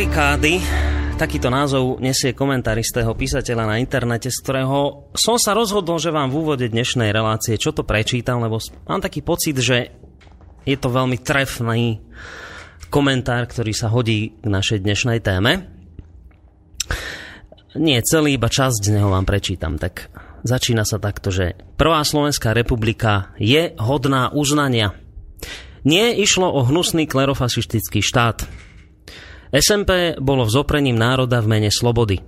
Barikády, takýto názov nesie komentáristého písateľa na internete, z ktorého som sa rozhodol, že vám v úvode dnešnej relácie čo to prečítam, lebo mám taký pocit, že je to veľmi trefný komentár, ktorý sa hodí k našej dnešnej téme. Nie celý, iba časť z neho vám prečítam. Tak začína sa takto, že Prvá Slovenská republika je hodná uznania. Nie išlo o hnusný klerofašistický štát. SMP bolo vzoprením národa v mene slobody.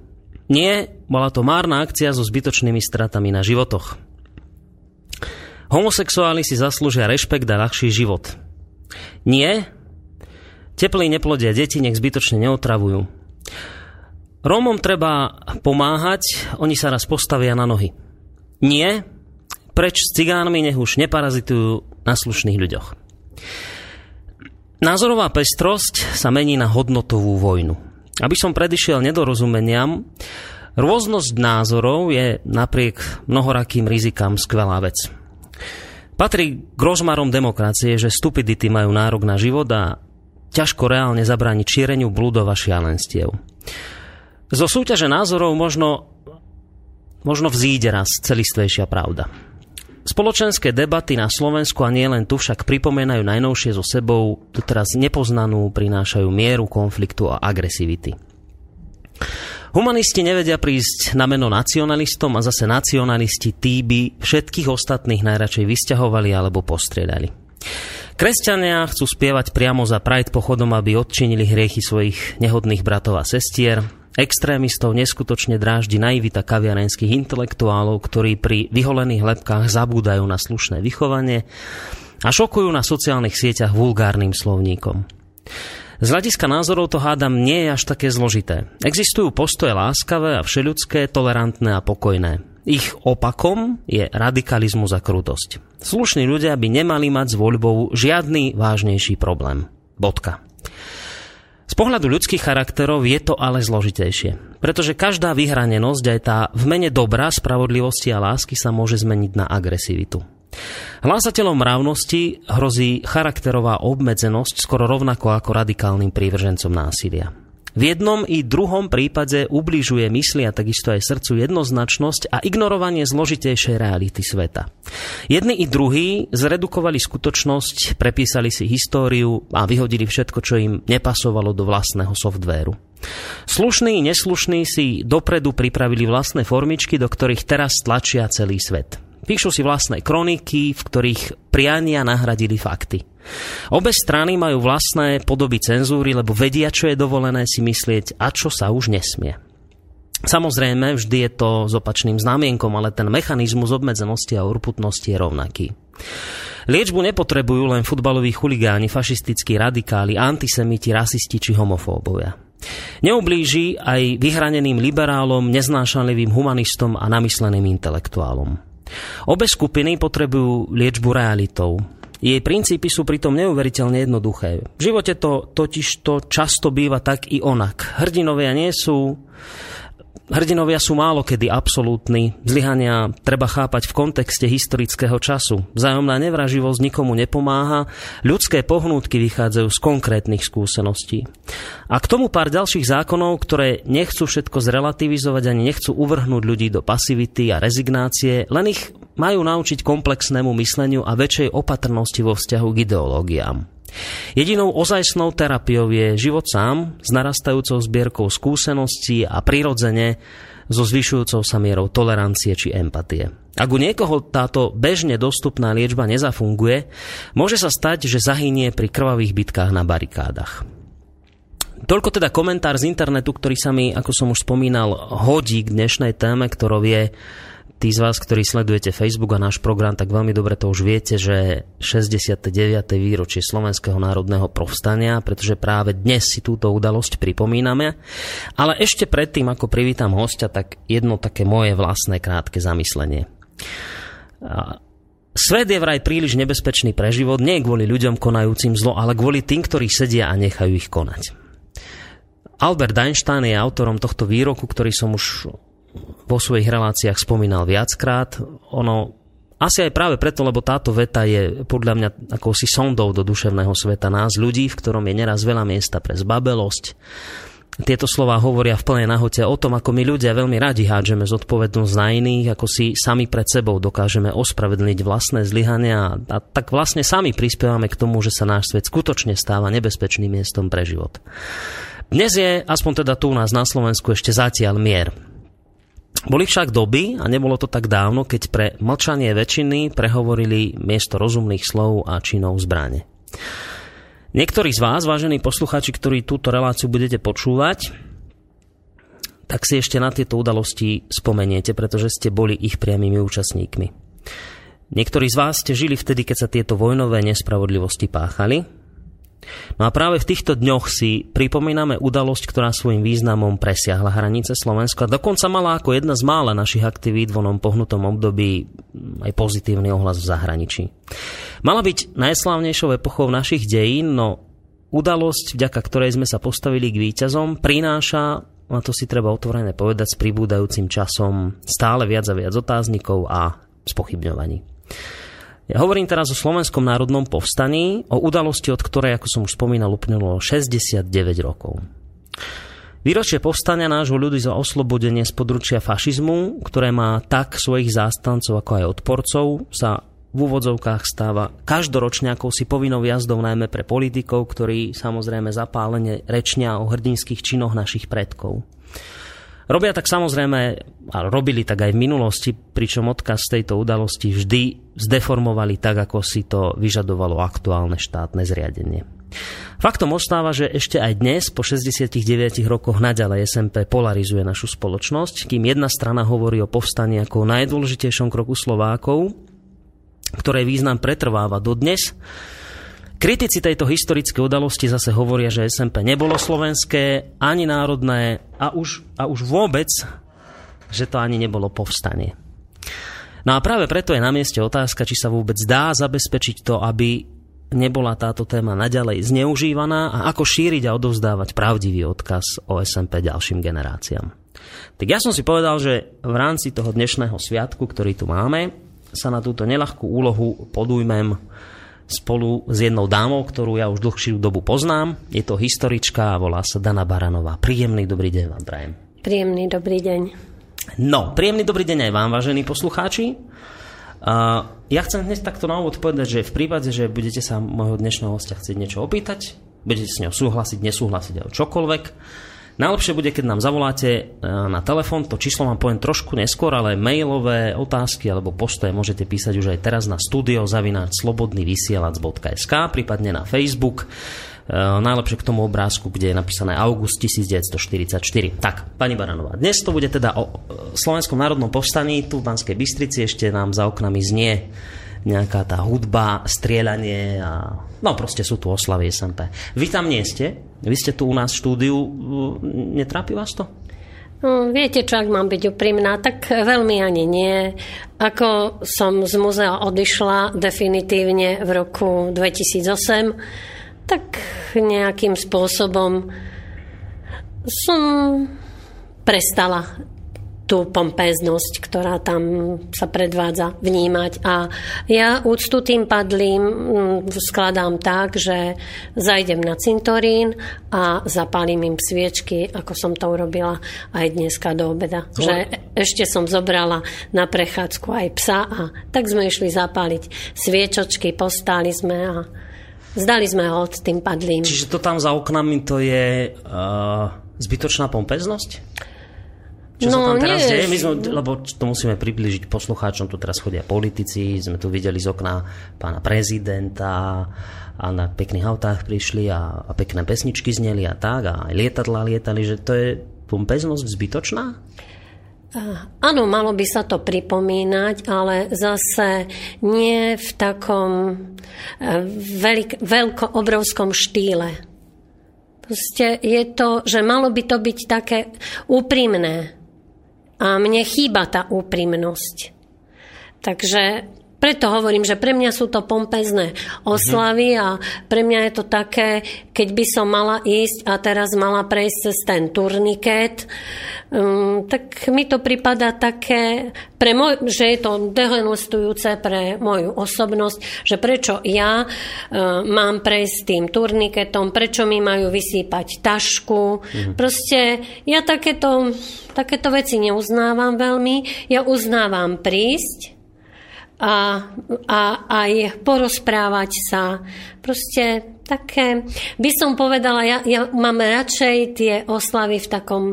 Nie, bola to márna akcia so zbytočnými stratami na životoch. Homosexuáli si zaslúžia rešpekt a ľahší život. Nie, teplí neplodia deti nech zbytočne neotravujú. Rómom treba pomáhať, oni sa raz postavia na nohy. Nie, preč s cigánmi nech už neparazitujú na slušných ľuďoch. Názorová pestrosť sa mení na hodnotovú vojnu. Aby som predišiel nedorozumeniam, rôznosť názorov je napriek mnohorakým rizikám skvelá vec. Patrí k rozmarom demokracie, že stupidity majú nárok na život a ťažko reálne zabrániť šíreniu blúdov a šialenstiev. Zo súťaže názorov možno, možno vzíde raz celistvejšia pravda. Spoločenské debaty na Slovensku a nie len tu však pripomínajú najnovšie so sebou teraz nepoznanú, prinášajú mieru konfliktu a agresivity. Humanisti nevedia prísť na meno nacionalistom a zase nacionalisti tí by všetkých ostatných najradšej vysťahovali alebo postriedali. Kresťania chcú spievať priamo za Pride pochodom, aby odčinili hriechy svojich nehodných bratov a sestier. Extrémistov neskutočne dráždi naivita kaviarenských intelektuálov, ktorí pri vyholených lepkách zabúdajú na slušné vychovanie a šokujú na sociálnych sieťach vulgárnym slovníkom. Z hľadiska názorov to hádam nie je až také zložité. Existujú postoje láskavé a všeľudské, tolerantné a pokojné. Ich opakom je radikalizmus a krutosť. Slušní ľudia by nemali mať s voľbou žiadny vážnejší problém. Bodka. Z pohľadu ľudských charakterov je to ale zložitejšie, pretože každá vyhranenosť, aj tá v mene dobra, spravodlivosti a lásky sa môže zmeniť na agresivitu. Hlásateľom mravnosti hrozí charakterová obmedzenosť skoro rovnako ako radikálnym prívržencom násilia. V jednom i druhom prípade ubližuje mysli a takisto aj srdcu jednoznačnosť a ignorovanie zložitejšej reality sveta. Jedni i druhí zredukovali skutočnosť, prepísali si históriu a vyhodili všetko, čo im nepasovalo do vlastného softvéru. Slušní i neslušní si dopredu pripravili vlastné formičky, do ktorých teraz tlačia celý svet. Píšu si vlastné kroniky, v ktorých priania nahradili fakty. Obe strany majú vlastné podoby cenzúry, lebo vedia, čo je dovolené si myslieť a čo sa už nesmie. Samozrejme, vždy je to s opačným znamienkom, ale ten mechanizmus obmedzenosti a urputnosti je rovnaký. Liečbu nepotrebujú len futbaloví chuligáni, fašistickí radikáli, antisemiti, rasisti či homofóbovia. Neublíži aj vyhraneným liberálom, neznášanlivým humanistom a namysleným intelektuálom. Obe skupiny potrebujú liečbu realitou, jej princípy sú pritom neuveriteľne jednoduché. V živote to totiž to často býva tak i onak. Hrdinovia nie sú Hrdinovia sú málo kedy absolútni, zlyhania treba chápať v kontexte historického času. Vzájomná nevraživosť nikomu nepomáha, ľudské pohnútky vychádzajú z konkrétnych skúseností. A k tomu pár ďalších zákonov, ktoré nechcú všetko zrelativizovať ani nechcú uvrhnúť ľudí do pasivity a rezignácie, len ich majú naučiť komplexnému mysleniu a väčšej opatrnosti vo vzťahu k ideológiám. Jedinou ozajstnou terapiou je život sám s narastajúcou zbierkou skúseností a prirodzene so zvyšujúcou sa mierou tolerancie či empatie. Ak u niekoho táto bežne dostupná liečba nezafunguje, môže sa stať, že zahynie pri krvavých bitkách na barikádach. Toľko teda komentár z internetu, ktorý sa mi, ako som už spomínal, hodí k dnešnej téme, ktorou je tí z vás, ktorí sledujete Facebook a náš program, tak veľmi dobre to už viete, že 69. výročie Slovenského národného povstania, pretože práve dnes si túto udalosť pripomíname. Ale ešte predtým, ako privítam hostia, tak jedno také moje vlastné krátke zamyslenie. Svet je vraj príliš nebezpečný pre život, nie kvôli ľuďom konajúcim zlo, ale kvôli tým, ktorí sedia a nechajú ich konať. Albert Einstein je autorom tohto výroku, ktorý som už vo svojich reláciách spomínal viackrát. Ono asi aj práve preto, lebo táto veta je podľa mňa akousi sondou do duševného sveta nás, ľudí, v ktorom je neraz veľa miesta pre zbabelosť, Tieto slova hovoria v plnej nahote o tom, ako my ľudia veľmi radi hádžeme zodpovednosť na iných, ako si sami pred sebou dokážeme ospravedlniť vlastné zlyhania a tak vlastne sami prispievame k tomu, že sa náš svet skutočne stáva nebezpečným miestom pre život. Dnes je, aspoň teda tu u nás na Slovensku, ešte zatiaľ mier. Boli však doby, a nebolo to tak dávno, keď pre mlčanie väčšiny prehovorili miesto rozumných slov a činov zbrane. Niektorí z vás, vážení poslucháči, ktorí túto reláciu budete počúvať, tak si ešte na tieto udalosti spomeniete, pretože ste boli ich priamými účastníkmi. Niektorí z vás ste žili vtedy, keď sa tieto vojnové nespravodlivosti páchali, No a práve v týchto dňoch si pripomíname udalosť, ktorá svojim významom presiahla hranice Slovenska. Dokonca mala ako jedna z mála našich aktivít v onom pohnutom období aj pozitívny ohlas v zahraničí. Mala byť najslávnejšou epochou našich dejín, no udalosť, vďaka ktorej sme sa postavili k víťazom, prináša, a to si treba otvorené povedať, s pribúdajúcim časom stále viac a viac otáznikov a spochybňovaní. Ja hovorím teraz o Slovenskom národnom povstaní, o udalosti, od ktorej, ako som už spomínal, uplynulo 69 rokov. Výročie povstania nášho ľudu za oslobodenie z područia fašizmu, ktoré má tak svojich zástancov ako aj odporcov, sa v úvodzovkách stáva každoročne akousi povinnou jazdou najmä pre politikov, ktorí samozrejme zapálene rečnia o hrdinských činoch našich predkov. Robia tak samozrejme, a robili tak aj v minulosti, pričom odkaz tejto udalosti vždy zdeformovali tak, ako si to vyžadovalo aktuálne štátne zriadenie. Faktom ostáva, že ešte aj dnes, po 69 rokoch naďalej SMP polarizuje našu spoločnosť, kým jedna strana hovorí o povstaní ako najdôležitejšom kroku Slovákov, ktoré význam pretrváva dodnes, Kritici tejto historické udalosti zase hovoria, že SMP nebolo slovenské, ani národné a už, a už vôbec, že to ani nebolo povstanie. No a práve preto je na mieste otázka, či sa vôbec dá zabezpečiť to, aby nebola táto téma naďalej zneužívaná a ako šíriť a odovzdávať pravdivý odkaz o SMP ďalším generáciám. Tak ja som si povedal, že v rámci toho dnešného sviatku, ktorý tu máme, sa na túto nelahkú úlohu podujmem spolu s jednou dámou, ktorú ja už dlhšiu dobu poznám. Je to historička a volá sa Dana Baranová. Príjemný dobrý deň vám prajem. Príjemný dobrý deň. No, príjemný dobrý deň aj vám, vážení poslucháči. Uh, ja chcem dnes takto na úvod povedať, že v prípade, že budete sa môjho dnešného hostia chcieť niečo opýtať, budete s ňou súhlasiť, nesúhlasiť alebo čokoľvek, Najlepšie bude, keď nám zavoláte e, na telefón, to číslo vám poviem trošku neskôr, ale mailové otázky alebo postoje môžete písať už aj teraz na studio zavináč slobodnyvysielac.sk, prípadne na Facebook. E, najlepšie k tomu obrázku, kde je napísané august 1944. Tak, pani Baranová, dnes to bude teda o Slovenskom národnom povstaní, tu v Banskej Bystrici ešte nám za oknami znie nejaká tá hudba, strieľanie a no proste sú tu oslavy SMP. Vy tam nie ste? Vy ste tu u nás v štúdiu. Netrápi vás to? No, viete čo, ak mám byť úprimná, tak veľmi ani nie. Ako som z muzea odišla definitívne v roku 2008, tak nejakým spôsobom som prestala tú pompeznosť, ktorá tam sa predvádza, vnímať. A ja úctu tým padlým mm, skladám tak, že zajdem na cintorín a zapálim im sviečky, ako som to urobila aj dneska do obeda. No. Že ešte som zobrala na prechádzku aj psa a tak sme išli zapáliť sviečočky, postáli sme a zdali sme ho od tým padlým. Čiže to tam za oknami to je uh, zbytočná pompeznosť? Čo no, sa tam teraz nie, deje. My sme, lebo to musíme približiť poslucháčom, tu teraz chodia politici, sme tu videli z okna pána prezidenta a na pekných autách prišli a, a pekné pesničky zneli a tak a aj lietadla lietali, že to je pompeznosť zbytočná? Áno, malo by sa to pripomínať, ale zase nie v takom e, veľk, veľko, obrovskom štýle. Proste je to, že malo by to byť také úprimné. A mne chýba tá úprimnosť. Takže preto hovorím, že pre mňa sú to pompezné oslavy a pre mňa je to také, keď by som mala ísť a teraz mala prejsť cez ten turniket, um, tak mi to prípada také, pre môj, že je to dehonestojúce pre moju osobnosť, že prečo ja uh, mám prejsť tým turniketom, prečo mi majú vysýpať tašku. Mhm. Proste ja takéto, takéto veci neuznávam veľmi. Ja uznávam prísť, a, a aj porozprávať sa. Proste také, by som povedala, ja, ja mám radšej tie oslavy v takom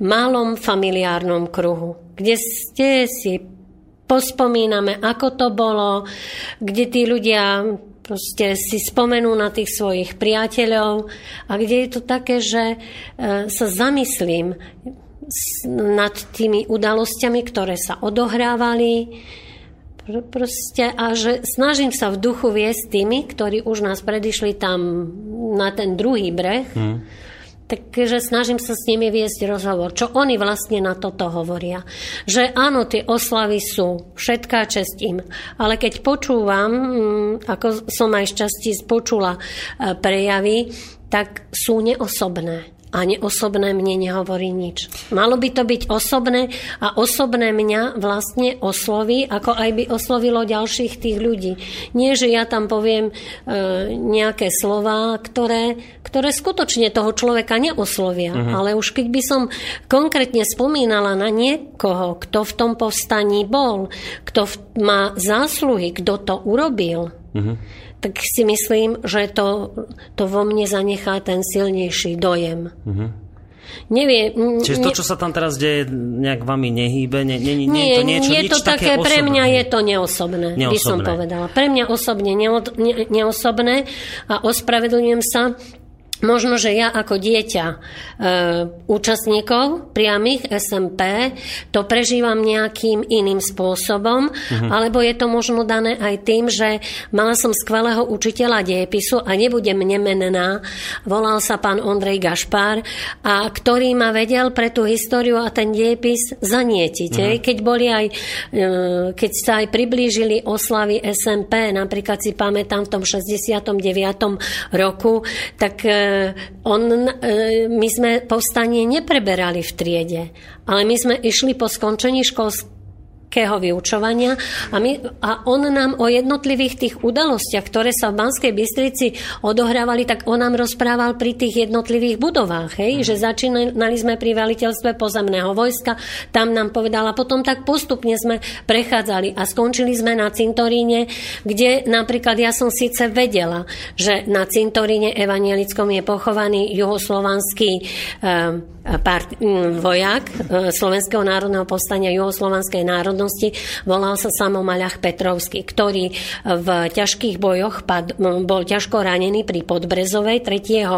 malom familiárnom kruhu, kde ste si pospomíname, ako to bolo, kde tí ľudia proste si spomenú na tých svojich priateľov a kde je to také, že e, sa zamyslím nad tými udalosťami, ktoré sa odohrávali, Proste, a že snažím sa v duchu viesť tými, ktorí už nás predišli tam na ten druhý breh, hmm. takže snažím sa s nimi viesť rozhovor. Čo oni vlastne na toto hovoria. Že áno, tie oslavy sú, všetká čest im. Ale keď počúvam, mm, ako som aj šťastí počula e, prejavy, tak sú neosobné ani osobné mne nehovorí nič. Malo by to byť osobné a osobné mňa vlastne osloví, ako aj by oslovilo ďalších tých ľudí. Nie, že ja tam poviem e, nejaké slova, ktoré, ktoré skutočne toho človeka neoslovia, uh-huh. ale už keď by som konkrétne spomínala na niekoho, kto v tom povstaní bol, kto v, má zásluhy, kto to urobil, uh-huh tak si myslím, že to, to vo mne zanechá ten silnejší dojem. Uh-huh. Nevie, Čiže to, čo sa tam teraz deje, nejak vami nehýbe? Nie, nie, nie, nie je to niečo, je to také, také pre mňa je to neosobné, neosobné, by som povedala. Pre mňa osobne neosobné a ospravedlňujem sa, Možno, že ja ako dieťa e, účastníkov priamých SMP to prežívam nejakým iným spôsobom, uh-huh. alebo je to možno dané aj tým, že mala som skvelého učiteľa dejepisu a nebudem nemenná, volal sa pán Ondrej Gašpár, a ktorý ma vedel pre tú históriu a ten dejepis zanietiť. Uh-huh. Keď boli aj, e, keď sa aj priblížili oslavy SMP, napríklad si pamätám v tom 69. roku, tak e, on, e, my sme povstanie nepreberali v triede, ale my sme išli po skončení školského kého vyučovania a, my, a on nám o jednotlivých tých udalostiach, ktoré sa v Banskej Bystrici odohrávali, tak on nám rozprával pri tých jednotlivých budovách, hej, mm. že začínali sme pri veliteľstve pozemného vojska, tam nám povedala, potom tak postupne sme prechádzali a skončili sme na cintoríne, kde napríklad ja som síce vedela, že na cintoríne evanielickom je pochovaný juhoslovanský um, part, vojak e, Slovenského národného povstania juhoslovanskej národnosti, volal sa Samo Maľach Petrovský, ktorý v ťažkých bojoch pad, bol ťažko ranený pri Podbrezovej 3. E,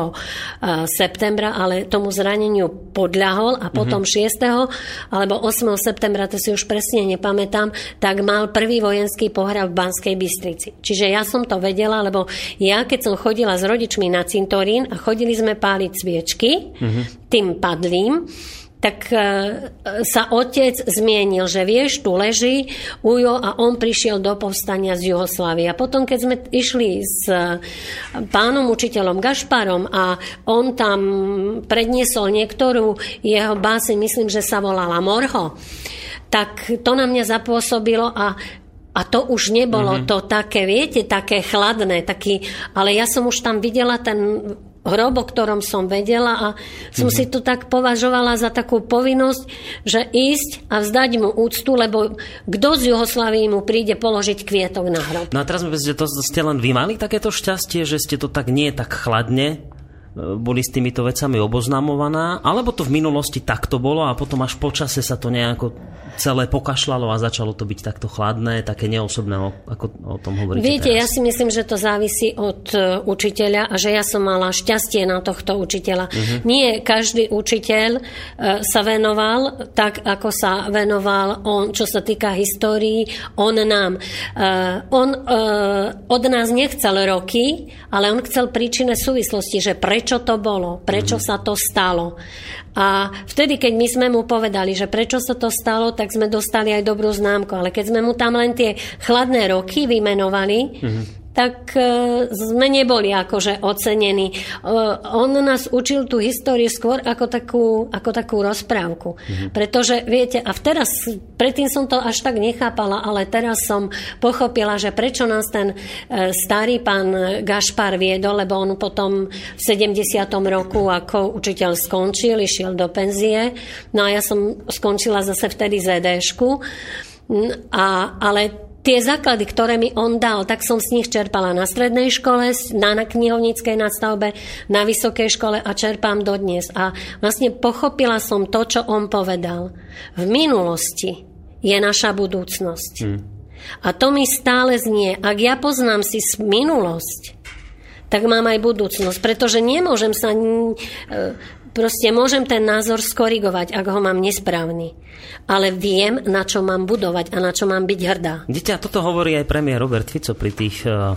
septembra, ale tomu zraneniu podľahol a potom mm-hmm. 6. alebo 8. septembra, to si už presne nepamätám, tak mal prvý vojenský pohrab v Banskej Bystrici. Čiže ja som to vedela, lebo ja keď som chodila s rodičmi na cintorín a chodili sme páliť sviečky, mm-hmm. tým pad padlým, tak e, sa otec zmienil, že vieš, tu leží Ujo a on prišiel do povstania z Juhoslávy. A potom, keď sme išli s pánom učiteľom Gašparom a on tam predniesol niektorú jeho báseň, myslím, že sa volala Morho, tak to na mňa zapôsobilo a a to už nebolo mm-hmm. to také, viete, také chladné, taký, ale ja som už tam videla ten hrob, o ktorom som vedela a som mm-hmm. si to tak považovala za takú povinnosť, že ísť a vzdať mu úctu, lebo kto z Juhoslávii mu príde položiť kvietok na hrob. No a teraz mi to ste len vy mali takéto šťastie, že ste to tak nie tak chladne boli s týmito vecami oboznamovaná, alebo to v minulosti takto bolo a potom až počase sa to nejako celé pokašľalo a začalo to byť takto chladné, také neosobné, ako o tom hovoríte Viete, teraz. ja si myslím, že to závisí od e, učiteľa a že ja som mala šťastie na tohto učiteľa. Uh-huh. Nie každý učiteľ uh, sa venoval tak, ako sa venoval on, čo sa týka histórií, on nám. Uh, on od nás nechcel roky, ale on chcel príčinné súvislosti, že pre prečo to bolo, prečo mm. sa to stalo. A vtedy, keď my sme mu povedali, že prečo sa to stalo, tak sme dostali aj dobrú známku. Ale keď sme mu tam len tie chladné roky vymenovali, mm tak e, sme neboli akože ocenení. E, on nás učil tú históriu skôr ako takú, ako takú rozprávku. Mm-hmm. Pretože, viete, a teraz, predtým som to až tak nechápala, ale teraz som pochopila, že prečo nás ten e, starý pán Gašpar viedol, lebo on potom v 70. roku ako učiteľ skončil, išiel do penzie. No a ja som skončila zase vtedy ZDšku. A, ale tie základy, ktoré mi on dal, tak som z nich čerpala na strednej škole, na knihovníckej nadstavbe, na vysokej škole a čerpám dodnes. A vlastne pochopila som to, čo on povedal. V minulosti je naša budúcnosť. Hmm. A to mi stále znie, ak ja poznám si minulosť, tak mám aj budúcnosť, pretože nemôžem sa Proste môžem ten názor skorigovať, ak ho mám nesprávny. Ale viem, na čo mám budovať a na čo mám byť hrdá. Dieťa, toto hovorí aj premiér Robert Fico pri tých uh,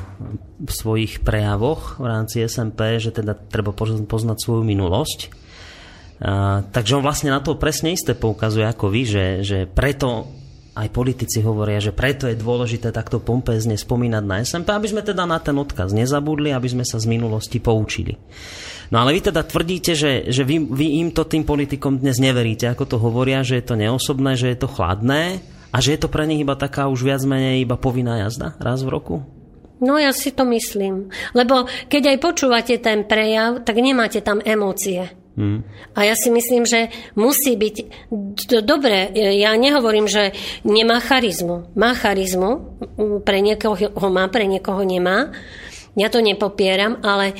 svojich prejavoch v rámci SMP, že teda treba poznať svoju minulosť. Uh, takže on vlastne na to presne isté poukazuje ako vy, že, že preto aj politici hovoria, že preto je dôležité takto pompezne spomínať na SMP, aby sme teda na ten odkaz nezabudli, aby sme sa z minulosti poučili. No ale vy teda tvrdíte, že, že vy, vy im to tým politikom dnes neveríte, ako to hovoria, že je to neosobné, že je to chladné a že je to pre nich iba taká už viac menej iba povinná jazda raz v roku? No ja si to myslím. Lebo keď aj počúvate ten prejav, tak nemáte tam emócie. Hmm. A ja si myslím, že musí byť dobre. Ja nehovorím, že nemá charizmu. Má charizmu, pre niekoho ho má, pre niekoho nemá. Ja to nepopieram, ale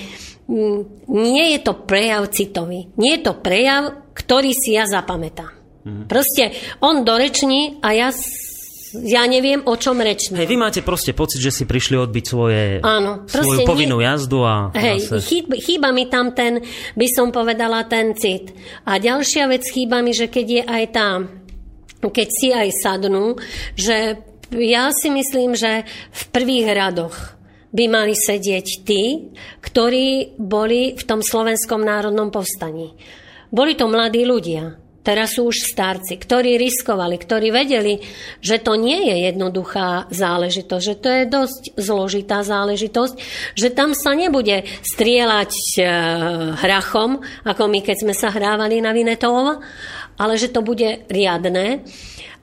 Mm, nie je to prejav citový. Nie je to prejav, ktorý si ja zapamätám. Mm. Proste on doreční a ja ja neviem, o čom reční. Hej, vy máte proste pocit, že si prišli odbiť svoje, Áno, svoju povinnú nie, jazdu a... Hej, zase... chýba, chýba mi tam ten, by som povedala, ten cit. A ďalšia vec chýba mi, že keď je aj tá, keď si aj sadnú, že ja si myslím, že v prvých radoch by mali sedieť tí, ktorí boli v tom slovenskom národnom povstaní. Boli to mladí ľudia, teraz sú už starci, ktorí riskovali, ktorí vedeli, že to nie je jednoduchá záležitosť, že to je dosť zložitá záležitosť, že tam sa nebude strieľať e, hrachom, ako my, keď sme sa hrávali na Vinetov, ale že to bude riadne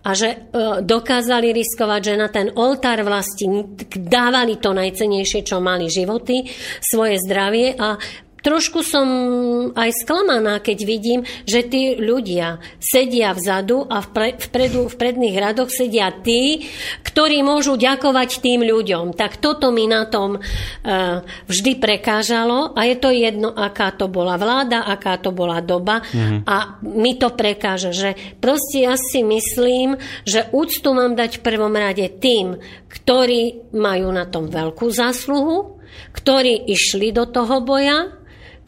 a že e, dokázali riskovať, že na ten oltár vlasti dávali to najcenejšie, čo mali životy, svoje zdravie a trošku som aj sklamaná, keď vidím, že tí ľudia sedia vzadu a vpredu, v predných radoch sedia tí, ktorí môžu ďakovať tým ľuďom. Tak toto mi na tom uh, vždy prekážalo a je to jedno, aká to bola vláda, aká to bola doba mm-hmm. a mi to prekáža, že proste ja si myslím, že úctu mám dať v prvom rade tým, ktorí majú na tom veľkú zásluhu, ktorí išli do toho boja,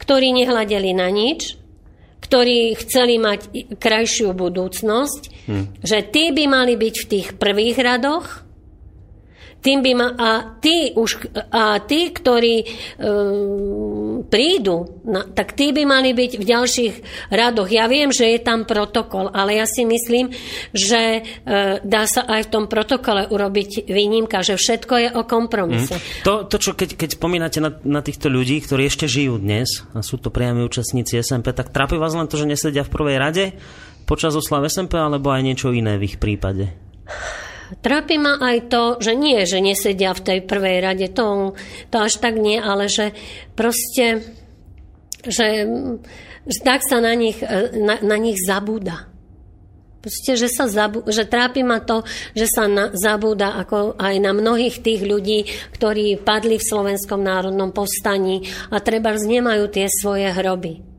ktorí nehľadeli na nič, ktorí chceli mať krajšiu budúcnosť, hmm. že tí by mali byť v tých prvých radoch tým by ma, a, tí už, a tí, ktorí um, prídu, na, tak tí by mali byť v ďalších radoch. Ja viem, že je tam protokol, ale ja si myslím, že uh, dá sa aj v tom protokole urobiť výnimka, že všetko je o kompromise. Mm. To, to, čo keď, keď spomínate na, na týchto ľudí, ktorí ešte žijú dnes, a sú to priami účastníci SMP, tak trápi vás len to, že nesedia v prvej rade počas oslav SMP, alebo aj niečo iné v ich prípade? Trápi ma aj to, že nie, že nesedia v tej prvej rade, to, to až tak nie, ale že proste, že, že tak sa na nich, na, na nich zabúda. Proste, že, sa zabú, že trápi ma to, že sa na, zabúda ako aj na mnohých tých ľudí, ktorí padli v Slovenskom národnom povstaní a treba nemajú tie svoje hroby.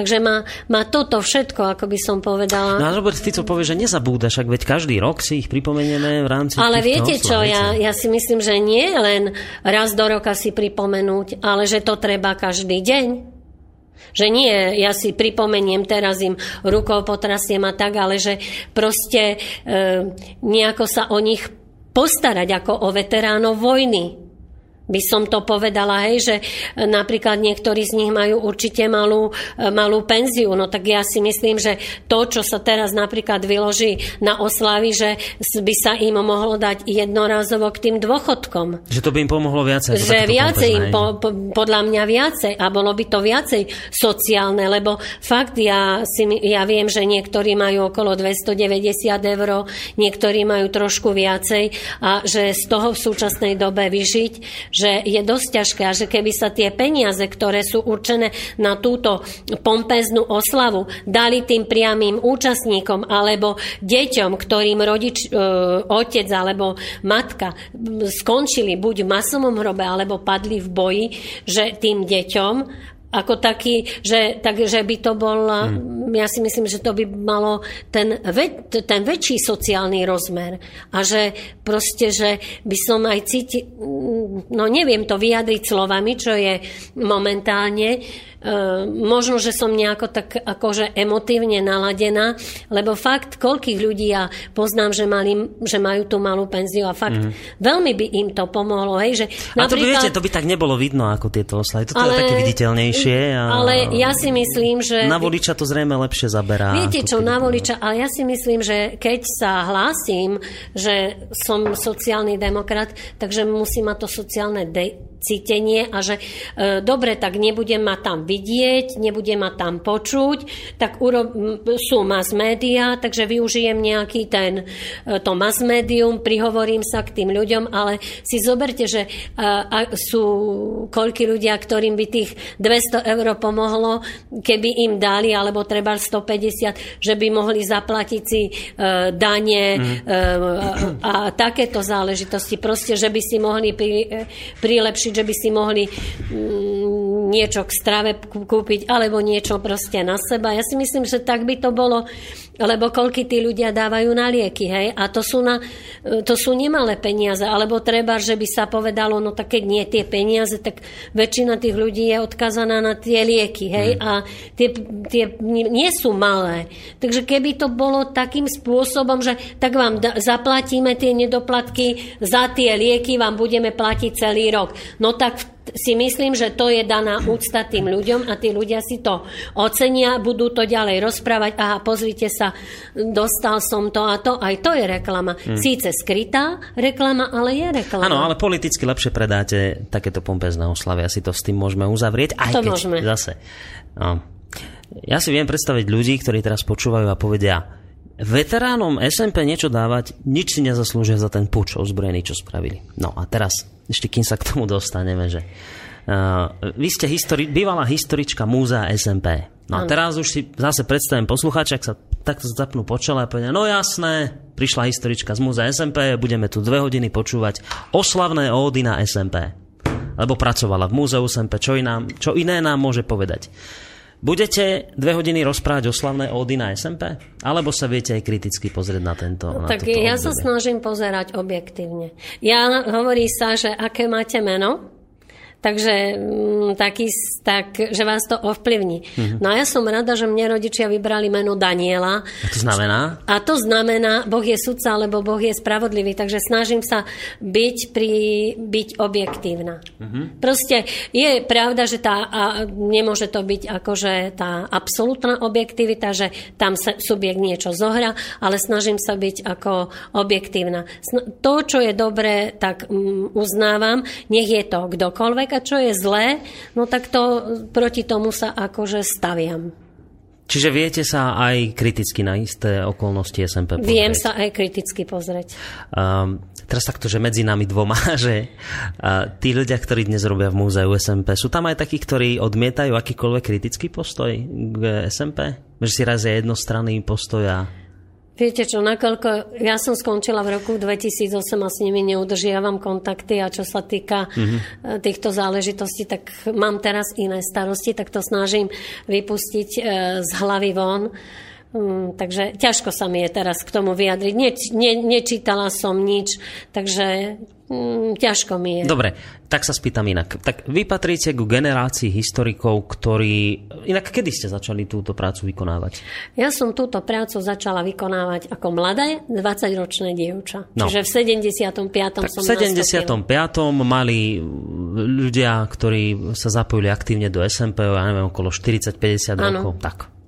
Takže má, má toto všetko, ako by som povedala. No a Robert Fico povie, že nezabúda, však veď každý rok si ich pripomenieme v rámci Ale viete čo, ja, ja si myslím, že nie len raz do roka si pripomenúť, ale že to treba každý deň. Že nie, ja si pripomeniem, teraz im rukou potrasiem a tak, ale že proste e, nejako sa o nich postarať ako o veteránov vojny by som to povedala, hej, že napríklad niektorí z nich majú určite malú, malú penziu. No tak ja si myslím, že to, čo sa teraz napríklad vyloží na oslavy, že by sa im mohlo dať jednorázovo k tým dôchodkom. Že to by im pomohlo viacej. Že viacej im, po, po, podľa mňa viacej a bolo by to viacej sociálne, lebo fakt ja, si, ja viem, že niektorí majú okolo 290 eur, niektorí majú trošku viacej a že z toho v súčasnej dobe vyžiť, že je dosť ťažké a že keby sa tie peniaze, ktoré sú určené na túto pompeznú oslavu, dali tým priamým účastníkom alebo deťom, ktorým rodič, e, otec alebo matka skončili buď v masovom hrobe alebo padli v boji, že tým deťom ako taký, že, tak, že by to bol, hmm. ja si myslím, že to by malo ten, ve, ten väčší sociálny rozmer a že proste, že by som aj cítil, no neviem to vyjadriť slovami, čo je momentálne, Ehm, možno, že som nejako tak akože emotívne naladená, lebo fakt, koľkých ľudí ja poznám, že, mali, že majú tú malú penziu a fakt mm. veľmi by im to pomohlo. Hej, že a to by, viete, to by tak nebolo vidno ako tieto oslavy. Ale, je také viditeľnejšie. A, ale ja si myslím, že... Na voliča to zrejme lepšie zaberá. Viete čo, na voliča, ale ja si myslím, že keď sa hlásim, že som sociálny demokrat, takže musí mať to sociálne de- cítenie a že e, dobre, tak nebudem ma tam vidieť, nebudem ma tam počuť, tak urob, sú mass media, takže využijem nejaký ten, e, to mass medium, prihovorím sa k tým ľuďom, ale si zoberte, že a, a sú koľky ľudia, ktorým by tých 200 eur pomohlo, keby im dali, alebo treba 150, že by mohli zaplatiť si e, dane mm. e, a, a takéto záležitosti. Proste, že by si mohli pri, e, prilepšiť že by si mohli mm, niečo k strave kúpiť alebo niečo proste na seba. Ja si myslím, že tak by to bolo, lebo koľky tí ľudia dávajú na lieky, hej? A to sú, na, to sú nemalé peniaze, alebo treba, že by sa povedalo, no tak keď nie tie peniaze, tak väčšina tých ľudí je odkazaná na tie lieky, hej? Hmm. A tie, tie nie sú malé. Takže keby to bolo takým spôsobom, že tak vám da, zaplatíme tie nedoplatky za tie lieky, vám budeme platiť celý rok. No tak si myslím, že to je daná úcta tým ľuďom a tí ľudia si to ocenia, budú to ďalej rozprávať. Aha, pozrite sa, dostal som to a to. Aj to je reklama. Hmm. Síce skrytá reklama, ale je reklama. Áno, ale politicky lepšie predáte takéto pompezné oslavy. Asi to s tým môžeme uzavrieť. Aj to keď môžeme. Zase. No. Ja si viem predstaviť ľudí, ktorí teraz počúvajú a povedia, veteránom SMP niečo dávať, nič si nezaslúžia za ten puč ozbrojený, čo spravili. No a teraz, ešte kým sa k tomu dostaneme, že uh, vy ste histori- bývalá historička múzea SMP. No a teraz už si zase predstavím poslucháča, ak sa takto zapnú po čele a povedia, no jasné, prišla historička z múzea SMP, budeme tu dve hodiny počúvať oslavné ódy na SMP. Lebo pracovala v múzeu SMP, čo, iná, čo iné nám môže povedať. Budete dve hodiny rozprávať o slavné ódy na SMP? Alebo sa viete aj kriticky pozrieť na tento na Tak ja obdobie? sa snažím pozerať objektívne. Ja hovorí sa, že aké máte meno, Takže mm, taký, tak, že vás to ovplyvní. Mm-hmm. No a ja som rada, že mne rodičia vybrali meno Daniela. A to znamená? A to znamená, Boh je sudca, alebo Boh je spravodlivý. Takže snažím sa byť, pri, byť objektívna. Mm-hmm. Proste je pravda, že tá, a nemôže to byť akože tá absolútna objektivita, že tam sa subjekt niečo zohra, ale snažím sa byť ako objektívna. To, čo je dobré, tak um, uznávam, nech je to kdokoľvek, človeka, čo je zlé, no tak to proti tomu sa akože staviam. Čiže viete sa aj kriticky na isté okolnosti SMP pozrieť? Viem sa aj kriticky pozrieť. Um, teraz takto, že medzi nami dvoma, že uh, tí ľudia, ktorí dnes robia v múzeu SMP, sú tam aj takí, ktorí odmietajú akýkoľvek kritický postoj k SMP? Že si razia jednostranný postoj a Viete čo, nakoľko ja som skončila v roku 2008 a s nimi neudržiavam kontakty a čo sa týka mm-hmm. týchto záležitostí, tak mám teraz iné starosti, tak to snažím vypustiť e, z hlavy von. Um, takže ťažko sa mi je teraz k tomu vyjadriť. Ne, ne, nečítala som nič, takže um, ťažko mi je. Dobre, tak sa spýtam inak. Tak vy patríte ku generácii historikov, ktorí... Inak kedy ste začali túto prácu vykonávať? Ja som túto prácu začala vykonávať ako mladé 20-ročné dievča. No. Čiže v 75. Tak som V 75. Nastúpila. mali ľudia, ktorí sa zapojili aktívne do SMP, ja neviem, okolo 40-50 rokov. Tak.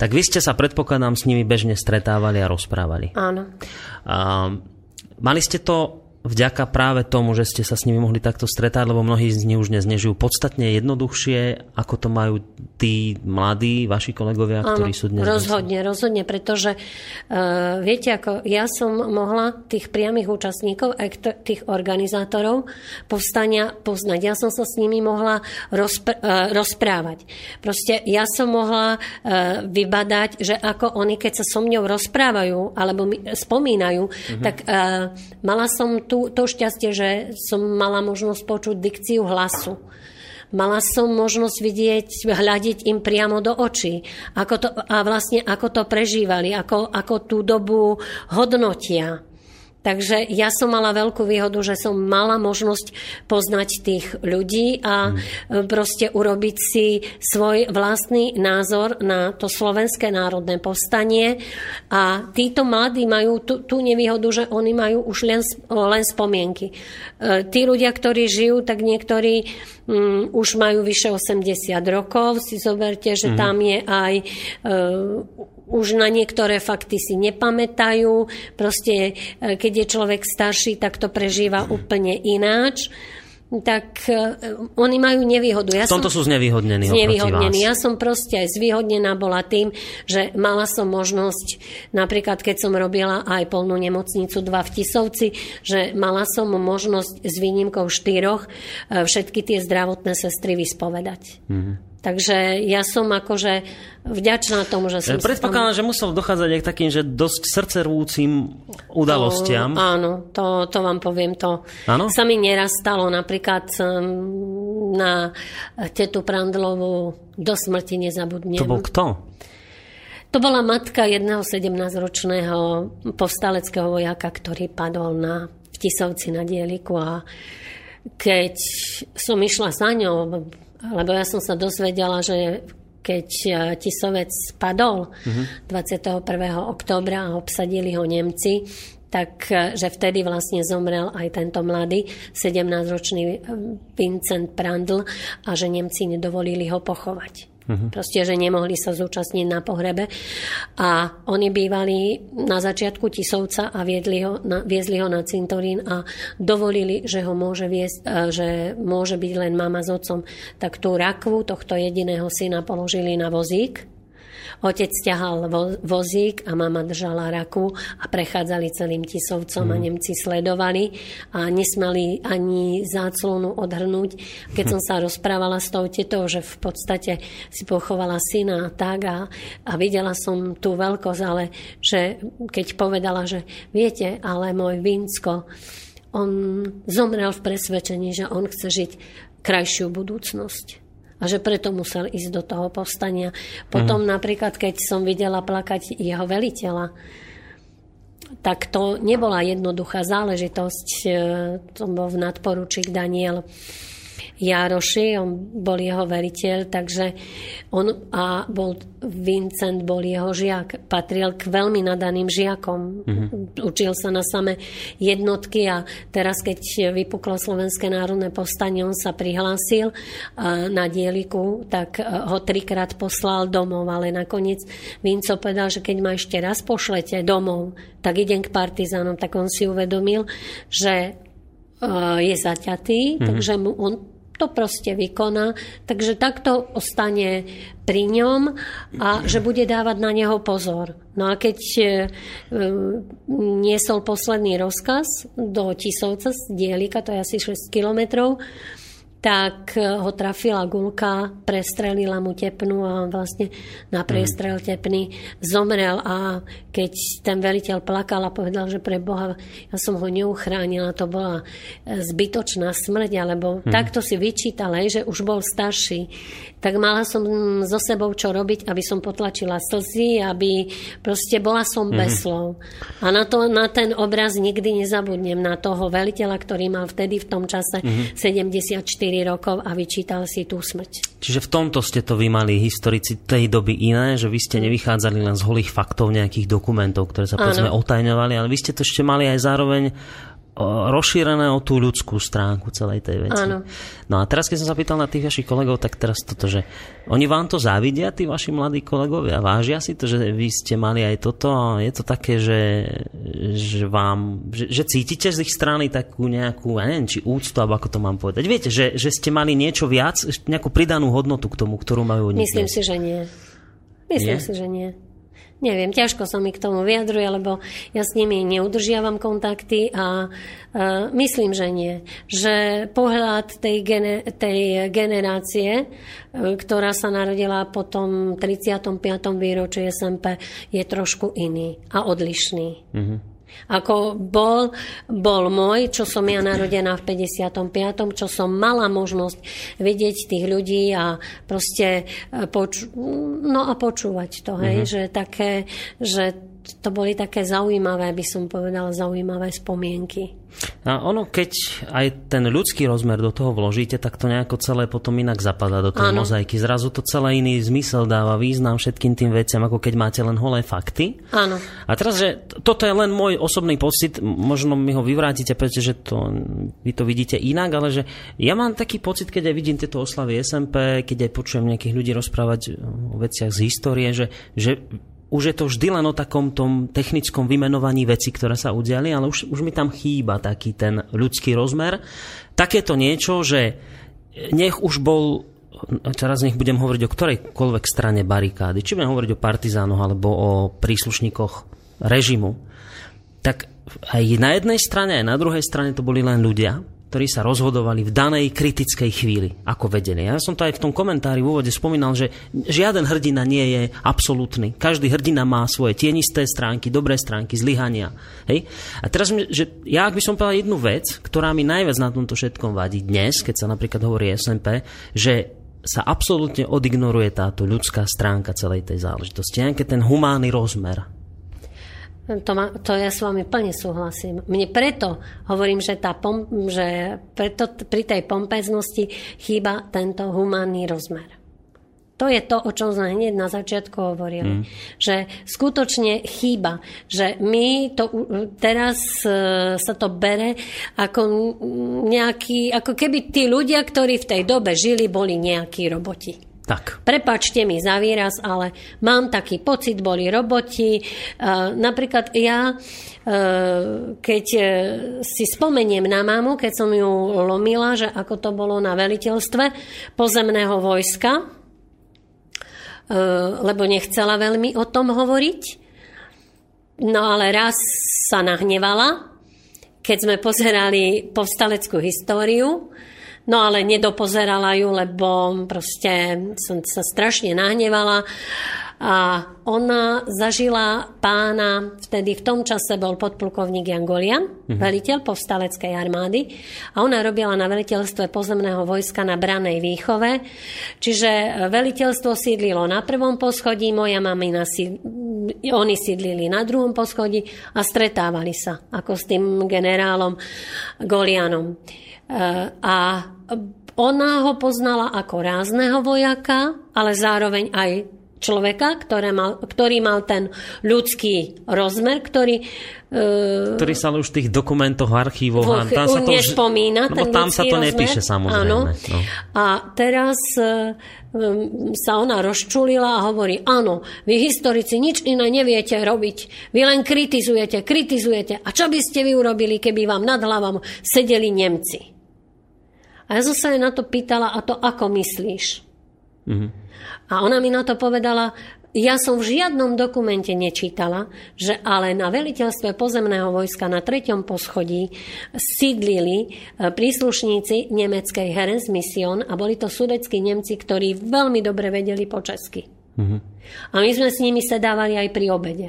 Tak vy ste sa, predpokladám, s nimi bežne stretávali a rozprávali. Áno. A, mali ste to vďaka práve tomu, že ste sa s nimi mohli takto stretať, lebo mnohí z nich už dnes nežijú podstatne jednoduchšie, ako to majú tí mladí, vaši kolegovia, Áno, ktorí sú dnes... rozhodne, rozhodne, pretože uh, viete, ako ja som mohla tých priamých účastníkov, aj tých organizátorov povstania poznať. Ja som sa s nimi mohla rozpr- uh, rozprávať. Proste ja som mohla uh, vybadať, že ako oni, keď sa so mňou rozprávajú, alebo mi spomínajú, mm-hmm. tak uh, mala som tú, to šťastie, že som mala možnosť počuť dikciu hlasu. Mala som možnosť vidieť, hľadiť im priamo do očí ako to, a vlastne ako to prežívali, ako, ako tú dobu hodnotia. Takže ja som mala veľkú výhodu, že som mala možnosť poznať tých ľudí a mm. proste urobiť si svoj vlastný názor na to slovenské národné povstanie. A títo mladí majú tú, tú nevýhodu, že oni majú už len, len spomienky. E, tí ľudia, ktorí žijú, tak niektorí um, už majú vyše 80 rokov. Si zoberte, že mm. tam je aj uh, už na niektoré fakty si nepamätajú. Proste, e, keď je človek starší, tak to prežíva úplne ináč tak uh, oni majú nevýhodu. Ja v tomto som, sú znevýhodnení. Znevýhodnení. Ja som proste aj zvýhodnená bola tým, že mala som možnosť, napríklad keď som robila aj polnú nemocnicu dva v Tisovci, že mala som možnosť s výnimkou štyroch uh, všetky tie zdravotné sestry vyspovedať. Mm-hmm. Takže ja som akože vďačná tomu, že som... Predpokladám, tam... že musel dochádzať aj k takým, že dosť srdcervúcim udalostiam. To, áno, to, to vám poviem. To áno? sa mi neraz stalo. Napríklad na tetu Prandlovú do smrti nezabudnem. To bol kto? To bola matka jedného 17-ročného povstaleckého vojaka, ktorý padol na, v Tisovci na dieliku a keď som išla za ňou, lebo ja som sa dozvedela, že keď e, Tisovec padol uh-huh. 21. októbra a obsadili ho Nemci, tak e, že vtedy vlastne zomrel aj tento mladý 17-ročný e, Vincent Prandl a že Nemci nedovolili ho pochovať. Uh-huh. Proste, že nemohli sa zúčastniť na pohrebe. A oni bývali na začiatku Tisovca a viedli ho na, viezli ho na cintorín a dovolili, že ho môže viesť, e, že môže byť len mama s otcom. Tak tú rakvu tohto jediného syna položili na vozík Otec ťahal vo, vozík a mama držala raku a prechádzali celým Tisovcom mm. a mhm. Nemci sledovali a nesmeli ani záclonu odhrnúť. Keď som sa rozprávala s tou tetou, že v podstate si pochovala syna a tak a, a videla som tú veľkosť, ale že keď povedala, že viete, ale môj Vinsko, on zomrel v presvedčení, že on chce žiť krajšiu budúcnosť a že preto musel ísť do toho povstania. Potom mm. napríklad, keď som videla plakať jeho veliteľa, tak to nebola jednoduchá záležitosť. E, to bol v nadporučík Daniel Jaroši, on bol jeho veriteľ, takže on a bol, Vincent bol jeho žiak, patril k veľmi nadaným žiakom. Mm-hmm. Učil sa na same jednotky a teraz, keď vypuklo Slovenské národné povstanie, on sa prihlásil na dieliku, tak ho trikrát poslal domov, ale nakoniec Vinco povedal, že keď ma ešte raz pošlete domov, tak idem k partizánom, tak on si uvedomil, že je zaťatý, mm-hmm. takže mu on to proste vykoná. Takže takto ostane pri ňom a že bude dávať na neho pozor. No a keď e, niesol posledný rozkaz do Tisovca z Dielika, to je asi 6 kilometrov, tak ho trafila gulka, prestrelila mu tepnu a on vlastne na prestrel mhm. tepny zomrel a keď ten veliteľ plakal a povedal, že pre Boha ja som ho neuchránila, to bola e, zbytočná smrť, alebo hmm. takto si vyčítal, že už bol starší. Tak mala som so sebou čo robiť, aby som potlačila slzy, aby proste bola som mm-hmm. bez slov. A na, to, na ten obraz nikdy nezabudnem, na toho veliteľa, ktorý mal vtedy v tom čase mm-hmm. 74 rokov a vyčítal si tú smrť. Čiže v tomto ste to vy mali historici tej doby iné, že vy ste nevychádzali len z holých faktov nejakých dokumentov, ktoré sa povedzme otajňovali, ale vy ste to ešte mali aj zároveň rozšírené o tú ľudskú stránku celej tej veci. Áno. No a teraz, keď som sa pýtal na tých vašich kolegov, tak teraz toto, že oni vám to závidia, tí vaši mladí kolegovia, vážia si to, že vy ste mali aj toto a je to také, že, že vám, že, že cítite z ich strany takú nejakú, ja neviem, či úctu, alebo ako to mám povedať. Viete, že, že ste mali niečo viac, nejakú pridanú hodnotu k tomu, ktorú majú oni. Myslím si, že nie. Myslím nie? si, že nie. Neviem, ťažko sa mi k tomu vyjadruje, lebo ja s nimi neudržiavam kontakty a uh, myslím, že nie. Že pohľad tej, gene, tej generácie, uh, ktorá sa narodila po tom 35. výročí SMP, je trošku iný a odlišný. Mm-hmm. Ako bol, bol môj, čo som ja narodená v 55., čo som mala možnosť vidieť tých ľudí a proste e, poču- no a počúvať to, hej, mm-hmm. že také, že to boli také zaujímavé, by som povedala, zaujímavé spomienky. A ono, keď aj ten ľudský rozmer do toho vložíte, tak to nejako celé potom inak zapadá do tej ano. mozaiky. Zrazu to celé iný zmysel dáva, význam všetkým tým veciam, ako keď máte len holé fakty. Áno. A teraz, že toto je len môj osobný pocit, možno mi ho vyvrátite, pretože to, vy to vidíte inak, ale že ja mám taký pocit, keď aj vidím tieto oslavy SMP, keď aj počujem nejakých ľudí rozprávať o veciach z histórie, že, že už je to vždy len o takom tom technickom vymenovaní veci, ktoré sa udiali, ale už, už mi tam chýba taký ten ľudský rozmer. Takéto niečo, že nech už bol teraz nech budem hovoriť o ktorejkoľvek strane barikády, či budem hovoriť o partizánoch alebo o príslušníkoch režimu, tak aj na jednej strane, aj na druhej strane to boli len ľudia, ktorí sa rozhodovali v danej kritickej chvíli, ako vedeli. Ja som to aj v tom komentári v úvode spomínal, že žiaden hrdina nie je absolútny. Každý hrdina má svoje tienisté stránky, dobré stránky, zlyhania. A teraz, že ja ak by som povedal jednu vec, ktorá mi najviac na tomto všetkom vadí dnes, keď sa napríklad hovorí SMP, že sa absolútne odignoruje táto ľudská stránka celej tej záležitosti. Nejaký ten humánny rozmer. To, ma, to ja s vami plne súhlasím. Mne preto hovorím, že, tá pom, že preto pri tej pompeznosti chýba tento humánny rozmer. To je to, o čom sme hneď na začiatku hovorili. Mm. Že skutočne chýba, že my to teraz e, sa to bere ako nejaký, ako keby tí ľudia, ktorí v tej dobe žili, boli nejakí roboti. Tak. Prepačte mi za výraz, ale mám taký pocit, boli roboti. Uh, napríklad ja, uh, keď uh, si spomeniem na mamu, keď som ju lomila, že ako to bolo na veliteľstve pozemného vojska, lebo nechcela veľmi o tom hovoriť. No ale raz sa nahnevala, keď sme pozerali povstaleckú históriu, No ale nedopozerala ju, lebo proste som sa strašne nahnevala. A ona zažila pána, vtedy v tom čase bol podplukovník Jan Golian, mm-hmm. veliteľ povstaleckej armády. A ona robila na veliteľstve pozemného vojska na Branej výchove. Čiže veliteľstvo sídlilo na prvom poschodí, moja mamina si, oni sídlili na druhom poschodí a stretávali sa ako s tým generálom Golianom. A ona ho poznala ako rázneho vojaka, ale zároveň aj človeka, ktoré mal, ktorý mal ten ľudský rozmer, ktorý... Uh, ktorý sa už v tých dokumentoch, archívoch... Uh, tam sa to nespomína, no, ten tam sa to rozmer. nepíše, samozrejme. Áno. No. A teraz uh, sa ona rozčulila a hovorí, áno, vy historici nič iné neviete robiť. Vy len kritizujete, kritizujete. A čo by ste vy urobili, keby vám nad hlavou sedeli Nemci? A ja som sa jej na to pýtala, a to ako myslíš? Mm-hmm. A ona mi na to povedala, ja som v žiadnom dokumente nečítala, že ale na veliteľstve pozemného vojska na treťom poschodí sídlili e, príslušníci nemeckej Herens Mission a boli to sudeckí Nemci, ktorí veľmi dobre vedeli po česky. Mm-hmm. A my sme s nimi sedávali aj pri obede.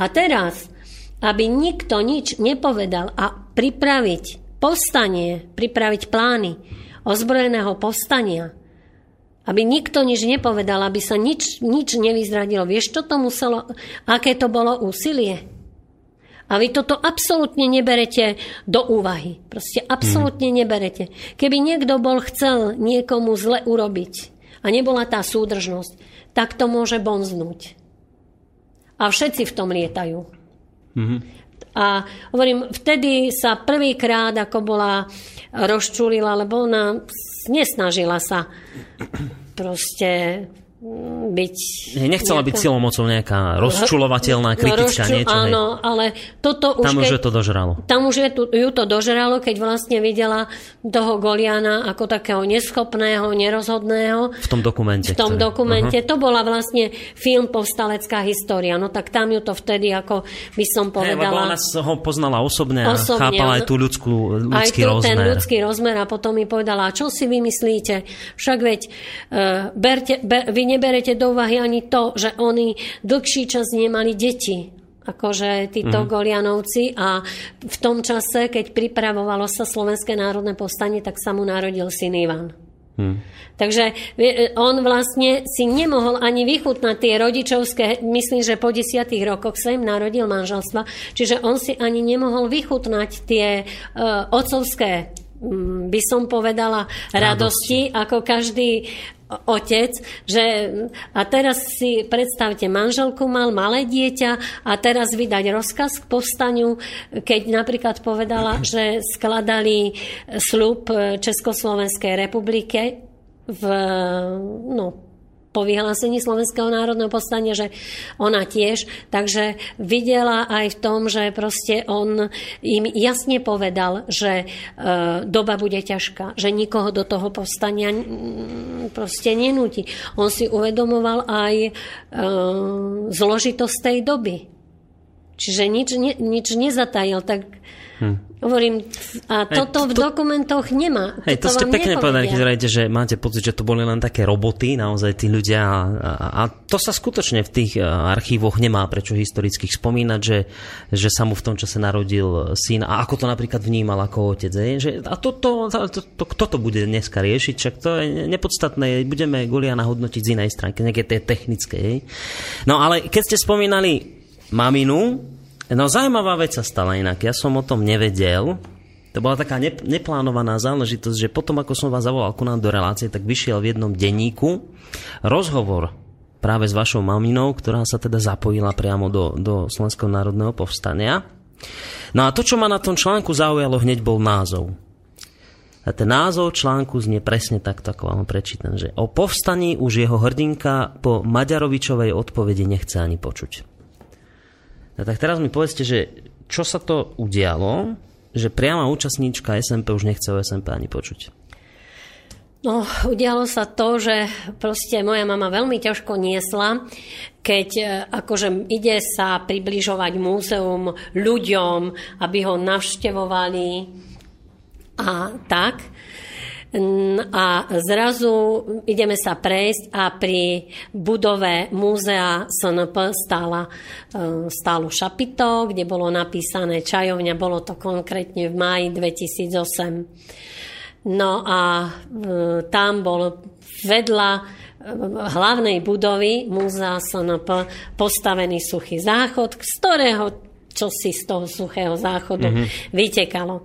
A teraz, aby nikto nič nepovedal a pripraviť povstanie, pripraviť plány ozbrojeného povstania, Aby nikto nič nepovedal, aby sa nič, nič nevyzradilo. Vieš, čo to muselo, aké to bolo úsilie? A vy toto absolútne neberete do úvahy. Proste absolútne hmm. neberete. Keby niekto bol chcel niekomu zle urobiť a nebola tá súdržnosť, tak to môže bonznúť. A všetci v tom lietajú. Hmm. A hovorím, vtedy sa prvýkrát, ako bola rozčulila, lebo ona nesnažila sa. Proste byť... Nechcela nejaká... byť silomocou nejaká rozčulovateľná kritická rozču... niečo. Áno, ale toto už... Tam už keď... je to dožralo. Tam už je tu, ju to dožralo, keď vlastne videla toho Goliana ako takého neschopného, nerozhodného. V tom dokumente. V tom ktorý... dokumente. Uh-huh. To bola vlastne film Povstalecká história. No tak tam ju to vtedy, ako by som povedala... Hey, ona ho poznala osobne, osobne a chápala aj tú ľudskú, ľudský aj tu, rozmer. ten ľudský rozmer a potom mi povedala, čo si vymyslíte? Však veď uh, berte, ber, vy neberete do úvahy ani to, že oni dlhší čas nemali deti akože títo mm. Golianovci a v tom čase, keď pripravovalo sa Slovenské národné povstanie, tak sa mu narodil syn Ivan. Hmm. Takže on vlastne si nemohol ani vychutnať tie rodičovské, myslím, že po desiatých rokoch sa im narodil manželstva, čiže on si ani nemohol vychutnať tie uh, otcovské mm, by som povedala, radosti, radosti ako každý otec, že a teraz si predstavte, manželku mal malé dieťa a teraz vydať rozkaz k povstaniu, keď napríklad povedala, že skladali slub Československej republike v, no, po vyhlásení Slovenského národného povstania, že ona tiež. Takže videla aj v tom, že proste on im jasne povedal, že e, doba bude ťažká, že nikoho do toho povstania proste nenúti. On si uvedomoval aj e, zložitosť tej doby. Čiže nič, nič nezatajil. Tak Hm. Hovorím, a toto Hej, to, v dokumentoch nemá. Hej, to, to ste pekne povedali, keď zrejte, že máte pocit, že to boli len také roboty, naozaj tí ľudia. A, a, a to sa skutočne v tých archívoch nemá prečo historických spomínať, že, že sa mu v tom čase narodil syn a ako to napríklad vnímal ako otec. Hej, že, a toto, to, to, to, kto to bude dneska riešiť, však to je nepodstatné, budeme Goliana hodnotiť z inej stránky, nejaké tej technickej. No ale keď ste spomínali maminu, No zaujímavá vec sa stala inak. Ja som o tom nevedel. To bola taká neplánovaná záležitosť, že potom, ako som vás zavolal ku nám do relácie, tak vyšiel v jednom denníku rozhovor práve s vašou maminou, ktorá sa teda zapojila priamo do, do Slovenského národného povstania. No a to, čo ma na tom článku zaujalo, hneď bol názov. A ten názov článku znie presne takto, ako vám prečítam, že o povstaní už jeho hrdinka po Maďarovičovej odpovedi nechce ani počuť. No tak teraz mi povedzte, že čo sa to udialo, že priama účastníčka SMP už nechce o SMP ani počuť. No, udialo sa to, že proste moja mama veľmi ťažko niesla, keď e, akože ide sa približovať múzeum ľuďom, aby ho navštevovali a tak. A zrazu ideme sa prejsť a pri budove múzea SNP stála, e, stálo šapito, kde bolo napísané čajovňa, bolo to konkrétne v máji 2008. No a e, tam bol vedľa e, hlavnej budovy múzea SNP postavený suchý záchod, z ktorého čo si z toho suchého záchodu mm-hmm. vytekalo.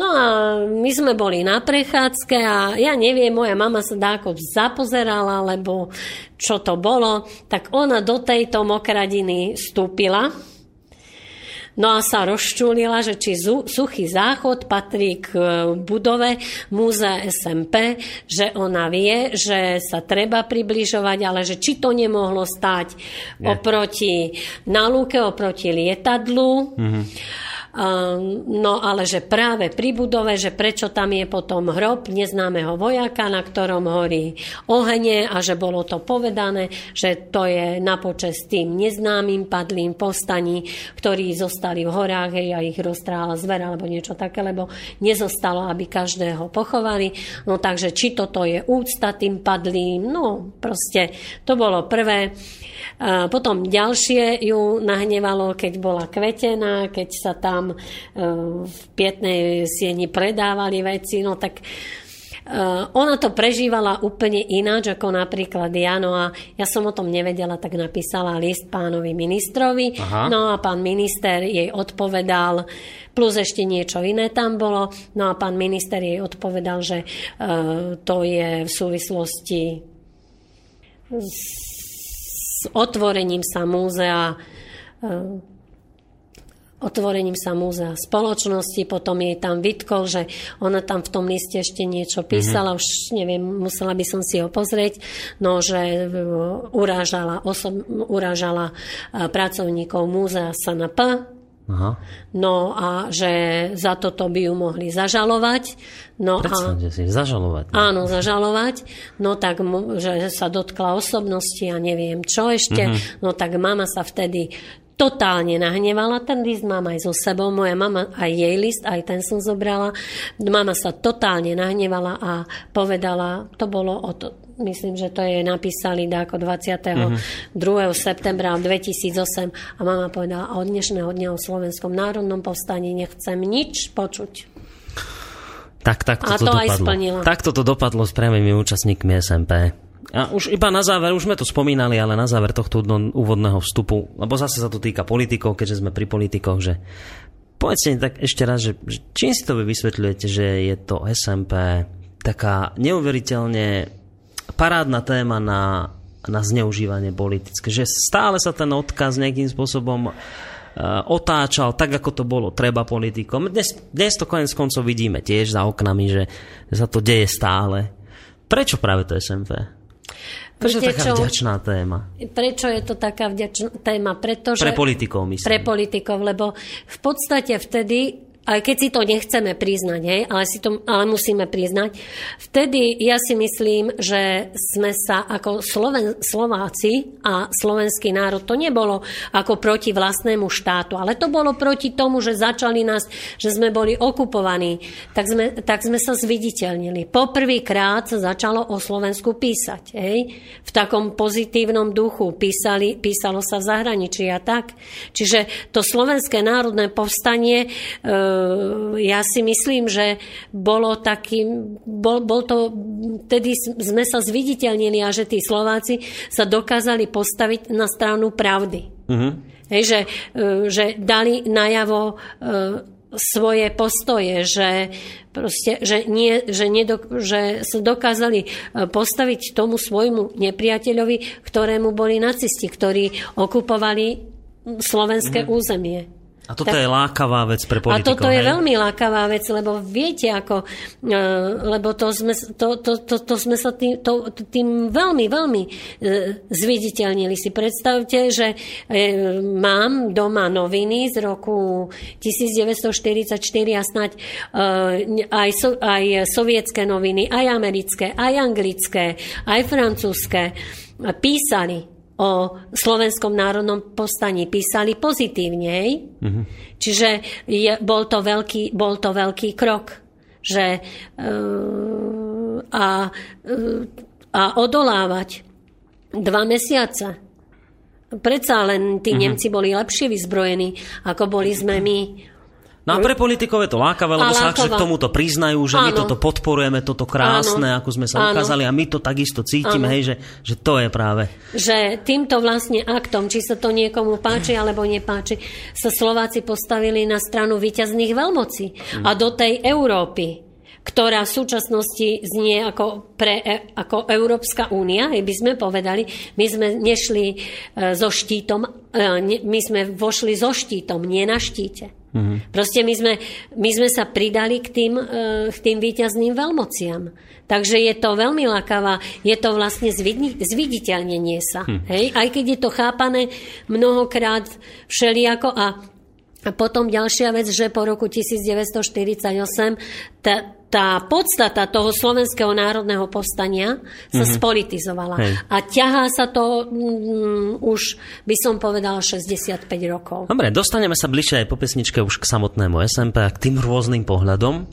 No a my sme boli na prechádzke a ja neviem, moja mama sa dáko zapozerala, lebo čo to bolo, tak ona do tejto mokradiny vstúpila No a sa rozčúlila, že či suchý záchod patrí k e, budove Múzea SMP, že ona vie, že sa treba približovať, ale že či to nemohlo stať Nie. oproti na lúke, oproti lietadlu. Mm-hmm no ale že práve pri budove, že prečo tam je potom hrob neznámeho vojaka, na ktorom horí ohene a že bolo to povedané, že to je na počas tým neznámym padlým postaní, ktorí zostali v horách hej, a ich roztrála zver alebo niečo také, lebo nezostalo, aby každého pochovali. No takže či toto je úcta tým padlým, no proste to bolo prvé. A potom ďalšie ju nahnevalo, keď bola kvetená, keď sa tam e, v pietnej sieni predávali veci, no tak ona to prežívala úplne ináč ako napríklad ja. No a ja som o tom nevedela, tak napísala list pánovi ministrovi. Aha. No a pán minister jej odpovedal, plus ešte niečo iné tam bolo. No a pán minister jej odpovedal, že uh, to je v súvislosti s otvorením sa múzea uh, otvorením sa múzea spoločnosti, potom jej tam vytkol, že ona tam v tom liste ešte niečo písala, mm-hmm. už neviem, musela by som si ho pozrieť, no, že e, urážala, osob, urážala e, pracovníkov múzea SNP, Aha. No a že za toto by ju mohli zažalovať. No Predstavte a, si, zažalovať. Ne? Áno, zažalovať. No tak, že sa dotkla osobnosti a neviem čo ešte. Mm-hmm. No tak mama sa vtedy totálne nahnevala. Ten list mám aj so sebou. Moja mama, aj jej list, aj ten som zobrala. Mama sa totálne nahnevala a povedala, to bolo o to, myslím, že to je napísali ako 22. Mm-hmm. septembra 2008 a mama povedala, od dnešného dňa o Slovenskom národnom povstaní nechcem nič počuť. Tak, tak to, a to, to dopadlo. aj splnila. Takto to dopadlo s priamými účastníkmi SMP. A už iba na záver, už sme to spomínali, ale na záver tohto úvodného vstupu, lebo zase sa to týka politikov, keďže sme pri politikoch, že povedzte tak ešte raz, že, čím si to vy vysvetľujete, že je to SMP taká neuveriteľne parádna téma na, na zneužívanie politické, že stále sa ten odkaz nejakým spôsobom uh, otáčal tak, ako to bolo treba politikom. Dnes, dnes to konec koncov vidíme tiež za oknami, že sa to deje stále. Prečo práve to SMP? Prečo je taká čo, vďačná téma? Prečo je to taká vďačná téma? Pretože, pre politikov, myslím. Pre politikov, lebo v podstate vtedy aj keď si to nechceme priznať, hej, ale, si to, ale musíme priznať, vtedy ja si myslím, že sme sa ako Sloven, Slováci a slovenský národ, to nebolo ako proti vlastnému štátu, ale to bolo proti tomu, že začali nás, že sme boli okupovaní, tak sme, tak sme sa zviditeľnili. Poprvýkrát sa začalo o Slovensku písať, hej, v takom pozitívnom duchu. Písali, písalo sa v zahraničí a tak. Čiže to slovenské národné povstanie e, ja si myslím, že bolo takým, bol, bol to, tedy sme sa zviditeľnili a že tí Slováci sa dokázali postaviť na stranu pravdy. Uh-huh. Hej, že, eh, že dali najavo eh, svoje postoje, že, proste, že, nie, že, nedok, že sa dokázali postaviť tomu svojmu nepriateľovi, ktorému boli nacisti, ktorí okupovali slovenské mm-hmm. územie. A toto tak, je lákavá vec pre politikov. A toto hej? je veľmi lákavá vec, lebo viete, ako, e, lebo to sme, to, to, to, to sme sa tým, to, tým veľmi, veľmi e, zviditeľnili. Si predstavte, že e, mám doma noviny z roku 1944 a snať aj, so, aj sovietské noviny, aj americké, aj anglické, aj francúzske písali o slovenskom národnom povstaní písali pozitívne. Mm-hmm. Čiže je, bol, to veľký, bol to veľký krok. Že, uh, a, uh, a odolávať dva mesiace. Predsa len tí mm-hmm. Nemci boli lepšie vyzbrojení, ako boli sme my. No a pre politikov je to lákavé, lebo sa k tomuto priznajú, že Áno. my toto podporujeme, toto krásne, Áno. ako sme sa Áno. ukázali a my to takisto cítime, hej, že, že to je práve. Že týmto vlastne aktom, či sa to niekomu páči alebo nepáči, sa Slováci postavili na stranu výťazných veľmocí mm. a do tej Európy ktorá v súčasnosti znie ako, pre, e, ako Európska únia, by sme povedali. My sme nešli e, so štítom, e, my sme vošli so štítom, nie na štíte. Mm-hmm. Proste my sme, my sme sa pridali k tým, uh, k tým výťazným veľmociam. Takže je to veľmi lákavá, je to vlastne zvidni, zviditeľnenie sa. Hm. Hej? Aj keď je to chápané mnohokrát všelijako a potom ďalšia vec, že po roku 1948 tá, tá podstata toho slovenského národného povstania sa mm-hmm. spolitizovala. Hej. A ťahá sa to um, už, by som povedala, 65 rokov. Dobre, dostaneme sa bližšie aj po pesničke už k samotnému SMP a k tým rôznym pohľadom.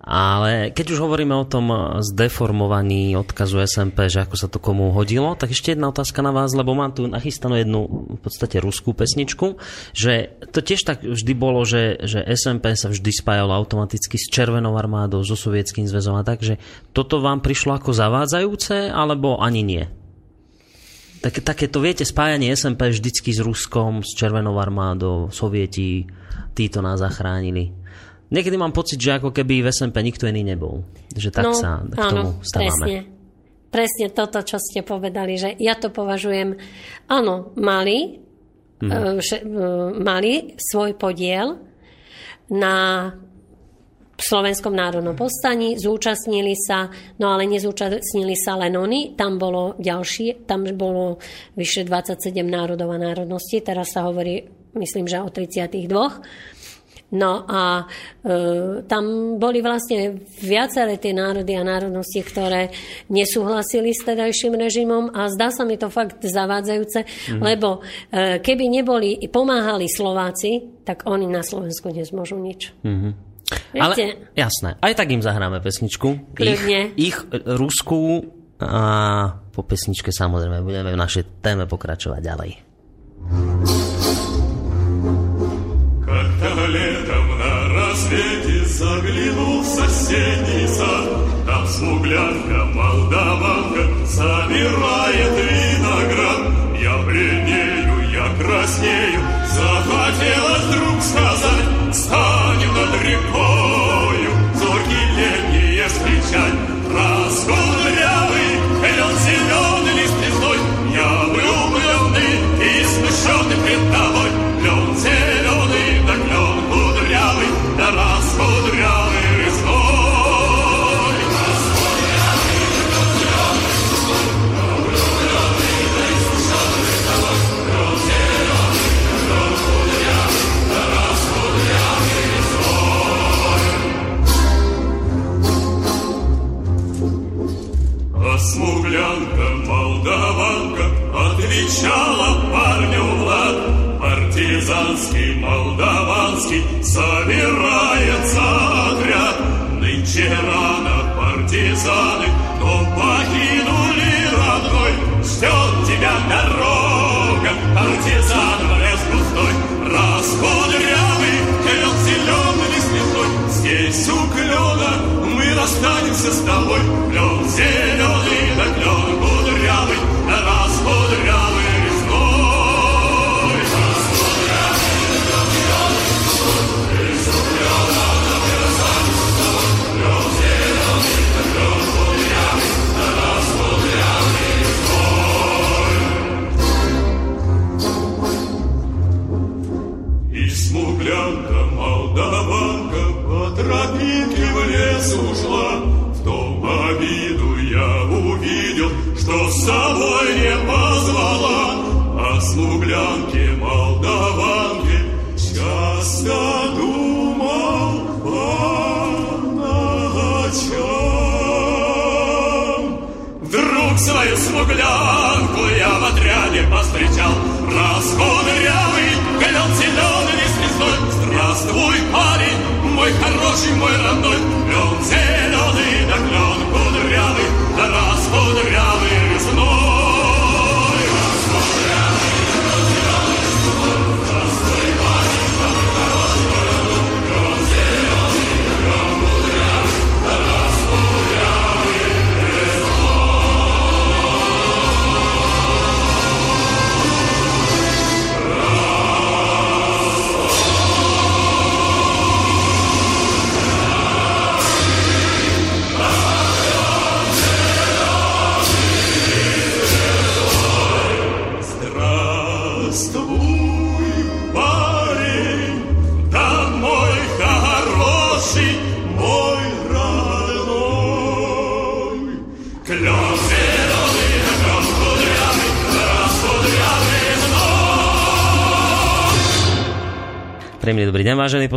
Ale keď už hovoríme o tom zdeformovaní odkazu SMP, že ako sa to komu hodilo, tak ešte jedna otázka na vás, lebo mám tu nachystanú jednu v podstate ruskú pesničku, že to tiež tak vždy bolo, že, že SMP sa vždy spájalo automaticky s Červenou armádou, so Sovietským zväzom a tak, že toto vám prišlo ako zavádzajúce, alebo ani nie? Také, takéto, viete, spájanie SMP vždycky s Ruskom, s Červenou armádou, Sovieti, títo nás zachránili. Niekedy mám pocit, že ako keby v SMP nikto iný nebol. Že tak no, sa k tomu áno, stávame. Presne. presne toto, čo ste povedali, že ja to považujem, áno, mali, hmm. uh, mali svoj podiel na Slovenskom národnom povstaní, zúčastnili sa, no ale nezúčastnili sa len oni, tam bolo ďalšie, tam bolo vyše 27 národov a národností, teraz sa hovorí, myslím, že o 32. No a e, tam boli vlastne viaceré tie národy a národnosti, ktoré nesúhlasili s tedajším režimom a zdá sa mi to fakt zavádzajúce, mm. lebo e, keby neboli, pomáhali Slováci, tak oni na Slovensku nezmôžu nič. Mm-hmm. Ale jasné, aj tak im zahráme pesničku. Kľudne. Ich, ich Rusku a po pesničke samozrejme budeme v našej téme pokračovať ďalej. Соседний сад, Там смуглянка, молдаванка собирает виноград. Я бледнею, я краснею, захотелось вдруг сказать, Станем над рекою,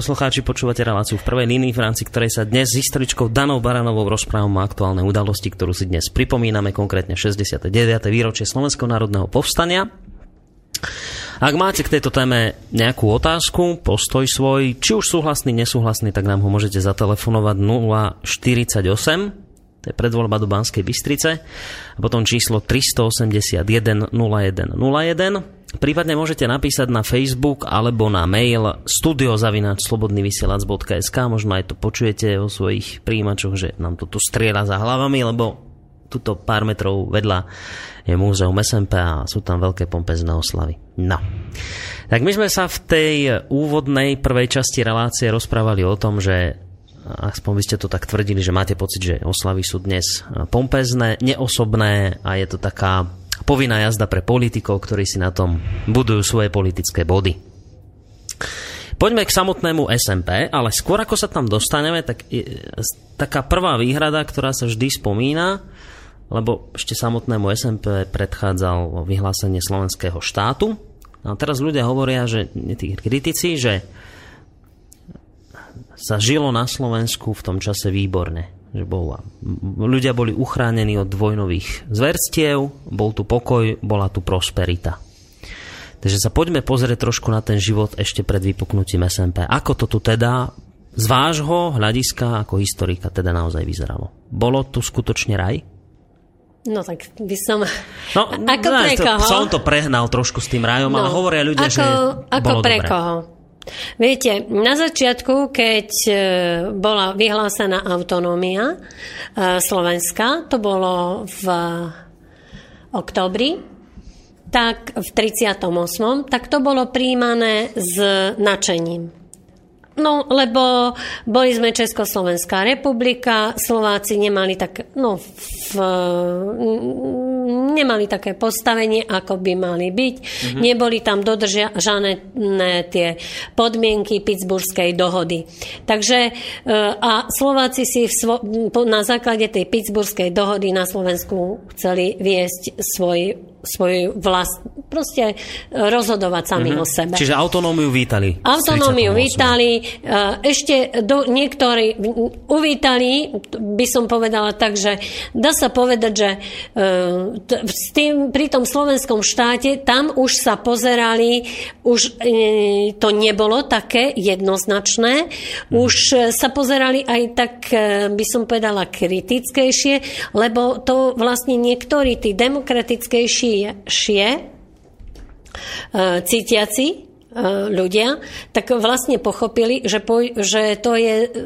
poslucháči, počúvate reláciu v prvej línii, v rámci ktorej sa dnes s historičkou Danou Baranovou rozprávam o aktuálnej udalosti, ktorú si dnes pripomíname, konkrétne 69. výročie Slovenského národného povstania. Ak máte k tejto téme nejakú otázku, postoj svoj, či už súhlasný, nesúhlasný, tak nám ho môžete zatelefonovať 048 to je predvoľba do Banskej Bystrice, a potom číslo 381 0101. Prípadne môžete napísať na Facebook alebo na mail studiozavináčslobodnyvysielac.sk možno aj to počujete o svojich príjimačoch, že nám to tu strieľa za hlavami, lebo tuto pár metrov vedľa je múzeum SMP a sú tam veľké pompezné oslavy. No. Tak my sme sa v tej úvodnej prvej časti relácie rozprávali o tom, že aspoň by ste to tak tvrdili, že máte pocit, že oslavy sú dnes pompezné, neosobné a je to taká povinná jazda pre politikov, ktorí si na tom budujú svoje politické body. Poďme k samotnému SMP, ale skôr ako sa tam dostaneme, tak taká prvá výhrada, ktorá sa vždy spomína, lebo ešte samotnému SMP predchádzal vyhlásenie slovenského štátu. A teraz ľudia hovoria, že tí kritici, že sa žilo na Slovensku v tom čase výborne. Že bola, ľudia boli uchránení od dvojnových zverstiev, bol tu pokoj, bola tu prosperita. Takže sa poďme pozrieť trošku na ten život ešte pred vypuknutím SMP. Ako to tu teda z vášho hľadiska ako historika teda naozaj vyzeralo? Bolo tu skutočne raj? No tak by som... No, ako no, pre koho? Som to prehnal trošku s tým rajom, no, ale hovoria ľudia, ako, že Ako bolo pre dobré. koho? Viete, na začiatku, keď e, bola vyhlásená autonómia e, Slovenska, to bolo v oktobri, tak v 38. tak to bolo príjmané s načením. No, lebo boli sme Československá republika, Slováci nemali tak, no, v, nemali také postavenie, ako by mali byť. Mm-hmm. Neboli tam dodržané tie podmienky Pittsburghskej dohody. Takže e, a Slováci si na základe tej Pittsburghskej dohody na Slovensku chceli viesť svoj svoj vlast, proste rozhodovať sami mm-hmm. o sebe. Čiže autonómiu vítali. Autonómiu vítali. E, ešte do, niektorí uvítali, by som povedala tak, že dá sa povedať, že e, s tým, pri tom slovenskom štáte tam už sa pozerali, už e, to nebolo také jednoznačné, mm-hmm. už sa pozerali aj tak, by som povedala, kritickejšie, lebo to vlastne niektorí tí demokratickejší šie, e, cítiaci e, ľudia, tak vlastne pochopili, že, po, že to je e,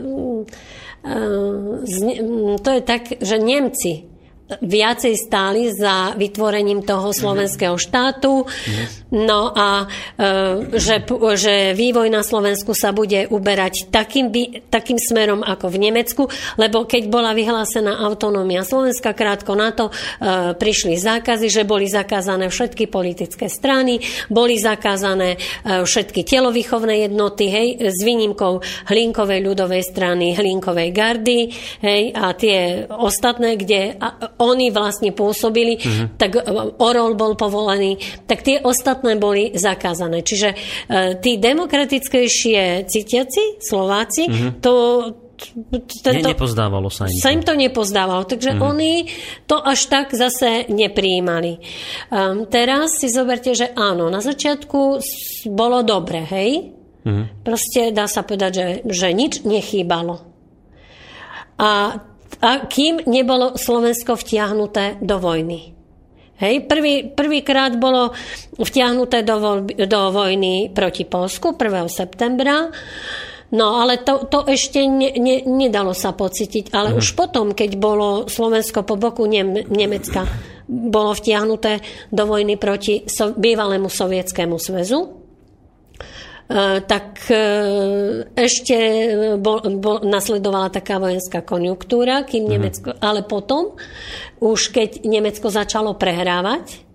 to je tak, že Nemci viacej stáli za vytvorením toho slovenského štátu. No a e, že, že vývoj na Slovensku sa bude uberať takým, takým smerom ako v Nemecku, lebo keď bola vyhlásená autonómia Slovenska, krátko na to e, prišli zákazy, že boli zakázané všetky politické strany, boli zakázané e, všetky telovýchovné jednoty, hej, s výnimkou Hlinkovej ľudovej strany, Hlinkovej gardy, hej, a tie ostatné, kde oni vlastne pôsobili, uh-huh. tak e, Orol bol povolený, tak tie ostatné boli zakázané. Čiže uh, tí demokratickejšie cítiaci, Slováci, uh-huh. to tento, ne, nepozdávalo sa im. Sa im to nepozdávalo, takže uh-huh. oni to až tak zase nepríjmali. Um, teraz si zoberte, že áno, na začiatku bolo dobre, hej? Uh-huh. Proste dá sa povedať, že, že nič nechýbalo. A a kým nebolo Slovensko vtiahnuté do vojny. Hej, prvý, prvýkrát bolo vtiahnuté do, voľby, do vojny proti Polsku 1. septembra. No ale to, to ešte ne, ne, nedalo sa pocítiť. Ale mm. už potom, keď bolo Slovensko po boku Nem, Nemecka, bolo vtiahnuté do vojny proti so, bývalému sovietskému zväzu, tak e, ešte bol, bol, nasledovala taká vojenská konjunktúra, kým mm. Nemecko, ale potom, už keď Nemecko začalo prehrávať,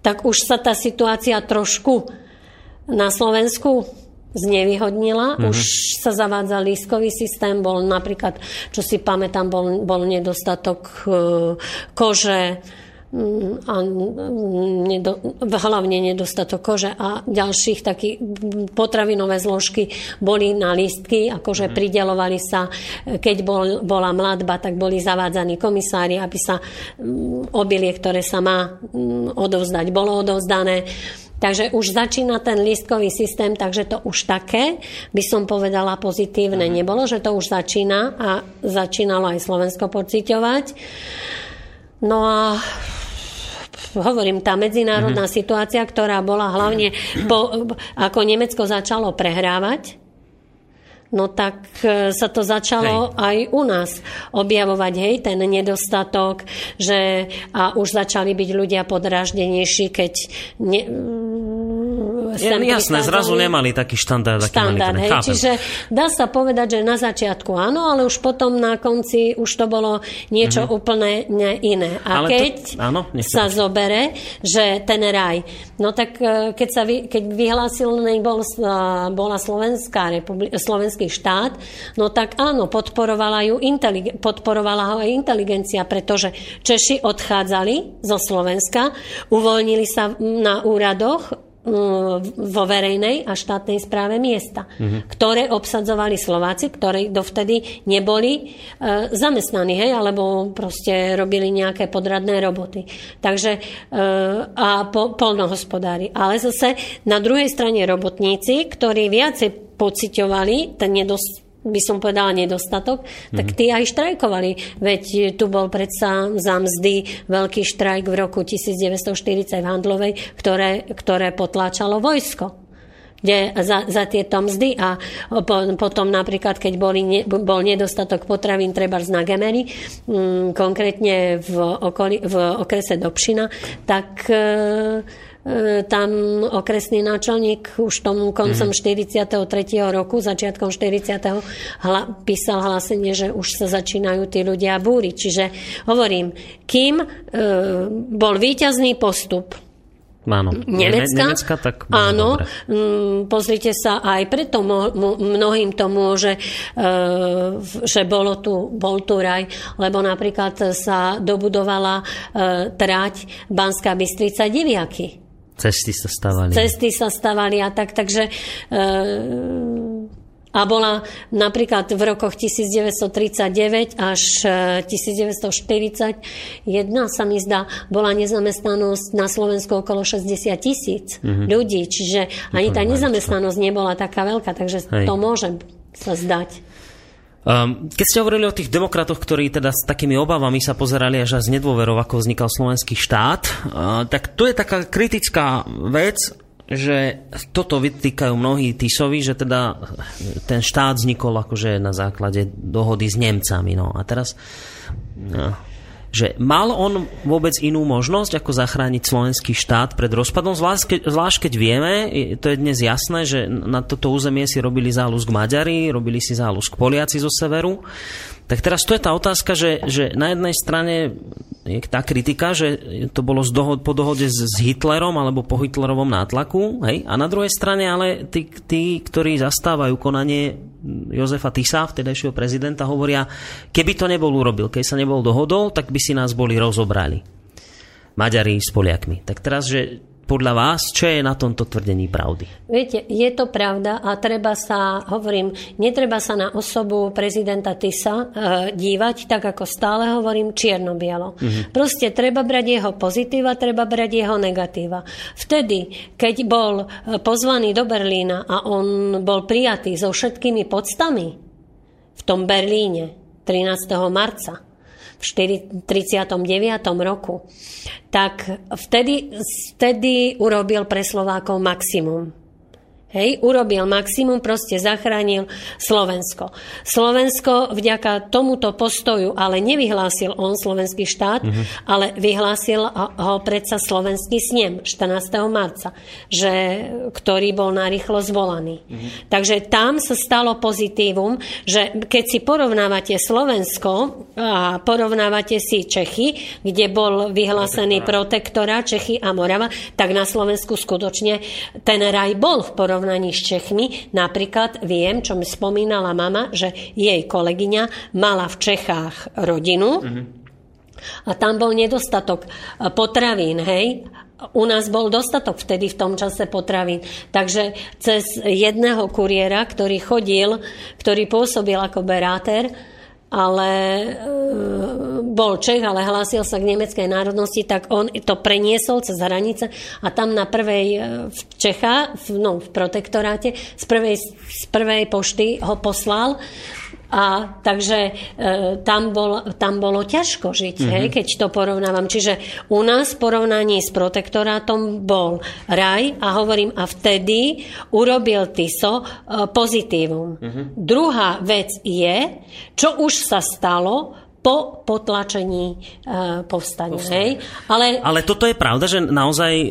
tak už sa tá situácia trošku na Slovensku znevýhodnila. Mm-hmm. Už sa zavádzal lískový systém, bol napríklad, čo si pamätám, bol, bol nedostatok kože, a nedo, hlavne nedostatok kože a ďalších takých potravinové zložky boli na lístky, akože mm. pridelovali sa, keď bol, bola mladba, tak boli zavádzaní komisári, aby sa obilie, ktoré sa má odovzdať, bolo odovzdané. Takže už začína ten lístkový systém, takže to už také, by som povedala, pozitívne mhm. nebolo, že to už začína a začínalo aj Slovensko pociťovať. No a hovorím, tá medzinárodná mm-hmm. situácia, ktorá bola hlavne po, ako Nemecko začalo prehrávať, no tak e, sa to začalo hej. aj u nás objavovať, hej, ten nedostatok, že a už začali byť ľudia podráždenejší, keď ne, je, jasné, zrazu nemali taký štandard. Štandard, hej, čiže dá sa povedať, že na začiatku áno, ale už potom na konci už to bolo niečo mm-hmm. úplne iné. A ale keď to, áno, sa zobere, že ten raj, no tak e, keď, sa vy, keď vyhlásil bol, bola Slovenská republika, slovenský štát, no tak áno, podporovala, ju intelig- podporovala ho aj inteligencia, pretože Češi odchádzali zo Slovenska, uvoľnili sa na úradoch vo verejnej a štátnej správe miesta, mm-hmm. ktoré obsadzovali Slováci, ktorí dovtedy neboli e, zamestnaní, hej, alebo proste robili nejaké podradné roboty. Takže e, a po, polnohospodári. Ale zase na druhej strane robotníci, ktorí viacej pociťovali ten nedost, by som povedala, nedostatok, mm-hmm. tak mhm. tí aj štrajkovali. Veď tu bol predsa za mzdy veľký štrajk v roku 1940 v Handlovej, ktoré, ktoré potláčalo vojsko kde za, za tieto mzdy a po, potom napríklad, keď boli, ne, bol nedostatok potravín treba z Nagemery, mm, konkrétne v, okoli, v okrese Dobšina, tak E, tam okresný náčelník už tomu koncom mm. 43. roku, začiatkom 40. Hla, písal hlásenie, že už sa začínajú tí ľudia búriť. Čiže hovorím, kým e, bol výťazný postup Áno. Nemecka. Nemecka tak Áno, dobre. Mm, pozrite sa, aj preto mo, mo, mnohým to môže, e, že bolo tu, bol tu raj, lebo napríklad sa dobudovala e, trať Banská Bystrica Diviaky. Cesty sa stavali. Cesty sa stavali a tak, takže e, a bola napríklad v rokoch 1939 až 1941 e, sa mi zdá, bola nezamestnanosť na Slovensku okolo 60 tisíc mm-hmm. ľudí, čiže ani tá nezamestnanosť nebola taká veľká, takže Hej. to môže sa zdať. Um, keď ste hovorili o tých demokratoch, ktorí teda s takými obavami sa pozerali až z nedôverov, ako vznikal slovenský štát, uh, tak tu je taká kritická vec, že toto vytýkajú mnohí Tisovi, že teda ten štát vznikol akože na základe dohody s Nemcami. No a teraz no, že mal on vôbec inú možnosť, ako zachrániť slovenský štát pred rozpadom, zvlášť keď, zvlášť keď vieme, to je dnes jasné, že na toto územie si robili záľusk Maďari, robili si záľusk Poliaci zo severu. Tak teraz to je tá otázka, že, že na jednej strane je tá kritika, že to bolo z dohod, po dohode s, s Hitlerom alebo po Hitlerovom nátlaku, hej? a na druhej strane ale tí, tí, ktorí zastávajú konanie Jozefa Tisa, vtedajšieho prezidenta, hovoria, keby to nebol urobil, keď sa nebol dohodol, tak by si nás boli rozobrali. Maďari s Poliakmi. Tak teraz, že podľa vás, čo je na tomto tvrdení pravdy? Viete, je to pravda a treba sa, hovorím, netreba sa na osobu prezidenta Tisa e, dívať, tak ako stále hovorím, čierno-bielo. Mm-hmm. Proste treba brať jeho pozitíva, treba brať jeho negatíva. Vtedy, keď bol e, pozvaný do Berlína a on bol prijatý so všetkými podstami v tom Berlíne 13. marca, 39. roku, tak vtedy, vtedy urobil pre Slovákov maximum. Hej, urobil maximum, proste zachránil Slovensko. Slovensko vďaka tomuto postoju, ale nevyhlásil on slovenský štát, mm-hmm. ale vyhlásil ho predsa slovenský snem 14. marca, že, ktorý bol narýchlo zvolaný. Mm-hmm. Takže tam sa stalo pozitívum, že keď si porovnávate Slovensko a porovnávate si Čechy, kde bol vyhlásený protektora Čechy a Morava, tak na Slovensku skutočne ten raj bol v porovnávaní porovnaní s Čechmi. Napríklad viem, čo mi spomínala mama, že jej kolegyňa mala v Čechách rodinu mm-hmm. a tam bol nedostatok e, potravín, hej, u nás bol dostatok vtedy v tom čase potravín. Takže cez jedného kuriéra, ktorý chodil, ktorý pôsobil ako beráter, ale e, bol Čech, ale hlásil sa k nemeckej národnosti, tak on to preniesol cez hranice a tam na prvej e, v Čecha, v, no, v protektoráte, z prvej, z prvej pošty ho poslal a takže e, tam, bol, tam bolo ťažko žiť, mm-hmm. hej, keď to porovnávam. Čiže u nás v porovnaní s protektorátom bol raj a hovorím, a vtedy urobil TISO e, pozitívum. Mm-hmm. Druhá vec je, čo už sa stalo, po potlačení uh, povstania. Hej? Ale... Ale toto je pravda, že naozaj, e,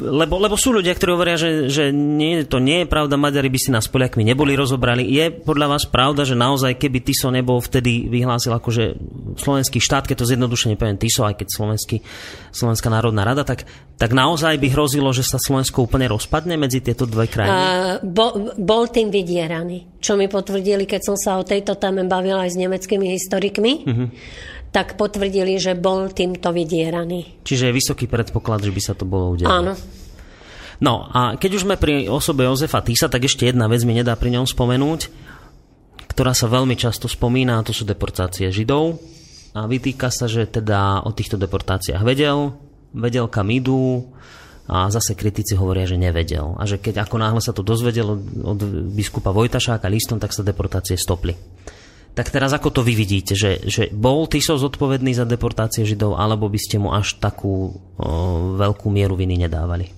lebo, lebo sú ľudia, ktorí hovoria, že, že nie, to nie je pravda, Maďari by si nás Poliakmi neboli rozobrali. Je podľa vás pravda, že naozaj, keby Tiso nebol vtedy vyhlásil akože slovenský štát, keď to zjednodušene poviem Tiso, aj keď slovenský, Slovenská národná rada, tak, tak naozaj by hrozilo, že sa Slovensko úplne rozpadne medzi tieto dve krajiny? Uh, bol, bol tým vydieraný, čo mi potvrdili, keď som sa o tejto téme bavila aj s nemeckými historikmi. Uh-huh tak potvrdili, že bol týmto vydieraný. Čiže je vysoký predpoklad, že by sa to bolo udialo. Áno. No a keď už sme pri osobe Jozefa Tisa, tak ešte jedna vec mi nedá pri ňom spomenúť, ktorá sa veľmi často spomína, a to sú deportácie Židov. A vytýka sa, že teda o týchto deportáciách vedel, vedel kam idú, a zase kritici hovoria, že nevedel. A že keď ako náhle sa to dozvedel od, biskupa Vojtašáka listom, tak sa deportácie stopli. Tak teraz ako to vy vidíte, že, že bol Tiso zodpovedný za deportácie Židov, alebo by ste mu až takú o, veľkú mieru viny nedávali?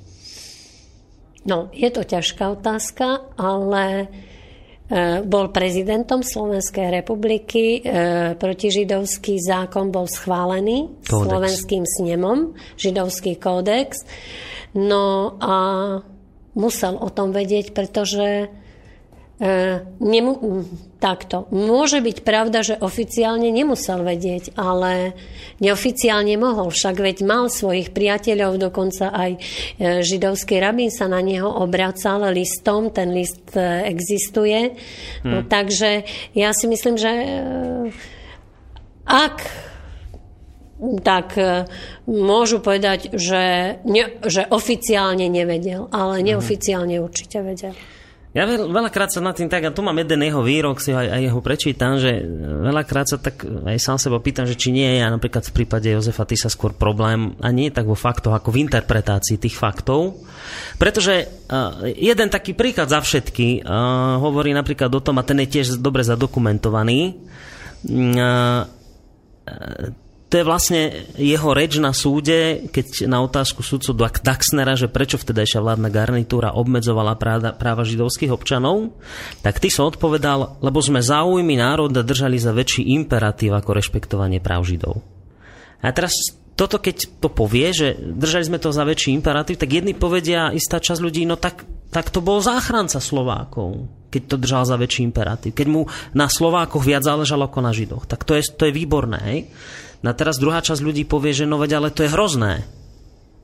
No, je to ťažká otázka, ale bol prezidentom Slovenskej republiky, e, protižidovský zákon bol schválený kódex. slovenským snemom, židovský kódex. No a musel o tom vedieť, pretože E, nemu, takto. Môže byť pravda, že oficiálne nemusel vedieť, ale neoficiálne mohol. Však veď mal svojich priateľov, dokonca aj e, židovský rabín sa na neho obracal listom, ten list e, existuje. Hmm. No, takže ja si myslím, že ak tak môžu povedať, že, ne, že oficiálne nevedel, ale neoficiálne určite vedel. Ja veľ, veľakrát sa nad tým tak, a tu mám jeden jeho výrok, si ho aj, aj jeho prečítam, že veľakrát sa tak aj sám seba pýtam, že či nie je ja napríklad v prípade Jozefa Tisa skôr problém, a nie tak vo faktoch, ako v interpretácii tých faktov. Pretože uh, jeden taký príklad za všetky uh, hovorí napríklad o tom, a ten je tiež dobre zadokumentovaný, uh, to je vlastne jeho reč na súde, keď na otázku sudcu Daxnera, že prečo vtedajšia vládna garnitúra obmedzovala práva, práva židovských občanov, tak ty som odpovedal, lebo sme záujmy národa držali za väčší imperatív ako rešpektovanie práv židov. A teraz toto keď to povie, že držali sme to za väčší imperatív, tak jedni povedia, istá časť ľudí, no tak, tak to bol záchranca Slovákov, keď to držal za väčší imperatív. Keď mu na Slovákoch viac záležalo ako na Židoch. Tak to je, to je výborné. Hej? No a teraz druhá časť ľudí povie, že no veď, ale to je hrozné.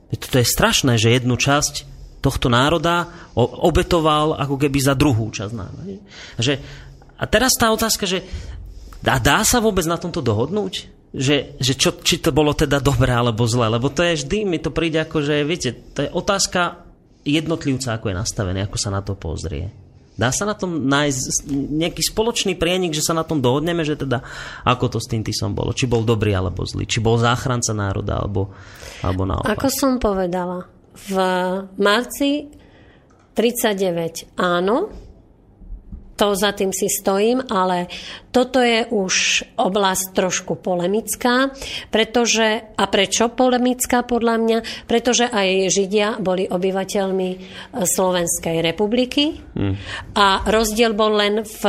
To je strašné, že jednu časť tohto národa obetoval ako keby za druhú časť národa. Že, a teraz tá otázka, že dá, dá sa vôbec na tomto dohodnúť? Že, že čo, či to bolo teda dobré alebo zlé, lebo to je vždy, mi to príde ako, že viete, to je otázka jednotlivca, ako je nastavený, ako sa na to pozrie. Dá sa na tom nájsť nejaký spoločný prienik, že sa na tom dohodneme, že teda ako to s tým Tisom bolo. Či bol dobrý alebo zlý. Či bol záchranca národa alebo, alebo naopak. Ako som povedala, v marci 39 áno, to za tým si stojím, ale toto je už oblasť trošku polemická, pretože, a prečo polemická podľa mňa? Pretože aj Židia boli obyvateľmi e, Slovenskej republiky hmm. a rozdiel bol len v,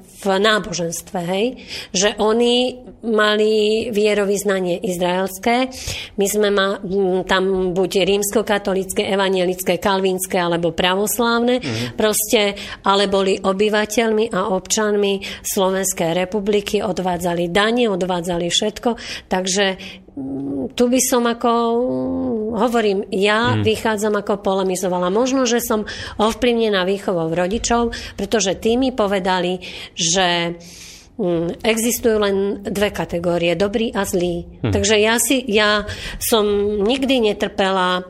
v náboženstve, hej? že oni mali vierovýznanie izraelské, my sme ma, tam buď rímskokatolické, evanielické, kalvínske alebo pravoslávne, hmm. proste, ale boli obyvateľmi a občanmi Slovenskej Slovenskej republiky, odvádzali dane, odvádzali všetko, takže mm, tu by som ako, mm, hovorím, ja hmm. vychádzam ako polemizovala. Možno, že som ovplyvnená výchovou rodičov, pretože tí mi povedali, že mm, existujú len dve kategórie, dobrý a zlý. Hmm. Takže ja, si, ja som nikdy netrpela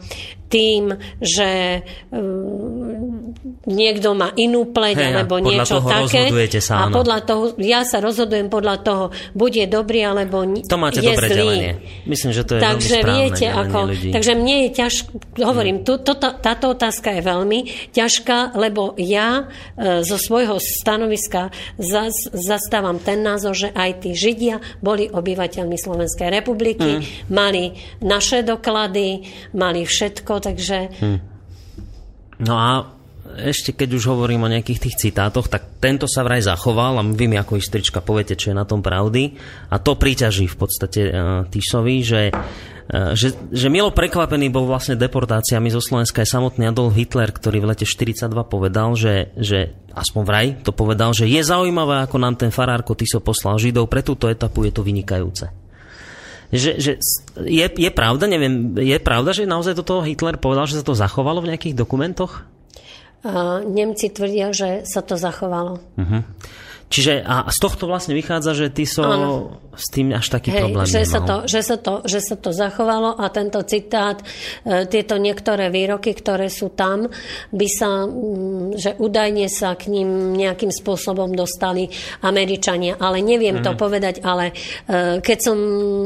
tým, že um, niekto má inú pleť Hej, alebo niečo také. sa, a áno. podľa toho, ja sa rozhodujem podľa toho, bude dobrý alebo To máte je dobré zlý. delenie. Myslím, že to je takže veľmi viete, ako, ľudí. takže mne je ťažko, hovorím, tu, to, táto otázka je veľmi ťažká, lebo ja e, zo svojho stanoviska zas, zastávam ten názor, že aj tí Židia boli obyvateľmi Slovenskej republiky, Mm. mali naše doklady, mali všetko, takže No a ešte keď už hovorím o nejakých tých citátoch, tak tento sa vraj zachoval a vy mi ako historička poviete, čo je na tom pravdy. A to príťaží v podstate uh, Tisovi, že, uh, že, že milo prekvapený bol vlastne deportáciami zo Slovenska aj samotný Adolf Hitler, ktorý v lete 42 povedal, že, že aspoň vraj to povedal, že je zaujímavé, ako nám ten farárko Tiso poslal Židov, pre túto etapu je to vynikajúce. Že, že je, je pravda, neviem, je pravda, že naozaj toto Hitler povedal, že sa to zachovalo v nejakých dokumentoch? a Nemci tvrdia, že sa to zachovalo. Uh-huh. Čiže a z tohto vlastne vychádza, že ty so Áno. s tým až taký Hej, problém že, nemal. sa to, že, sa to, že sa to zachovalo a tento citát, e, tieto niektoré výroky, ktoré sú tam, by sa, mm, že údajne sa k ním nejakým spôsobom dostali Američania. Ale neviem mm. to povedať, ale e, keď som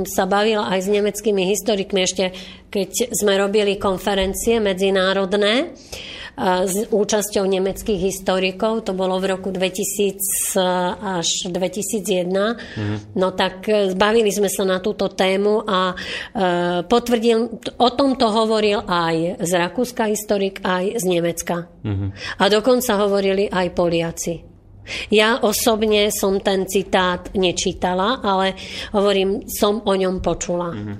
sa bavila aj s nemeckými historikmi ešte, keď sme robili konferencie medzinárodné, s účasťou nemeckých historikov, to bolo v roku 2000 až 2001, mm. no tak e, bavili sme sa na túto tému a e, potvrdil, o tomto hovoril aj z Rakúska historik, aj z Nemecka. Mm. A dokonca hovorili aj Poliaci. Ja osobne som ten citát nečítala, ale hovorím, som o ňom počula. Mm.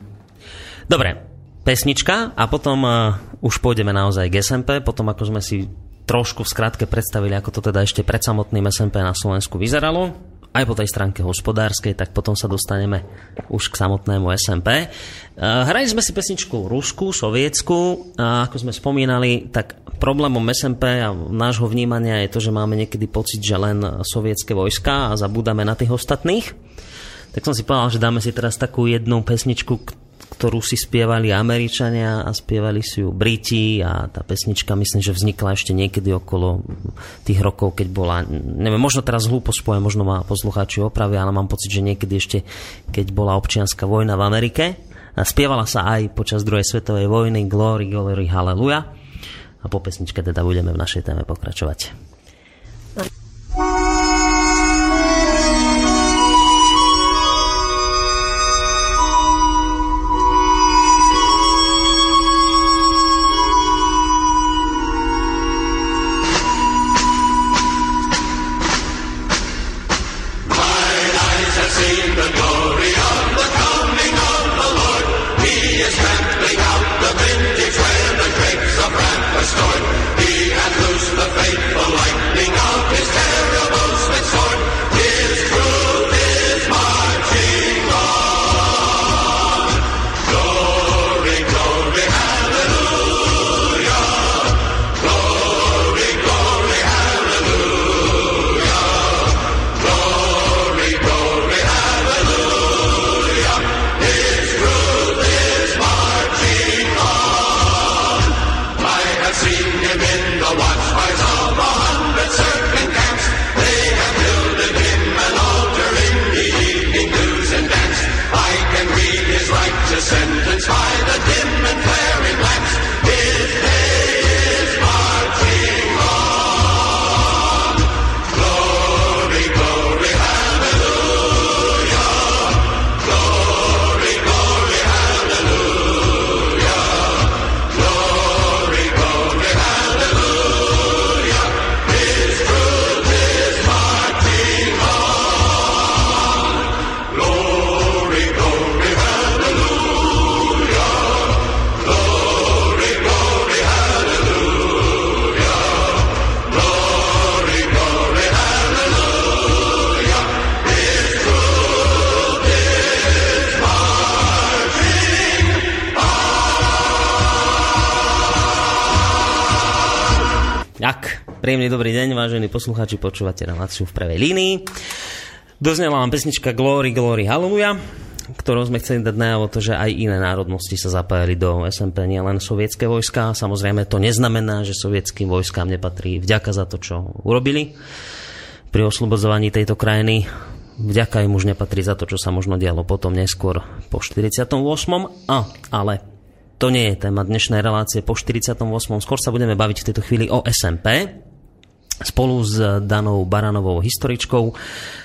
Dobre, pesnička a potom uh, už pôjdeme naozaj k SMP, potom ako sme si trošku v skratke predstavili, ako to teda ešte pred samotným SMP na Slovensku vyzeralo, aj po tej stránke hospodárskej, tak potom sa dostaneme už k samotnému SMP. Uh, hrali sme si pesničku Rusku, sovietsku a ako sme spomínali, tak problémom SMP a nášho vnímania je to, že máme niekedy pocit, že len sovietské vojska a zabúdame na tých ostatných. Tak som si povedal, že dáme si teraz takú jednu pesničku, ktorú si spievali Američania a spievali si ju Briti a tá pesnička myslím, že vznikla ešte niekedy okolo tých rokov, keď bola, neviem, možno teraz hlúpo spoje, možno má poslucháči opravy, ale mám pocit, že niekedy ešte, keď bola občianská vojna v Amerike, a spievala sa aj počas druhej svetovej vojny Glory, Glory, Hallelujah a po pesničke teda budeme v našej téme pokračovať. Príjemný dobrý deň, vážení poslucháči, počúvate reláciu v prvej línii. Doznela vám pesnička Glory, Glory, Hallelujah. ktorou sme chceli dať najavo to, že aj iné národnosti sa zapájali do SMP, nielen sovietské vojska. Samozrejme to neznamená, že sovietským vojskám nepatrí vďaka za to, čo urobili pri oslobodzovaní tejto krajiny. Vďaka im už nepatrí za to, čo sa možno dialo potom neskôr po 48. A, ale to nie je téma dnešnej relácie po 48. Skôr sa budeme baviť v tejto chvíli o SMP spolu s Danou Baranovou historičkou.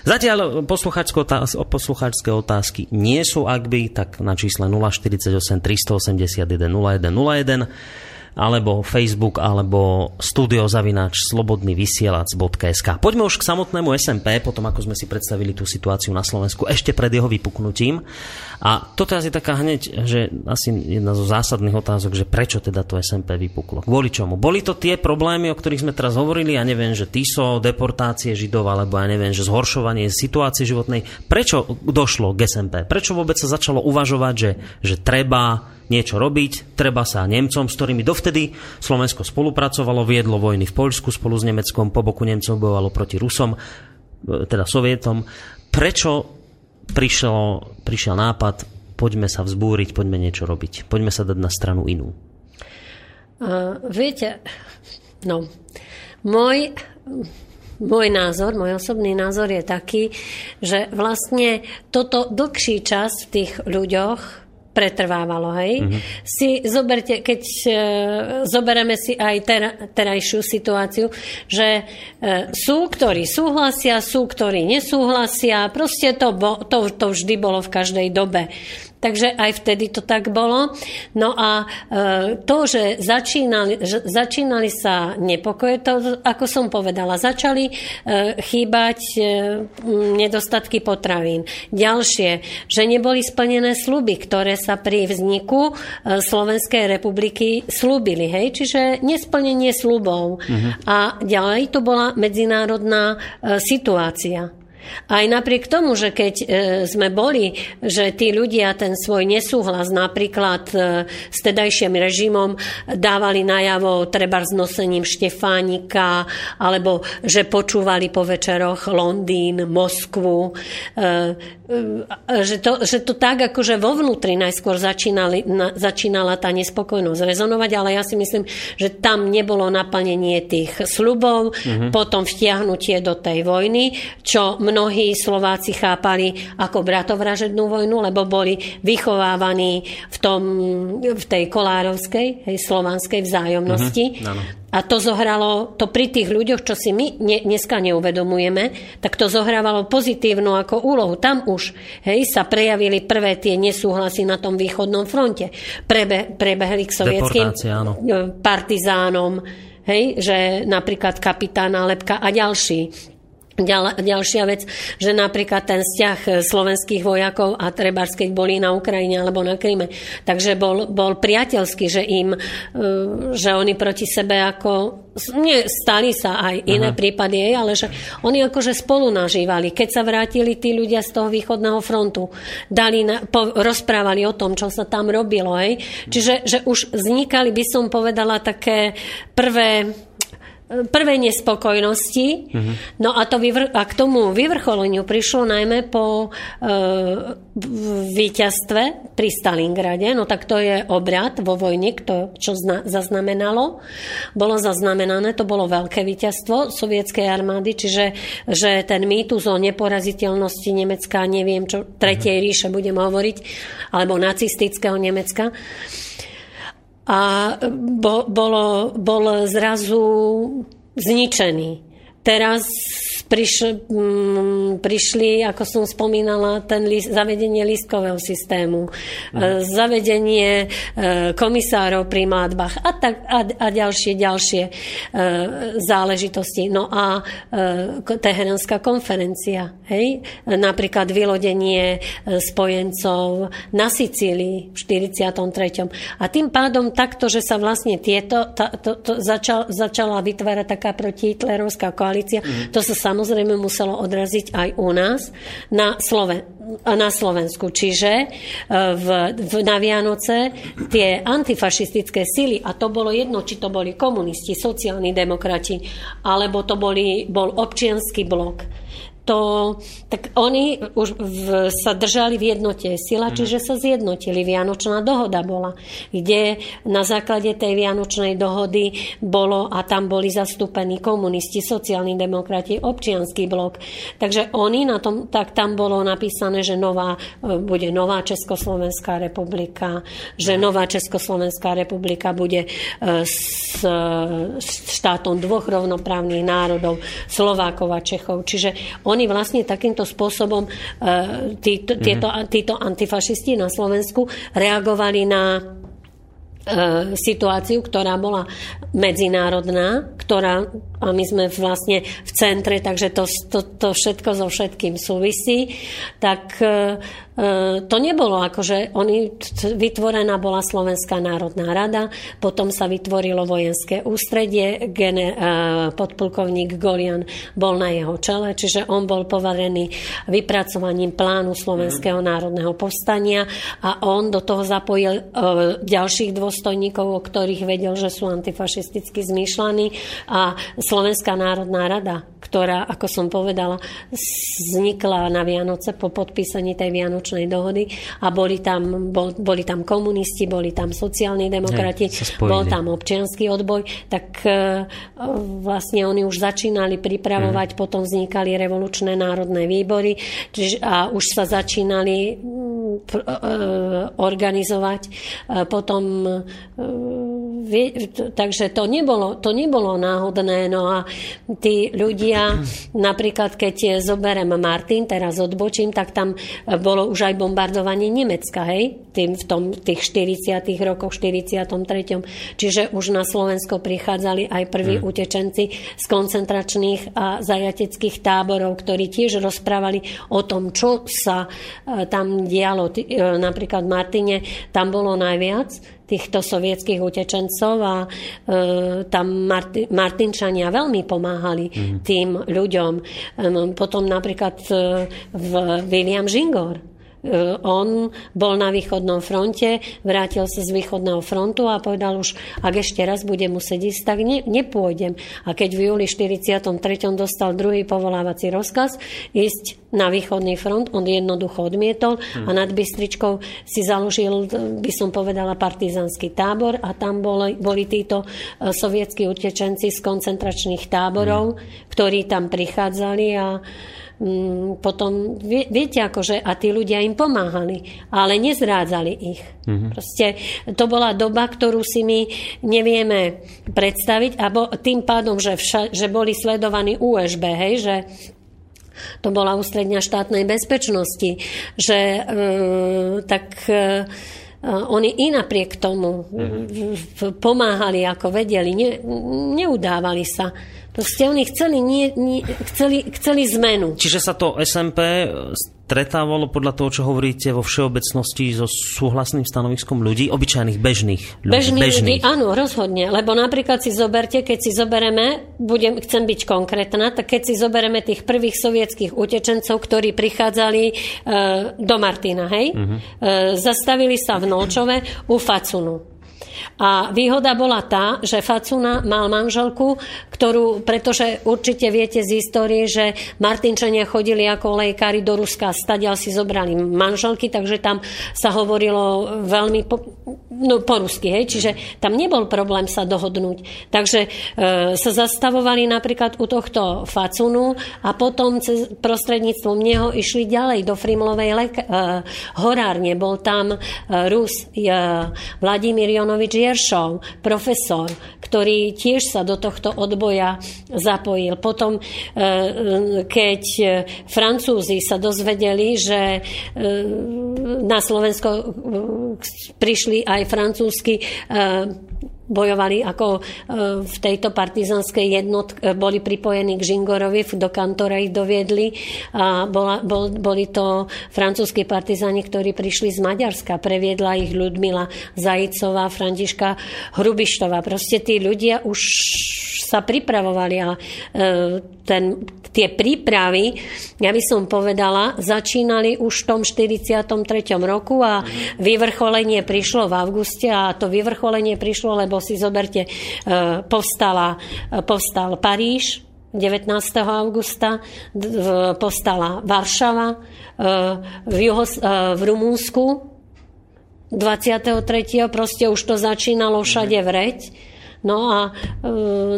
Zatiaľ poslucháčské otázky nie sú, ak by, tak na čísle 048 381 0101 alebo Facebook, alebo studiozavináč slobodnyvysielac.sk. Poďme už k samotnému SMP, potom ako sme si predstavili tú situáciu na Slovensku ešte pred jeho vypuknutím. A toto je asi taká hneď, že asi jedna zo zásadných otázok, že prečo teda to SMP vypuklo. Kvôli čomu? Boli to tie problémy, o ktorých sme teraz hovorili, ja neviem, že TISO, deportácie Židov, alebo ja neviem, že zhoršovanie situácie životnej. Prečo došlo k SMP? Prečo vôbec sa začalo uvažovať, že, že treba niečo robiť, treba sa Nemcom, s ktorými dovtedy Slovensko spolupracovalo, viedlo vojny v Poľsku spolu s Nemeckom, po boku Nemcov bojovalo proti Rusom, e, teda Sovietom. Prečo prišiel, prišiel nápad, poďme sa vzbúriť, poďme niečo robiť, poďme sa dať na stranu inú? Uh, viete, no, môj, môj názor, môj osobný názor je taký, že vlastne toto dlhší čas v tých ľuďoch pretrvávalo. Hej? Mm-hmm. Si zoberte, keď uh, zoberieme si aj ter, terajšiu situáciu, že uh, sú, ktorí súhlasia, sú, ktorí nesúhlasia. Proste to, bo, to, to vždy bolo v každej dobe. Takže aj vtedy to tak bolo. No a e, to, že začínali, že začínali sa nepokoje, to, ako som povedala, začali e, chýbať e, nedostatky potravín. Ďalšie, že neboli splnené sluby, ktoré sa pri vzniku Slovenskej republiky slúbili. Hej? Čiže nesplnenie slubov. Uh-huh. A ďalej to bola medzinárodná situácia. Aj napriek tomu, že keď e, sme boli, že tí ľudia ten svoj nesúhlas napríklad e, s tedajším režimom dávali najavo treba s nosením Štefánika, alebo že počúvali po večeroch Londýn, Moskvu, e, že to, že to tak akože vo vnútri najskôr začínali, na, začínala tá nespokojnosť rezonovať, ale ja si myslím, že tam nebolo naplnenie tých slubov, mm-hmm. potom vtiahnutie do tej vojny, čo mnohí Slováci chápali ako bratovražednú vojnu, lebo boli vychovávaní v, tom, v tej kolárovskej, hej, slovanskej vzájomnosti. Mm-hmm, a to zohralo, to pri tých ľuďoch, čo si my ne, dneska neuvedomujeme, tak to zohrávalo pozitívnu ako úlohu. Tam už hej, sa prejavili prvé tie nesúhlasy na tom východnom fronte. Prebe, prebehli k sovietským partizánom, hej, že napríklad kapitán Lepka a ďalší Ďal, ďalšia vec, že napríklad ten vzťah slovenských vojakov a trebárs, keď boli na Ukrajine alebo na Kryme, takže bol, bol priateľský, že im, e, že oni proti sebe ako, nie, stali sa aj iné Aha. prípady, ale že oni akože spolu nažívali. Keď sa vrátili tí ľudia z toho východného frontu, dali na, po, rozprávali o tom, čo sa tam robilo. Hej. Čiže že už vznikali, by som povedala, také prvé prvej nespokojnosti. Uh-huh. No a, to vyvr- a k tomu vyvrcholeniu prišlo najmä po e, víťazstve pri Stalingrade. No tak to je obrad vo vojne, kto, čo zna- zaznamenalo. Bolo zaznamenané, to bolo veľké víťazstvo sovietskej armády, čiže že ten mýtus o neporaziteľnosti Nemecka, neviem čo, Tretej uh-huh. ríše budem hovoriť, alebo nacistického Nemecka, a bo, bolo, bol zrazu zničený. Teraz priš, mm, prišli, ako som spomínala, ten list, zavedenie listkového systému, mm. zavedenie e, komisárov pri mladbách a, tak, a, a ďalšie, ďalšie e, záležitosti. No a Teheranská konferencia, hej? napríklad vylodenie spojencov na Sicílii v 43. A tým pádom takto, že sa vlastne tieto, ta, to, to začal, začala vytvárať taká protihitlerovská koalícia, koalícia. Mm. To sa samozrejme muselo odraziť aj u nás na, Sloven- na Slovensku. Čiže e, v, v, na Vianoce tie antifašistické sily, a to bolo jedno, či to boli komunisti, sociálni demokrati, alebo to boli, bol občianský blok, to, tak oni už v, sa držali v jednote sila, mm. čiže sa zjednotili. Vianočná dohoda bola, kde na základe tej Vianočnej dohody bolo a tam boli zastúpení komunisti, sociálni demokrati, občianský blok. Takže oni na tom, tak tam bolo napísané, že nová, e, bude nová Československá republika, že nová Československá republika bude e, s štátom dvoch rovnoprávnych národov, Slovákov a Čechov. Čiže oni vlastne takýmto spôsobom, e, títo, títo, títo antifašisti na Slovensku reagovali na E, situáciu, ktorá bola medzinárodná, ktorá, a my sme vlastne v centre, takže to, to, to všetko so všetkým súvisí, tak e, to nebolo akože oni, vytvorená bola Slovenská národná rada, potom sa vytvorilo vojenské ústredie, gener, podplukovník Golian bol na jeho čele, čiže on bol poverený vypracovaním plánu Slovenského národného povstania a on do toho zapojil ďalších dôsledkov dôstojníkov, o ktorých vedel, že sú antifašisticky zmýšľaní a Slovenská národná rada, ktorá, ako som povedala, vznikla na Vianoce po podpísaní tej Vianočnej dohody a boli tam, bol, boli tam komunisti, boli tam sociálni demokrati, Hej, bol tam občianský odboj, tak e, vlastne oni už začínali pripravovať, mm. potom vznikali revolučné národné výbory čiže, a už sa začínali e, organizovať. Potom takže to nebolo, to nebolo náhodné. No a tí ľudia, napríklad keď zoberiem Martin, teraz odbočím, tak tam bolo už aj bombardovanie Nemecka, hej, tým v tom, tých 40 rokoch, 43. Čiže už na Slovensko prichádzali aj prví mm. utečenci z koncentračných a zajateckých táborov, ktorí tiež rozprávali o tom, čo sa e, tam dialo. E, napríklad v Martine tam bolo najviac týchto sovietských utečencov a e, tam Marti, Martinčania veľmi pomáhali mm. tým ľuďom. E, potom napríklad e, v William Žingor on bol na východnom fronte, vrátil sa z východného frontu a povedal už, ak ešte raz bude musieť ísť, tak ne, nepôjdem. A keď v júli 43. dostal druhý povolávací rozkaz ísť na východný front, on jednoducho odmietol a nad Bystričkou si založil, by som povedala, partizanský tábor a tam boli, boli títo e, sovietskí utečenci z koncentračných táborov, hmm. ktorí tam prichádzali a Mm, potom, viete, akože, a tí ľudia im pomáhali, ale nezrádzali ich. Mm-hmm. Proste to bola doba, ktorú si my nevieme predstaviť a bo, tým pádom, že, vša, že boli sledovaní USB, hej, že to bola ústredňa štátnej bezpečnosti, že e, tak e, oni i napriek tomu mm-hmm. pomáhali, ako vedeli, ne, neudávali sa. Proste oni chceli, nie, nie, chceli, chceli zmenu. Čiže sa to SMP stretávalo podľa toho, čo hovoríte vo všeobecnosti so súhlasným stanoviskom ľudí, obyčajných bežných ľudí? Bežných, bežných. ľudí, áno, rozhodne. Lebo napríklad si zoberte, keď si zobereme, budem, chcem byť konkrétna, tak keď si zobereme tých prvých sovietských utečencov, ktorí prichádzali e, do Martina, hej, uh-huh. e, zastavili sa v Nolčove u Facunu. A výhoda bola tá, že Facuna mal manželku, ktorú, pretože určite viete z histórie, že Martinčania chodili ako lekári do Ruska, stadiaľ si zobrali manželky, takže tam sa hovorilo veľmi po, no, po rusky, hej, čiže tam nebol problém sa dohodnúť. Takže e, sa zastavovali napríklad u tohto Facunu a potom cez, prostredníctvom neho išli ďalej do Frimlovej lek- e, horárne. Bol tam e, Rus e, Vladimír Jonovič Jeršov, profesor, ktorý tiež sa do tohto odboja zapojil. Potom, e, keď Francúzi sa dozvedeli, že e, na Slovensko e, prišli aj francúzsky bojovali ako e, v tejto partizanskej jednotke, boli pripojení k Žingorovi, do kantora ich doviedli a bola, bol, boli to francúzskí partizani, ktorí prišli z Maďarska. Previedla ich Ľudmila Zajicová, Františka Hrubištová. Proste tí ľudia už sa pripravovali a e, ten, tie prípravy, ja by som povedala, začínali už v tom 43. roku a vyvrcholenie prišlo v auguste a to vyvrcholenie prišlo, lebo si zoberte, e, povstala, e, povstal Paríž, 19. augusta postala Varšava, e, v, Juhos, v Rumúnsku 23. proste už to začínalo všade vreť. No a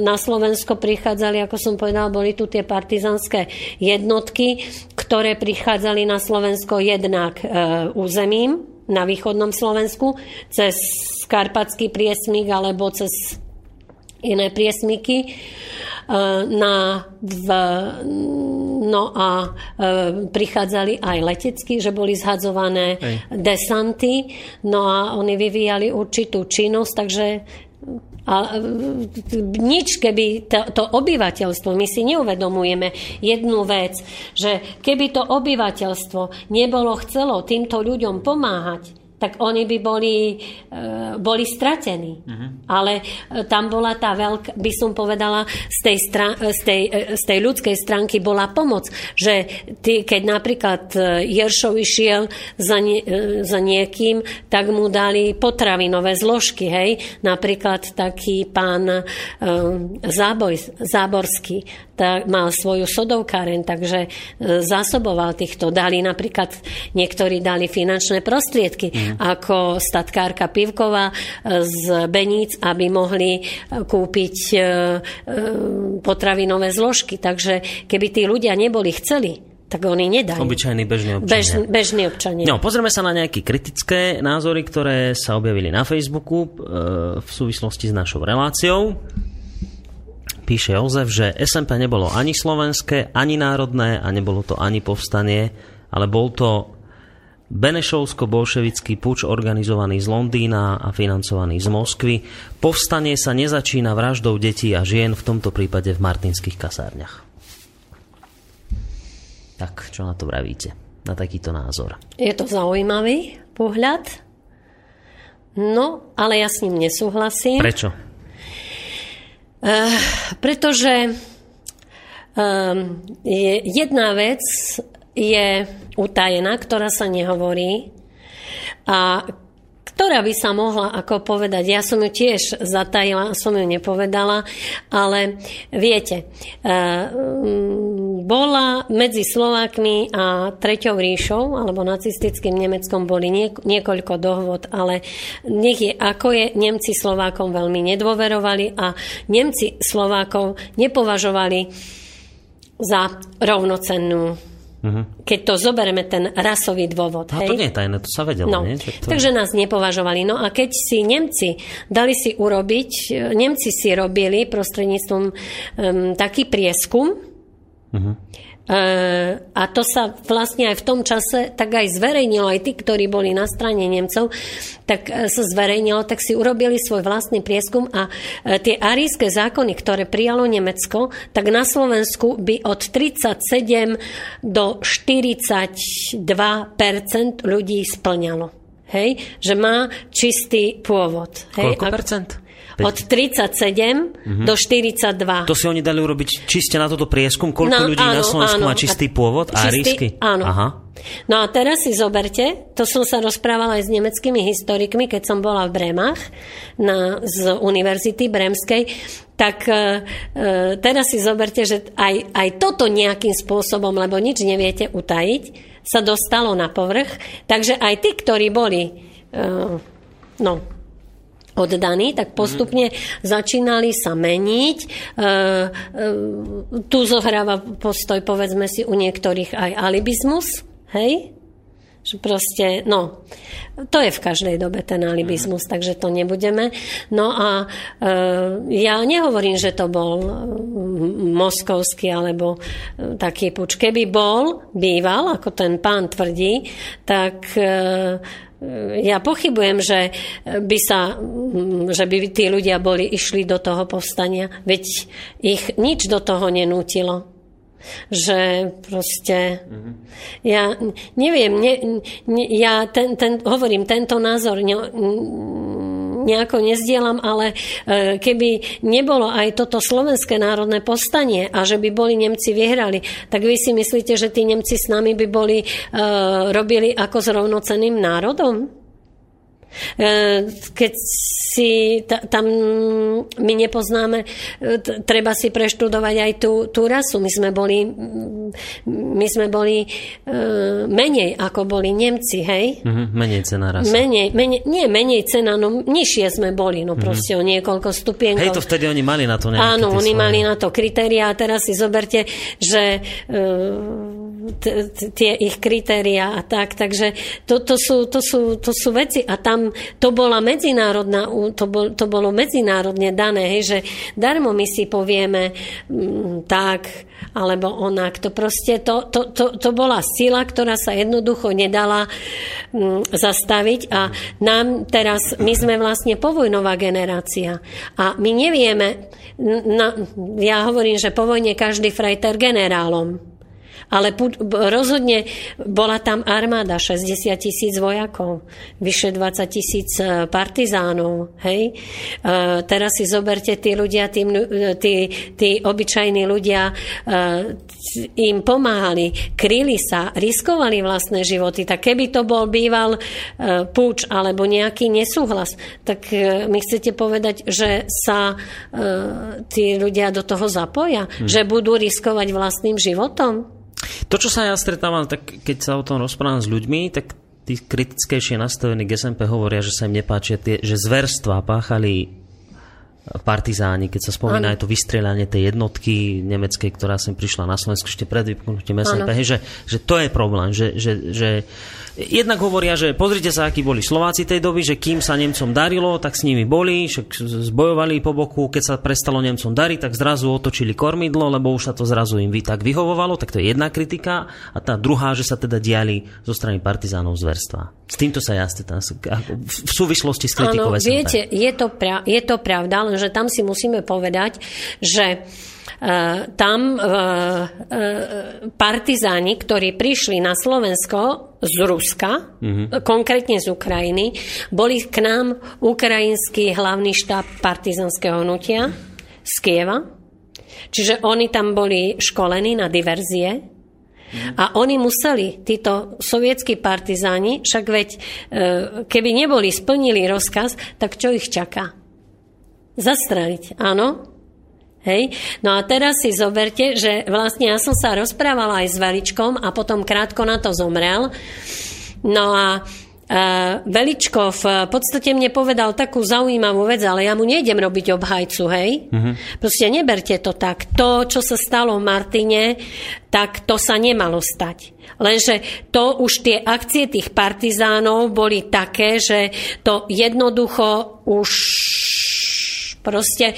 na Slovensko prichádzali, ako som povedala, boli tu tie partizanské jednotky, ktoré prichádzali na Slovensko jednak územím na východnom Slovensku cez Karpatský priesmik alebo cez iné priesmiky na, v, no a e, prichádzali aj letecky, že boli zhadzované desanty, no a oni vyvíjali určitú činnosť, takže a nič, keby to, to obyvateľstvo, my si neuvedomujeme jednu vec, že keby to obyvateľstvo nebolo chcelo týmto ľuďom pomáhať, tak oni by boli, e, boli stratení. Uh-huh. Ale e, tam bola tá veľká, by som povedala, z tej, stran, e, z, tej, z tej ľudskej stránky bola pomoc. Že ty, keď napríklad Jeršov išiel za, nie, za niekým, tak mu dali potravinové zložky. Hej? Napríklad taký pán Záboj, Záborský, tak mal svoju sodovkáren, takže zásoboval týchto. Dali napríklad, niektorí dali finančné prostriedky. Uh-huh ako statkárka Pivková e, z Beníc, aby mohli e, kúpiť e, potravinové zložky. Takže keby tí ľudia neboli chceli, tak oni nedajú. Obyčajní bežní občania. Bež, bežní občania. No, pozrieme sa na nejaké kritické názory, ktoré sa objavili na Facebooku e, v súvislosti s našou reláciou. Píše Jozef, že SMP nebolo ani slovenské, ani národné a nebolo to ani povstanie, ale bol to Benešovsko-bolševický puč organizovaný z Londýna a financovaný z Moskvy. Povstanie sa nezačína vraždou detí a žien, v tomto prípade v martinských kasárniach. Tak, čo na to vravíte? Na takýto názor. Je to zaujímavý pohľad, no, ale ja s ním nesúhlasím. Prečo? Uh, pretože um, je jedna vec je utajená, ktorá sa nehovorí a ktorá by sa mohla ako povedať. Ja som ju tiež zatajila, som ju nepovedala, ale viete, e, bola medzi Slovákmi a Treťou ríšou, alebo nacistickým Nemeckom boli niekoľko dohod, ale nech je ako je, Nemci Slovákom veľmi nedôverovali a Nemci Slovákov nepovažovali za rovnocennú Uh-huh. Keď to zoberieme, ten rasový dôvod. A hej? to nie je tajné, to sa vedelo. No. Nie? To... Takže nás nepovažovali. No a keď si Nemci dali si urobiť, Nemci si robili prostredníctvom um, taký prieskum, uh-huh. A to sa vlastne aj v tom čase tak aj zverejnilo, aj tí, ktorí boli na strane Nemcov, tak e, sa zverejnilo, tak si urobili svoj vlastný prieskum a e, tie aríske zákony, ktoré prijalo Nemecko, tak na Slovensku by od 37 do 42 ľudí splňalo. Hej? Že má čistý pôvod. Hej? Koľko percent? Od 37 mm-hmm. do 42. To si oni dali urobiť čiste na toto prieskum, koľko no, ľudí áno, na Slovensku áno. má čistý pôvod, čistý, árijský? Áno. Aha. No a teraz si zoberte, to som sa rozprávala aj s nemeckými historikmi, keď som bola v Bremach na, z Univerzity Bremskej, tak e, e, teraz si zoberte, že aj, aj toto nejakým spôsobom, lebo nič neviete utajiť, sa dostalo na povrch. Takže aj tí, ktorí boli e, no, oddaní, tak postupne mm. začínali sa meniť. E, e, tu zohráva postoj, povedzme si, u niektorých aj alibizmus, hej? Že proste, no, to je v každej dobe ten alibizmus, mm. takže to nebudeme. No a e, ja nehovorím, že to bol moskovský alebo e, taký puč. Keby bol, býval, ako ten pán tvrdí, tak e, ja pochybujem, že by, sa, že by tí ľudia boli išli do toho povstania, veď ich nič do toho nenútilo. Že proste, mm-hmm. ja neviem, ne, ne, ja ten, ten, hovorím, tento názor ne, nejako nezdielam, ale e, keby nebolo aj toto slovenské národné postanie a že by boli Nemci vyhrali, tak vy si myslíte, že tí Nemci s nami by boli, e, robili ako s rovnocenným národom? E, keď si tam my nepoznáme, e, treba si preštudovať aj tú, tú rasu. My sme boli, my sme boli uh, menej ako boli Nemci, hej? Mm-hmm, menej cena rasa. Menej, menej, nie menej cena, no nižšie sme boli, no proste mm-hmm. o niekoľko stupienkov. Hej, to vtedy oni mali na to nejaké Áno, oni svoje. mali na to kritéria a teraz si zoberte, že tie ich kritéria a tak, takže to, to, sú, to, sú, to sú veci a tam to bola medzinárodná, to, bol, to bolo medzinárodne dané, hej, že darmo my si povieme m, mm, tak, alebo onak. To proste, to, to, to, to bola sila, ktorá sa jednoducho nedala m, mm, zastaviť a nám teraz, my sme vlastne povojnová generácia a my nevieme, na, ja hovorím, že po vojne každý frajter generálom ale rozhodne bola tam armáda, 60 tisíc vojakov, vyše 20 tisíc e, partizánov. Hej? E, teraz si zoberte, tí ľudia, tí, tí, tí obyčajní ľudia e, im pomáhali, kryli sa, riskovali vlastné životy. Tak keby to bol býval e, púč alebo nejaký nesúhlas, tak e, mi chcete povedať, že sa e, tí ľudia do toho zapoja? Hmm. Že budú riskovať vlastným životom? To, čo sa ja stretávam, tak keď sa o tom rozprávam s ľuďmi, tak tí kritickejšie nastavení k SMP hovoria, že sa im nepáčia tie, že zverstva páchali partizáni, keď sa spomína aj to vystrelanie tej jednotky nemeckej, ktorá sem prišla na Slovensku ešte pred vypnutím SMP, že, že to je problém, že, že, že jednak hovoria, že pozrite sa, akí boli Slováci tej doby, že kým sa Nemcom darilo, tak s nimi boli, však zbojovali po boku, keď sa prestalo Nemcom dariť, tak zrazu otočili kormidlo, lebo už sa to zrazu im tak vyhovovalo, tak to je jedna kritika. A tá druhá, že sa teda diali zo strany partizánov zverstva. S týmto sa ja v súvislosti s kritikou Áno, viete, je to, pra, je to pravda, lenže tam si musíme povedať, že tam eh, eh, partizáni, ktorí prišli na Slovensko z Ruska, mm-hmm. konkrétne z Ukrajiny, boli k nám ukrajinský hlavný štáb partizanského hnutia z Kieva. Čiže oni tam boli školení na diverzie, a oni museli, títo sovietskí partizáni, však veď keby neboli splnili rozkaz, tak čo ich čaká? Zastraliť, áno? Hej? No a teraz si zoberte, že vlastne ja som sa rozprávala aj s Veličkom a potom krátko na to zomrel. No a Uh, Veličko v podstate mne povedal takú zaujímavú vec, ale ja mu nejdem robiť obhajcu, hej? Uh-huh. Proste neberte to tak. To, čo sa stalo v Martine, tak to sa nemalo stať. Lenže to už tie akcie tých partizánov boli také, že to jednoducho už proste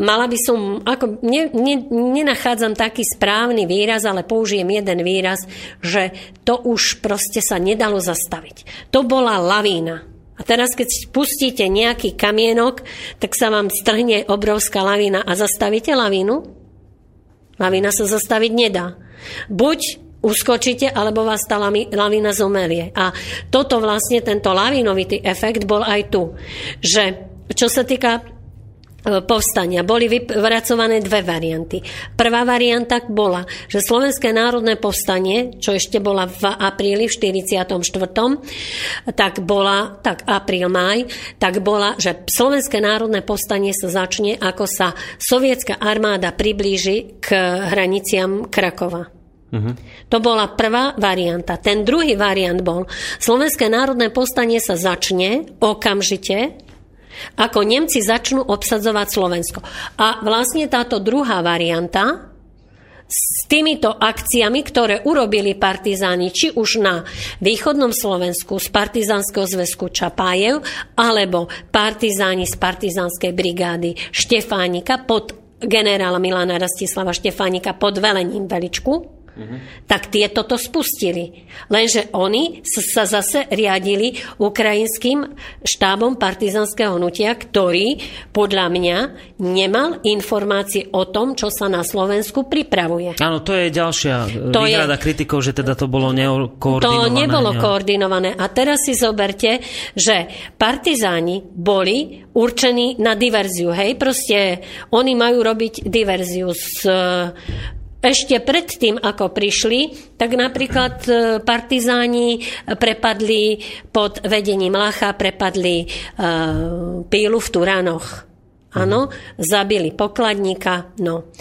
mala by som, ako, ne, ne, nenachádzam taký správny výraz, ale použijem jeden výraz, že to už proste sa nedalo zastaviť. To bola lavína. A teraz, keď pustíte nejaký kamienok, tak sa vám strhne obrovská lavína a zastavíte lavínu? Lavína sa zastaviť nedá. Buď uskočíte, alebo vás tá lavína zomelie. A toto vlastne, tento lavínovitý efekt bol aj tu. Že čo sa týka povstania. Boli vypracované dve varianty. Prvá varianta bola, že Slovenské národné povstanie, čo ešte bola v apríli v 44. tak bola, tak apríl, maj, tak bola, že Slovenské národné povstanie sa začne, ako sa sovietská armáda priblíži k hraniciam Krakova. Uh-huh. To bola prvá varianta. Ten druhý variant bol, Slovenské národné povstanie sa začne okamžite ako Nemci začnú obsadzovať Slovensko. A vlastne táto druhá varianta s týmito akciami, ktoré urobili partizáni, či už na východnom Slovensku z partizánskeho zväzku Čapájev, alebo partizáni z partizánskej brigády Štefánika pod generála Milana Rastislava Štefánika pod velením Veličku, Mm-hmm. Tak tieto to spustili. Lenže oni sa zase riadili ukrajinským štábom partizanského hnutia, ktorý podľa mňa nemal informácie o tom, čo sa na Slovensku pripravuje. Áno, to je ďalšia to výhrada je, kritikov, že teda to bolo nekoordinované. To nebolo ne? koordinované. A teraz si zoberte, že partizáni boli určení na diverziu. Hej, proste oni majú robiť diverziu z ešte pred tým, ako prišli, tak napríklad e, partizáni prepadli pod vedením Lacha, prepadli uh, pílu v Turánoch. Áno, zabili pokladníka. No.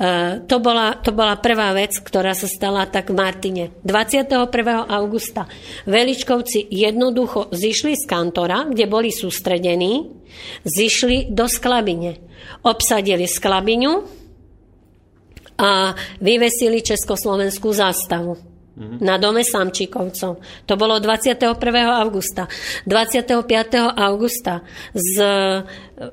E, to, bola, to bola prvá vec, ktorá sa stala tak v Martine. 21. augusta Veličkovci jednoducho zišli z kantora, kde boli sústredení, zišli do Sklabine. Obsadili Sklabiňu, a vyvesili Československú zástavu na dome Samčíkovcov. To bolo 21. augusta. 25. augusta z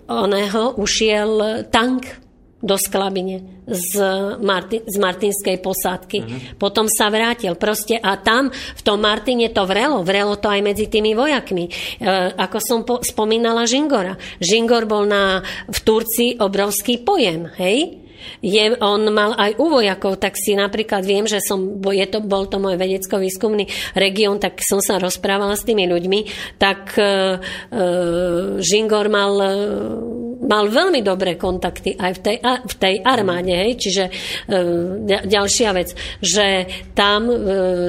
oného ušiel tank do Sklabine z, Marti- z Martinskej posádky. Mm-hmm. Potom sa vrátil. Proste a tam v tom Martine to vrelo. Vrelo to aj medzi tými vojakmi. E, ako som po- spomínala Žingora. Žingor bol na, v Turcii obrovský pojem. Hej? Je, on mal aj u tak si napríklad viem, že som, bo je to, bol to môj vedecko-výskumný región, tak som sa rozprávala s tými ľuďmi, tak uh, Žingor mal, mal veľmi dobré kontakty aj v tej, v tej armáde, hej? čiže uh, ďalšia vec, že tam uh,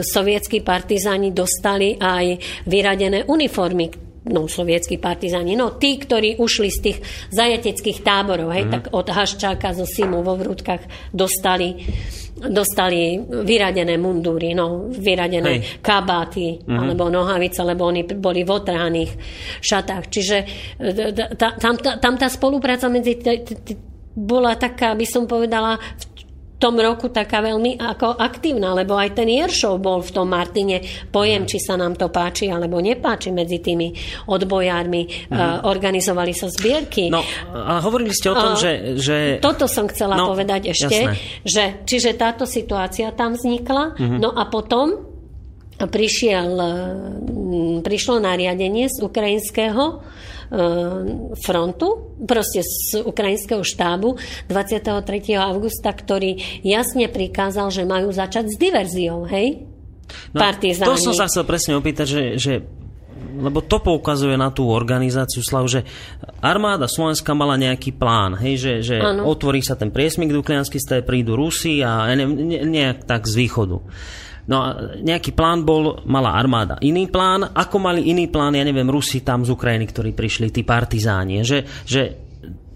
sovietskí partizáni dostali aj vyradené uniformy, no, sovietskí partizáni, no tí, ktorí ušli z tých zajateckých táborov, hej, mm. tak od Haščáka zo Simu vo Vrútkach dostali dostali vyradené mundúry, no, vyradené Hej. kabáty mm-hmm. alebo nohavice, lebo oni boli v otrhaných šatách. Čiže e, tam, tam tá spolupráca medzi bola taká, by som povedala, v tom roku taká veľmi ako aktívna, lebo aj ten Jeršov bol v tom Martine pojem, či sa nám to páči alebo nepáči medzi tými odbojármi. Mm. Uh, organizovali sa zbierky. No, a hovorili ste o tom, uh, že, že... Toto som chcela no, povedať ešte, že čiže táto situácia tam vznikla, mm-hmm. no a potom prišiel, prišlo nariadenie z ukrajinského Eh, frontu, proste z ukrajinského štábu 23. augusta, ktorý jasne prikázal, že majú začať s diverziou, hej? No, Partizáni. To som sa chcel presne opýtať, že, že lebo to poukazuje na tú organizáciu Slav, že armáda Slovenska mala nejaký plán, hej, že, že otvorí sa ten priesmik Dukliansky stej, prídu Rusi a ne, ne, nejak tak z východu. No a nejaký plán bol, mala armáda. Iný plán, ako mali iný plán, ja neviem, Rusi tam z Ukrajiny, ktorí prišli, tí partizáni, že, že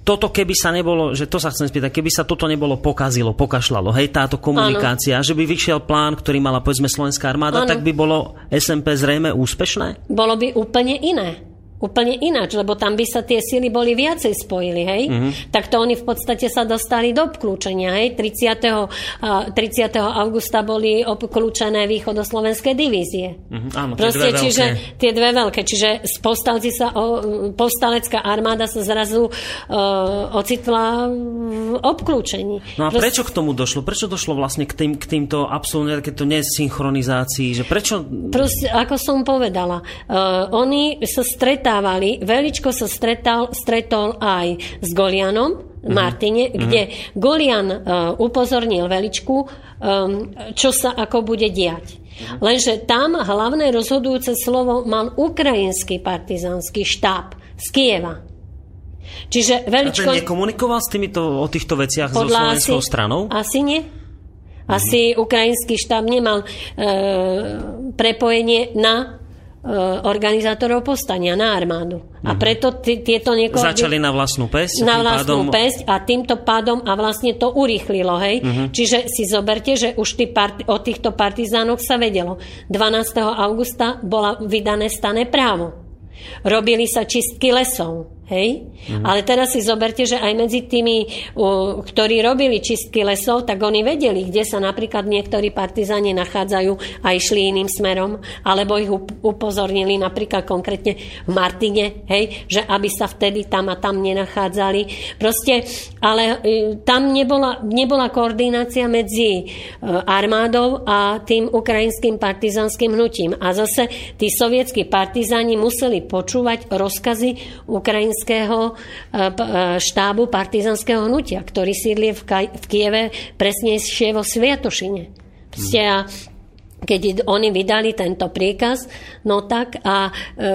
toto keby sa nebolo, že to sa chcem spýtať, keby sa toto nebolo pokazilo, pokašľalo, hej, táto komunikácia, ano. že by vyšiel plán, ktorý mala povedzme slovenská armáda, ano. tak by bolo SMP zrejme úspešné? Bolo by úplne iné úplne ináč, lebo tam by sa tie sily boli viacej spojili, hej? Mm-hmm. Tak to oni v podstate sa dostali do obklúčenia, hej? 30. 30. augusta boli obklúčené východoslovenské divízie. Mm-hmm, áno, Proste, tie dve čiže veľké. tie dve veľké, čiže povstalci sa, povstalecká armáda sa zrazu o, ocitla v obklúčení. No a Proste... prečo k tomu došlo? Prečo došlo vlastne k, tým, k týmto absolútne to nesynchronizácii? Že prečo... Proste, ako som povedala, uh, oni sa stretali stretávali, Veličko sa stretal, stretol aj s Golianom, Mm-hmm. Martine, mm-hmm. kde Golian uh, upozornil Veličku, um, čo sa ako bude diať. Mm-hmm. Lenže tam hlavné rozhodujúce slovo mal ukrajinský partizánsky štáb z Kieva. Čiže Veličko... A nekomunikoval s týmito, o týchto veciach so slovenskou asi, stranou? Asi nie. Asi mm-hmm. ukrajinský štáb nemal e, prepojenie na organizátorov povstania na armádu. A mhm. preto t- tieto niekoho... Začali na vlastnú pesť? Na vlastnú pádom... pesť a týmto pádom a vlastne to urýchlilo, hej. Uh-huh. Čiže si zoberte, že už tý part- o týchto partizánoch sa vedelo. 12. augusta bola vydané stané právo. Robili sa čistky lesov. Hej? Mm-hmm. Ale teraz si zoberte, že aj medzi tými, uh, ktorí robili čistky lesov, tak oni vedeli, kde sa napríklad niektorí partizáni nachádzajú a išli iným smerom, alebo ich upozornili napríklad konkrétne v Martine, hej? že aby sa vtedy tam a tam nenachádzali. Proste, ale uh, tam nebola, nebola koordinácia medzi uh, armádou a tým ukrajinským partizánskym hnutím. A zase tí sovietskí partizáni museli počúvať rozkazy ukrajinských partizanského eh, eh, štábu partizanského hnutia, ktorý sídli v, Kieve presnejšie vo Sviatošine. Hmm. A keď oni vydali tento príkaz, no tak a, e,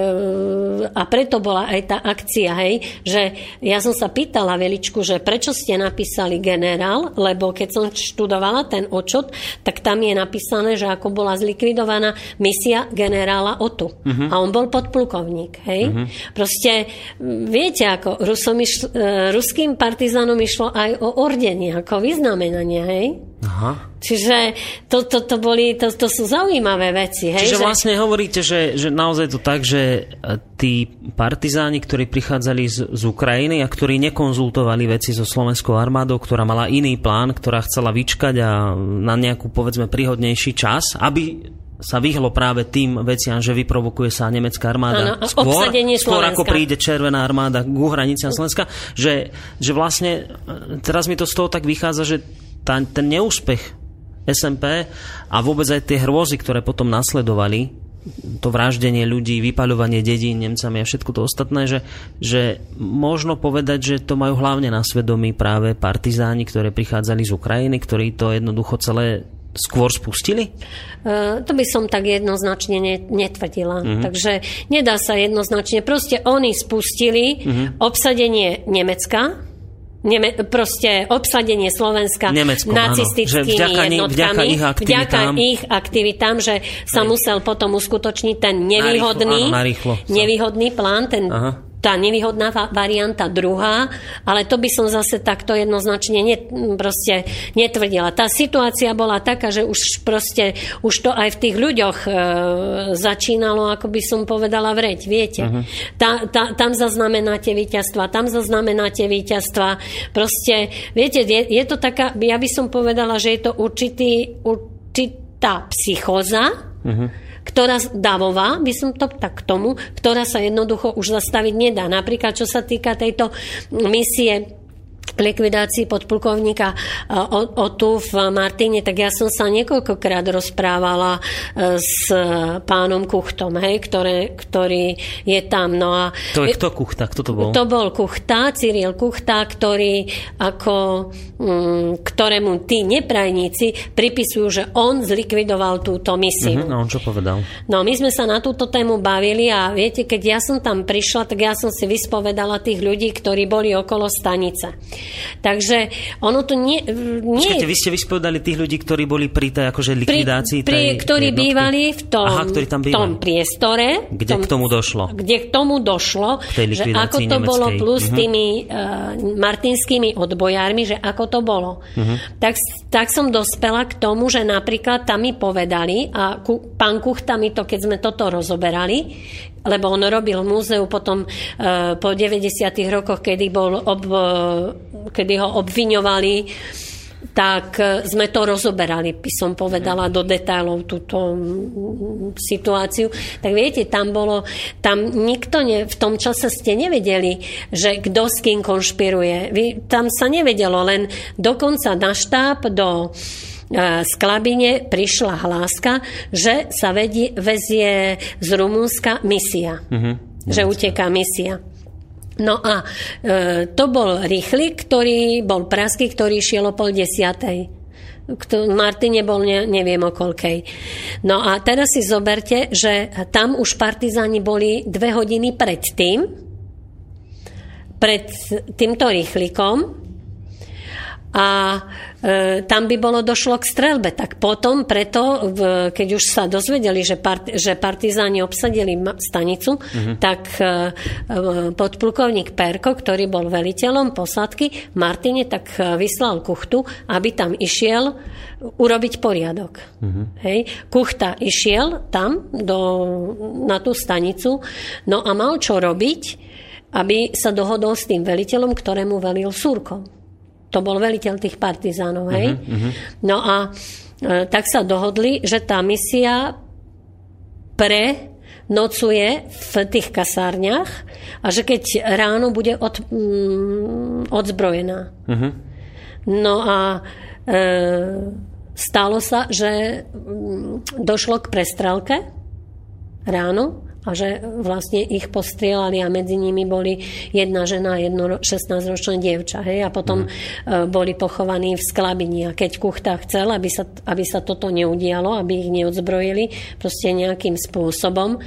a preto bola aj tá akcia, hej, že ja som sa pýtala Veličku, že prečo ste napísali generál, lebo keď som študovala ten očot, tak tam je napísané, že ako bola zlikvidovaná misia generála Otu. Uh-huh. A on bol podplukovník, hej. Uh-huh. Proste, viete, ako Rusom išlo, e, ruským partizánom išlo aj o ordenie, ako vyznamenania, hej. Aha. Čiže to, to, to, boli, to, to sú zaujímavé veci. Hej? Čiže vlastne hovoríte, že, že naozaj to tak, že e, tí partizáni, ktorí prichádzali z, z Ukrajiny a ktorí nekonzultovali veci so slovenskou armádou, ktorá mala iný plán, ktorá chcela vyčkať a na nejakú, povedzme, príhodnejší čas, aby sa vyhlo práve tým veciam, že vyprovokuje sa nemecká armáda ano, skôr, skôr ako príde červená armáda k hraniciam Slovenska, že, že vlastne e, teraz mi to z toho tak vychádza, že tá, ten neúspech SMP a vôbec aj tie hrôzy, ktoré potom nasledovali, to vraždenie ľudí, vypaľovanie dedín Nemcami a všetko to ostatné, že, že možno povedať, že to majú hlavne na svedomí práve partizáni, ktoré prichádzali z Ukrajiny, ktorí to jednoducho celé skôr spustili? Uh, to by som tak jednoznačne netvrdila. Uh-huh. Takže nedá sa jednoznačne. Proste oni spustili uh-huh. obsadenie Nemecka, Neme, proste obsadenie Slovenska Nemecko, nacistickými áno, vďaka, jednotkami. Vďaka ich aktivitám. Vďaka ich aktivitám, že sa Aj. musel potom uskutočniť ten nevýhodný, narýchlo, áno, narýchlo nevýhodný plán, ten Aha tá nevýhodná varianta druhá, ale to by som zase takto jednoznačne ne, proste netvrdila. Tá situácia bola taká, že už proste, už to aj v tých ľuďoch e, začínalo, ako by som povedala, vreť, viete. Uh-huh. Tá, tá, tam zaznamenáte víťazstva, tam zaznamenáte víťazstva. Proste, viete, je, je to taká, ja by som povedala, že je to určitý, určitá psychoza, uh-huh ktorá davová, by som to tak k tomu, ktorá sa jednoducho už zastaviť nedá. Napríklad, čo sa týka tejto misie likvidácii podplukovníka e, o, o tu v Martine, tak ja som sa niekoľkokrát rozprávala e, s pánom Kuchtom, hej, ktoré, ktorý je tam. No a, to je kto Kuchta? Kto to bol? To bol Kuchta, Cyril Kuchta, ktorý ako, mm, ktorému tí neprajníci pripisujú, že on zlikvidoval túto misiu. Uh-huh, no on čo povedal? No my sme sa na túto tému bavili a viete, keď ja som tam prišla, tak ja som si vyspovedala tých ľudí, ktorí boli okolo stanice. Takže ono to nie... nie... Počkajte, vy ste vyspovedali tých ľudí, ktorí boli pri tej akože likvidácii pri, pri, tej Ktorí jednotky? bývali v tom, Aha, ktorí tam tom priestore. Kde tom, k tomu došlo? Kde k tomu došlo, že ako to nemeckej. bolo plus uh-huh. tými uh, martinskými odbojármi, že ako to bolo. Uh-huh. Tak, tak som dospela k tomu, že napríklad tam mi povedali, a ku, pán Kuchta mi to, keď sme toto rozoberali, lebo on robil múzeu potom uh, po 90. rokoch, kedy, bol ob, uh, kedy ho obviňovali tak e, sme to rozoberali, by som povedala do detailov túto situáciu. Tak viete, tam bolo, tam nikto ne, v tom čase ste nevedeli, že kto s kým konšpiruje. Vy, tam sa nevedelo, len dokonca na štáb do z Klabine prišla hláska, že sa vedie, vezie z Rumúnska misia. Uh-huh. Že uteká misia. No a e, to bol Rýchly, ktorý bol Prasky, ktorý šiel o pol desiatej. Martine bol ne, neviem o koľkej. No a teraz si zoberte, že tam už partizáni boli dve hodiny pred tým, pred týmto rýchlikom a tam by bolo došlo k strelbe. Tak potom preto, v, keď už sa dozvedeli, že, part, že partizáni obsadili stanicu, mm-hmm. tak e, e, podplukovník Perko, ktorý bol veliteľom posádky Martine, tak e, vyslal kuchtu, aby tam išiel urobiť poriadok. Mm-hmm. Hej. Kuchta išiel tam do, na tú stanicu, no a mal čo robiť, aby sa dohodol s tým veliteľom, ktorému velil Súrkom to bol veliteľ tých partizánov, hej. Uh-huh, uh-huh. No a e, tak sa dohodli, že tá misia pre nocuje v tých kasárniach a že keď ráno bude od, mm, odzbrojená. Uh-huh. No a e, stalo sa, že mm, došlo k prestrelke ráno a že vlastne ich postrielali a medzi nimi boli jedna žena a jedno 16-ročné dievča. Hej? A potom mm. boli pochovaní v sklabini. A keď Kuchta chcel, aby sa, aby sa toto neudialo, aby ich neodzbrojili proste nejakým spôsobom,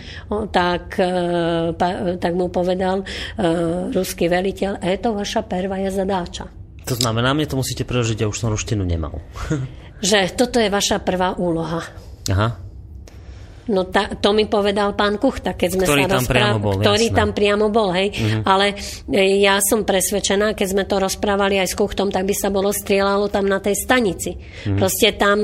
tak, e, tak mu povedal uh, ruský veliteľ, je to vaša pervaja zadáča. To znamená, mne to musíte preložiť, ja už som ruštinu nemal. že toto je vaša prvá úloha. Aha. No ta, to mi povedal pán Kuchta, keď sme ktorý sa tam bol, Ktorý jasné. tam priamo bol, hej. Uh-huh. Ale e, ja som presvedčená, keď sme to rozprávali aj s Kuchtom, tak by sa bolo strieľalo tam na tej stanici. Uh-huh. Proste tam,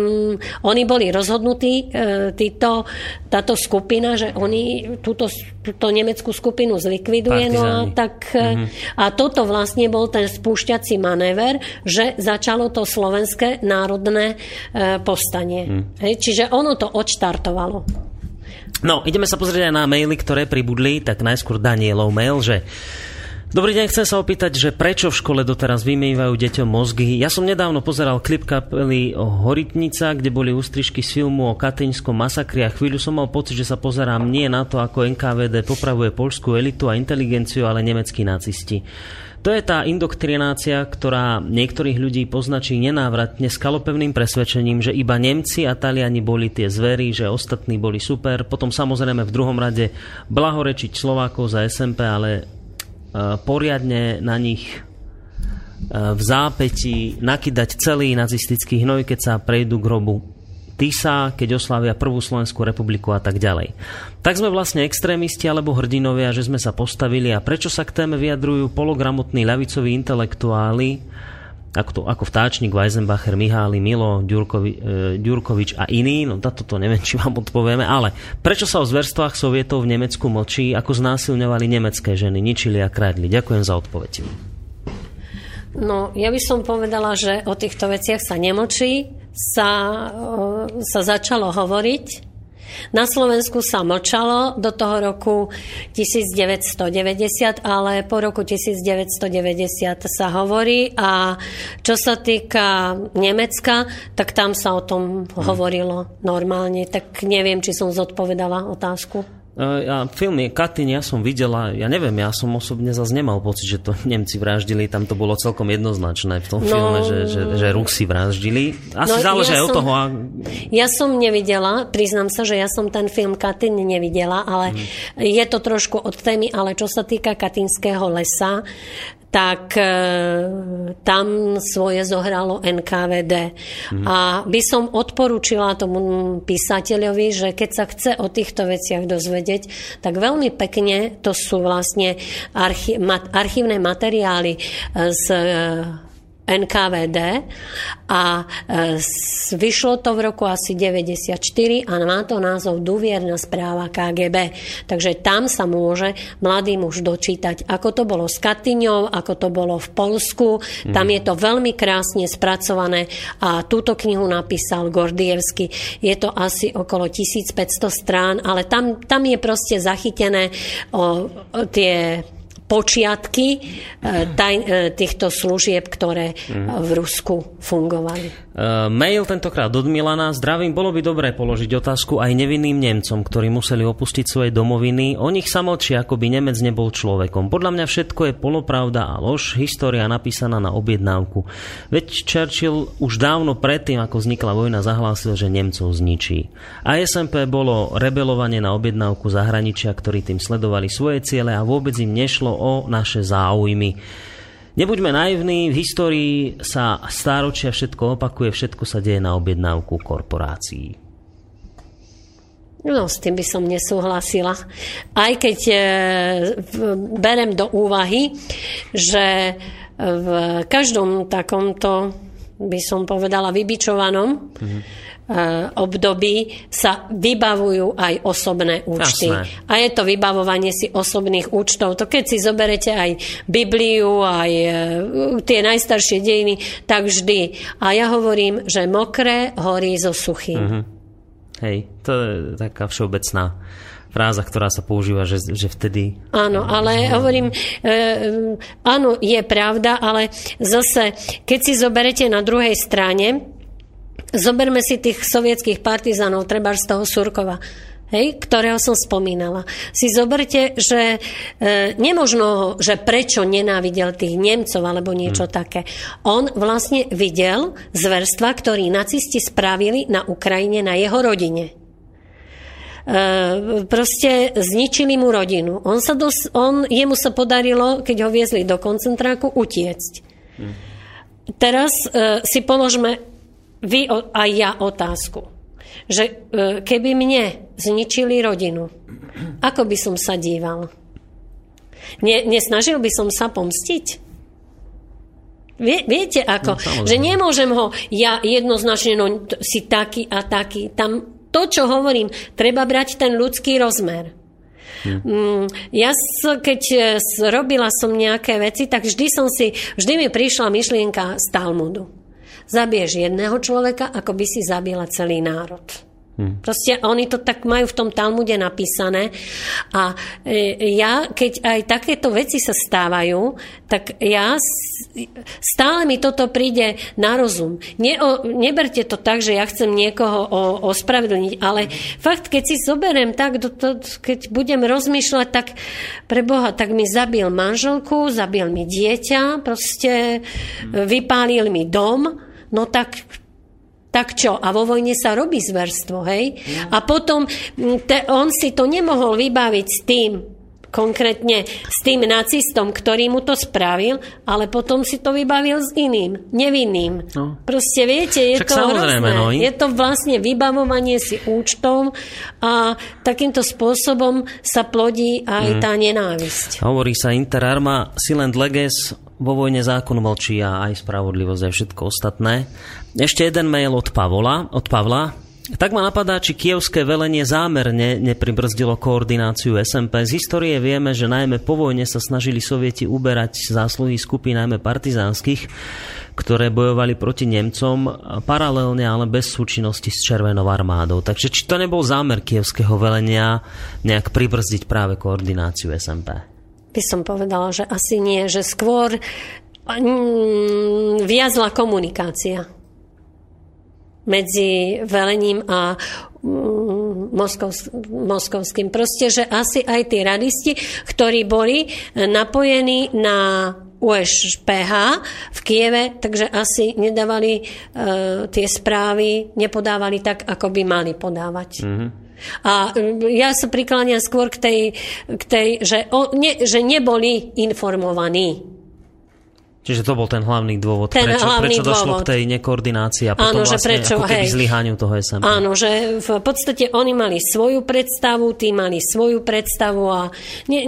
oni boli rozhodnutí, e, títo, táto skupina, že oni túto, túto nemeckú skupinu zlikviduje. No a, tak, uh-huh. a toto vlastne bol ten spúšťací manéver, že začalo to slovenské národné povstanie. Uh-huh. Hej, čiže ono to odštartovalo. No, ideme sa pozrieť aj na maily, ktoré pribudli, tak najskôr Danielov mail, že Dobrý deň, chcem sa opýtať, že prečo v škole doteraz vymývajú deťom mozgy? Ja som nedávno pozeral klip kapely Horitnica, kde boli ústrižky z filmu o katyňskom masakri a chvíľu som mal pocit, že sa pozerám nie na to, ako NKVD popravuje polskú elitu a inteligenciu, ale nemeckí nacisti. To je tá indoktrinácia, ktorá niektorých ľudí poznačí nenávratne skalopevným presvedčením, že iba Nemci a Taliani boli tie zvery, že ostatní boli super. Potom samozrejme v druhom rade blahorečiť Slovákov za SMP, ale e, poriadne na nich e, v zápäti nakydať celý nacistický hnoj, keď sa prejdú k hrobu Tisa, keď oslavia prvú Slovenskú republiku a tak ďalej. Tak sme vlastne extrémisti alebo hrdinovia, že sme sa postavili a prečo sa k téme vyjadrujú pologramotní ľavicoví intelektuáli, ako, to, ako vtáčnik, Weisenbacher, Mihály, Milo, Ďurkovi, e, Ďurkovič a iní, no toto neviem, či vám odpovieme, ale prečo sa o zverstvách sovietov v Nemecku močí, ako znásilňovali nemecké ženy, ničili a kradli? Ďakujem za odpoveď. No, ja by som povedala, že o týchto veciach sa nemočí, sa, sa začalo hovoriť. Na Slovensku sa mlčalo do toho roku 1990, ale po roku 1990 sa hovorí a čo sa týka Nemecka, tak tam sa o tom hovorilo normálne. Tak neviem, či som zodpovedala otázku. Ja, filmy Katyň ja som videla, ja neviem, ja som osobne zase nemal pocit, že to Nemci vraždili, tam to bolo celkom jednoznačné v tom no, filme, že, že, že Rusi vraždili. Asi no, záleží ja aj od toho. A... Ja som nevidela, priznám sa, že ja som ten film Katyň nevidela, ale hmm. je to trošku od témy, ale čo sa týka Katynského lesa, tak e, tam svoje zohralo NKVD. Mm. A by som odporúčila tomu písateľovi, že keď sa chce o týchto veciach dozvedieť, tak veľmi pekne to sú vlastne archi- archívne materiály z NKVD a e, vyšlo to v roku asi 94 a má to názov Duvierna správa KGB. Takže tam sa môže mladý muž dočítať, ako to bolo s Katyňou, ako to bolo v Polsku. Tam je to veľmi krásne spracované a túto knihu napísal Gordievsky. Je to asi okolo 1500 strán, ale tam, tam je proste zachytené o, o tie počiatky eh, taj, eh, týchto služieb, ktoré v Rusku fungovali. Uh, mail tentokrát od Milana. Zdravím, bolo by dobré položiť otázku aj nevinným Nemcom, ktorí museli opustiť svoje domoviny. O nich sa mlčí, ako by Nemec nebol človekom. Podľa mňa všetko je polopravda a lož, história napísaná na objednávku. Veď Churchill už dávno predtým, ako vznikla vojna, zahlásil, že Nemcov zničí. A SMP bolo rebelovanie na objednávku zahraničia, ktorí tým sledovali svoje ciele a vôbec im nešlo o naše záujmy. Nebuďme naivní, v histórii sa stáročia všetko opakuje, všetko sa deje na objednávku korporácií. No, s tým by som nesúhlasila. Aj keď e, berem do úvahy, že v každom takomto, by som povedala, vybičovanom, mm-hmm období sa vybavujú aj osobné účty. Jasné. A je to vybavovanie si osobných účtov. To keď si zoberete aj Bibliu, aj eh, tie najstaršie dejiny, tak vždy. A ja hovorím, že mokré horí zo suchým. Uh-huh. Hej, to je taká všeobecná fráza, ktorá sa používa, že, že vtedy... Áno, ale hovorím, e, áno, je pravda, ale zase, keď si zoberete na druhej strane, Zoberme si tých sovietských partizánov, treba z toho Surkova. hej, ktorého som spomínala. Si zoberte, že e, nemožno že prečo nenávidel tých Nemcov alebo niečo hmm. také. On vlastne videl zverstva, ktorý nacisti spravili na Ukrajine, na jeho rodine. E, proste zničili mu rodinu. On sa dos, on, jemu sa podarilo, keď ho viezli do koncentráku, utiecť. Hmm. Teraz e, si položme vy a ja otázku že e, keby mne zničili rodinu, ako by som sa díval? Ne, nesnažil by som sa pomstiť? Vie, viete ako? No, že nemôžem ho ja jednoznačne, no si taký a taký. Tam to, čo hovorím, treba brať ten ľudský rozmer. Hmm. Ja keď e, robila som nejaké veci, tak vždy som si, vždy mi prišla myšlienka z Talmudu. Zabiješ jedného človeka, ako by si zabila celý národ. Hmm. Proste oni to tak majú v tom Talmude napísané a e, ja, keď aj takéto veci sa stávajú, tak ja stále mi toto príde na rozum. Ne, o, neberte to tak, že ja chcem niekoho o, ospravedlniť, ale fakt, keď si zoberiem tak, do, to, keď budem rozmýšľať, tak pre Boha, tak mi zabil manželku, zabil mi dieťa, proste hmm. vypálil mi dom, no tak tak čo? A vo vojne sa robí zverstvo, hej? A potom te, on si to nemohol vybaviť s tým, konkrétne s tým nacistom, ktorý mu to spravil, ale potom si to vybavil s iným, nevinným. No. Proste viete, je Však to hrozné. No, je to vlastne vybavovanie si účtov a takýmto spôsobom sa plodí aj mm. tá nenávisť. Hovorí sa inter arma silent leges, vo vojne zákon mlčí a aj spravodlivosť a všetko ostatné. Ešte jeden mail od Pavola, od Pavla. Tak ma napadá, či kievské velenie zámerne nepribrzdilo koordináciu SMP. Z histórie vieme, že najmä po vojne sa snažili sovieti uberať zásluhy skupín najmä partizánskych, ktoré bojovali proti Nemcom paralelne, ale bez súčinnosti s Červenou armádou. Takže či to nebol zámer kievského velenia nejak pribrzdiť práve koordináciu SMP? By som povedala, že asi nie, že skôr mm, viazla komunikácia medzi velením a mm, moskovským. Proste, že asi aj tí radisti, ktorí boli napojení na USPH v Kieve, takže asi nedávali uh, tie správy, nepodávali tak, ako by mali podávať. Mm-hmm. A ja sa prikláňam skôr k tej, k tej že, o, ne, že neboli informovaní Čiže to bol ten hlavný dôvod, ten prečo, hlavný prečo došlo dôvod. k tej nekoordinácii a potom Áno, vlastne že prečo, ako keby hej. zlyhaniu toho SMP. Áno, že v podstate oni mali svoju predstavu, tí mali svoju predstavu a ne,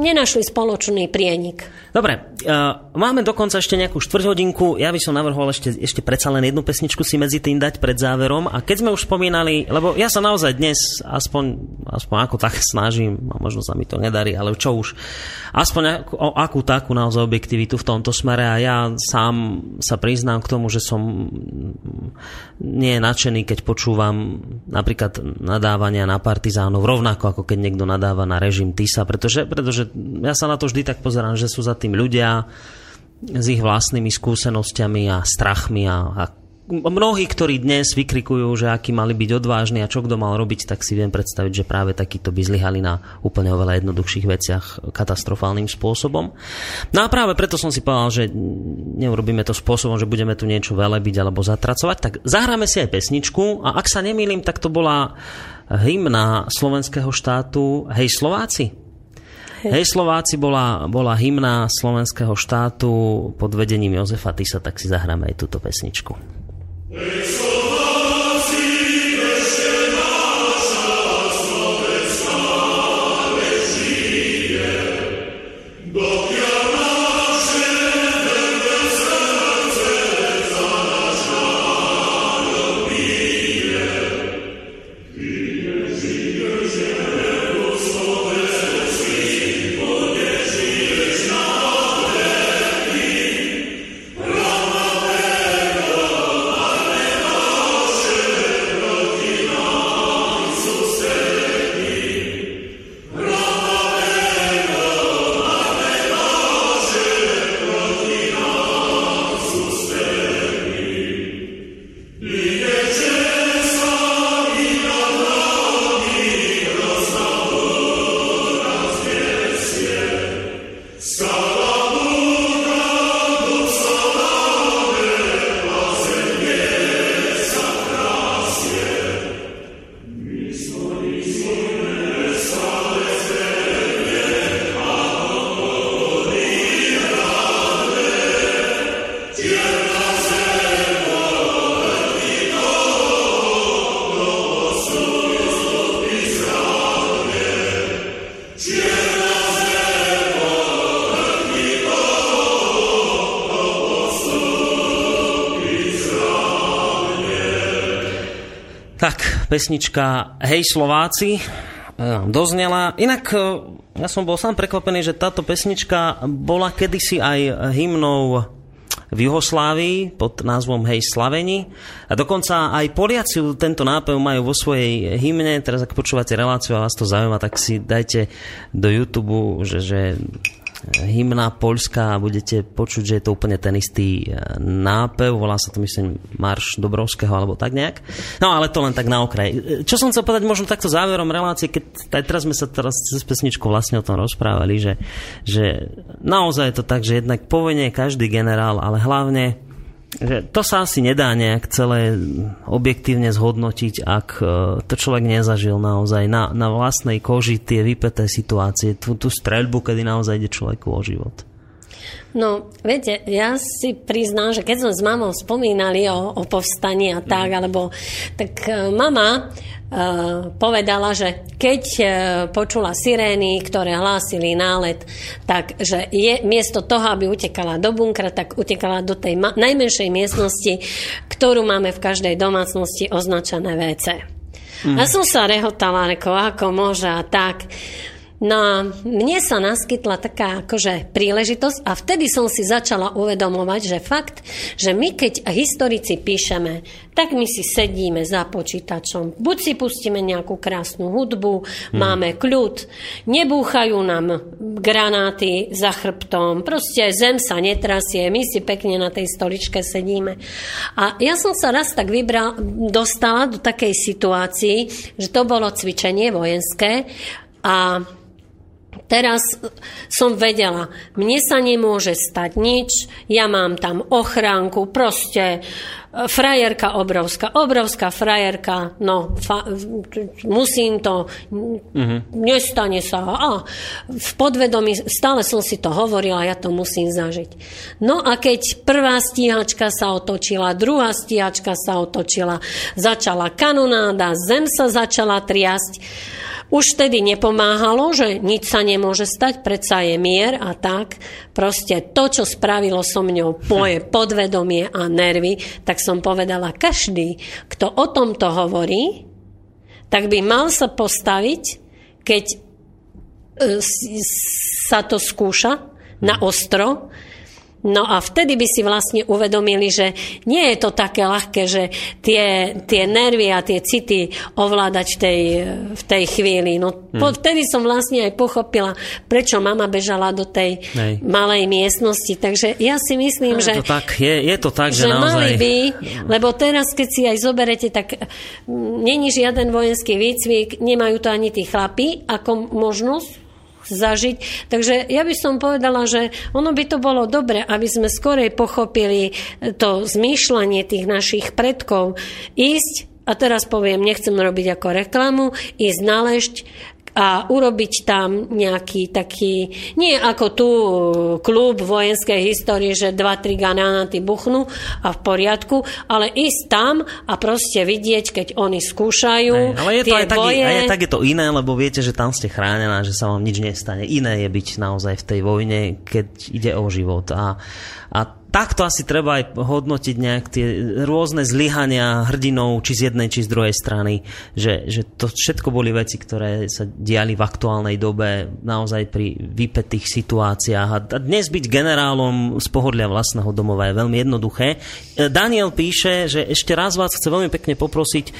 nenašli spoločný prienik. Dobre, uh, máme dokonca ešte nejakú štvrťhodinku. Ja by som navrhol ešte, ešte predsa len jednu pesničku si medzi tým dať pred záverom. A keď sme už spomínali, lebo ja sa naozaj dnes aspoň, aspoň ako tak snažím, a možno sa mi to nedarí, ale čo už, aspoň o akú takú naozaj objektivitu v tomto smere a ja sám sa priznám k tomu, že som nie je nadšený, keď počúvam napríklad nadávania na partizánov, rovnako ako keď niekto nadáva na režim TISA, pretože, pretože ja sa na to vždy tak pozerám, že sú za tým ľudia s ich vlastnými skúsenosťami a strachmi a, a mnohí, ktorí dnes vykrikujú, že akí mali byť odvážni a čo kto mal robiť, tak si viem predstaviť, že práve takíto by zlyhali na úplne oveľa jednoduchších veciach katastrofálnym spôsobom. No a práve preto som si povedal, že neurobíme to spôsobom, že budeme tu niečo velebiť alebo zatracovať, tak zahráme si aj pesničku a ak sa nemýlim, tak to bola hymna slovenského štátu Hej Slováci. Hej Slováci bola, bola hymna slovenského štátu pod vedením Jozefa Tisa, tak si zahráme aj túto pesničku. It's pesnička Hej Slováci nám doznela. Inak e, ja som bol sám prekvapený, že táto pesnička bola kedysi aj hymnou v Juhoslávii pod názvom Hej Slaveni. A dokonca aj Poliaci tento nápev majú vo svojej hymne. Teraz ak počúvate reláciu a vás to zaujíma, tak si dajte do YouTube, že, že hymna Poľska a budete počuť, že je to úplne ten istý e, nápev, volá sa to myslím Marš Dobrovského alebo tak nejak. No ale to len tak na okraj. E, čo som chcel povedať možno takto záverom relácie, keď aj teraz sme sa teraz cez pesničku vlastne o tom rozprávali, že, že naozaj je to tak, že jednak povenie každý generál, ale hlavne že to sa asi nedá nejak celé objektívne zhodnotiť, ak e, to človek nezažil naozaj na, na vlastnej koži tie vypeté situácie, tú, tú streľbu, kedy naozaj ide človeku o život. No, viete, ja si priznám, že keď sme s mamou spomínali o, o povstaní a tak, mm. alebo tak uh, mama uh, povedala, že keď uh, počula sirény, ktoré hlásili nálet, tak že je, miesto toho, aby utekala do bunkra, tak utekala do tej ma- najmenšej miestnosti, ktorú máme v každej domácnosti označené WC. Mm. A som sa rehotala, reko, ako môže a tak. No mne sa naskytla taká akože príležitosť a vtedy som si začala uvedomovať, že fakt, že my keď historici píšeme, tak my si sedíme za počítačom. Buď si pustíme nejakú krásnu hudbu, hmm. máme kľud, nebúchajú nám granáty za chrbtom, proste zem sa netrasie, my si pekne na tej stoličke sedíme. A ja som sa raz tak vybral, dostala do takej situácii, že to bolo cvičenie vojenské a Teraz som vedela, mne sa nemôže stať nič, ja mám tam ochránku, proste frajerka obrovská, obrovská frajerka, no fa, musím to, mm-hmm. nestane sa. A v podvedomí, stále som si to hovorila, ja to musím zažiť. No a keď prvá stíhačka sa otočila, druhá stíhačka sa otočila, začala kanonáda, zem sa začala triasť, už tedy nepomáhalo, že nič sa nemôže stať, predsa je mier a tak. Proste to, čo spravilo so mňou moje podvedomie a nervy, tak som povedala, každý, kto o tomto hovorí, tak by mal sa postaviť, keď e, sa to skúša na ostro, No a vtedy by si vlastne uvedomili, že nie je to také ľahké, že tie, tie nervy a tie city ovládať v tej, v tej chvíli. No hmm. vtedy som vlastne aj pochopila, prečo mama bežala do tej Nej. malej miestnosti. Takže ja si myslím, je že... To tak, je, je to tak, že, že naozaj... mali by, lebo teraz, keď si aj zoberete, tak není žiaden vojenský výcvik, nemajú to ani tí chlapi ako možnosť zažiť. Takže ja by som povedala, že ono by to bolo dobre, aby sme skorej pochopili to zmýšľanie tých našich predkov. Ísť a teraz poviem, nechcem robiť ako reklamu, ísť naležť a urobiť tam nejaký taký, nie ako tu klub vojenskej histórie, že dva, tri granáty buchnú a v poriadku, ale ísť tam a proste vidieť, keď oni skúšajú ne, ale je to aj boje. Tak, aj tak je to iné, lebo viete, že tam ste chránená, že sa vám nič nestane. Iné je byť naozaj v tej vojne, keď ide o život. A, a takto asi treba aj hodnotiť nejak tie rôzne zlyhania hrdinov, či z jednej, či z druhej strany, že, že to všetko boli veci, ktoré sa diali v aktuálnej dobe naozaj pri vypetých situáciách. A dnes byť generálom z pohodlia vlastného domova je veľmi jednoduché. E, Daniel píše, že ešte raz vás chce veľmi pekne poprosiť e,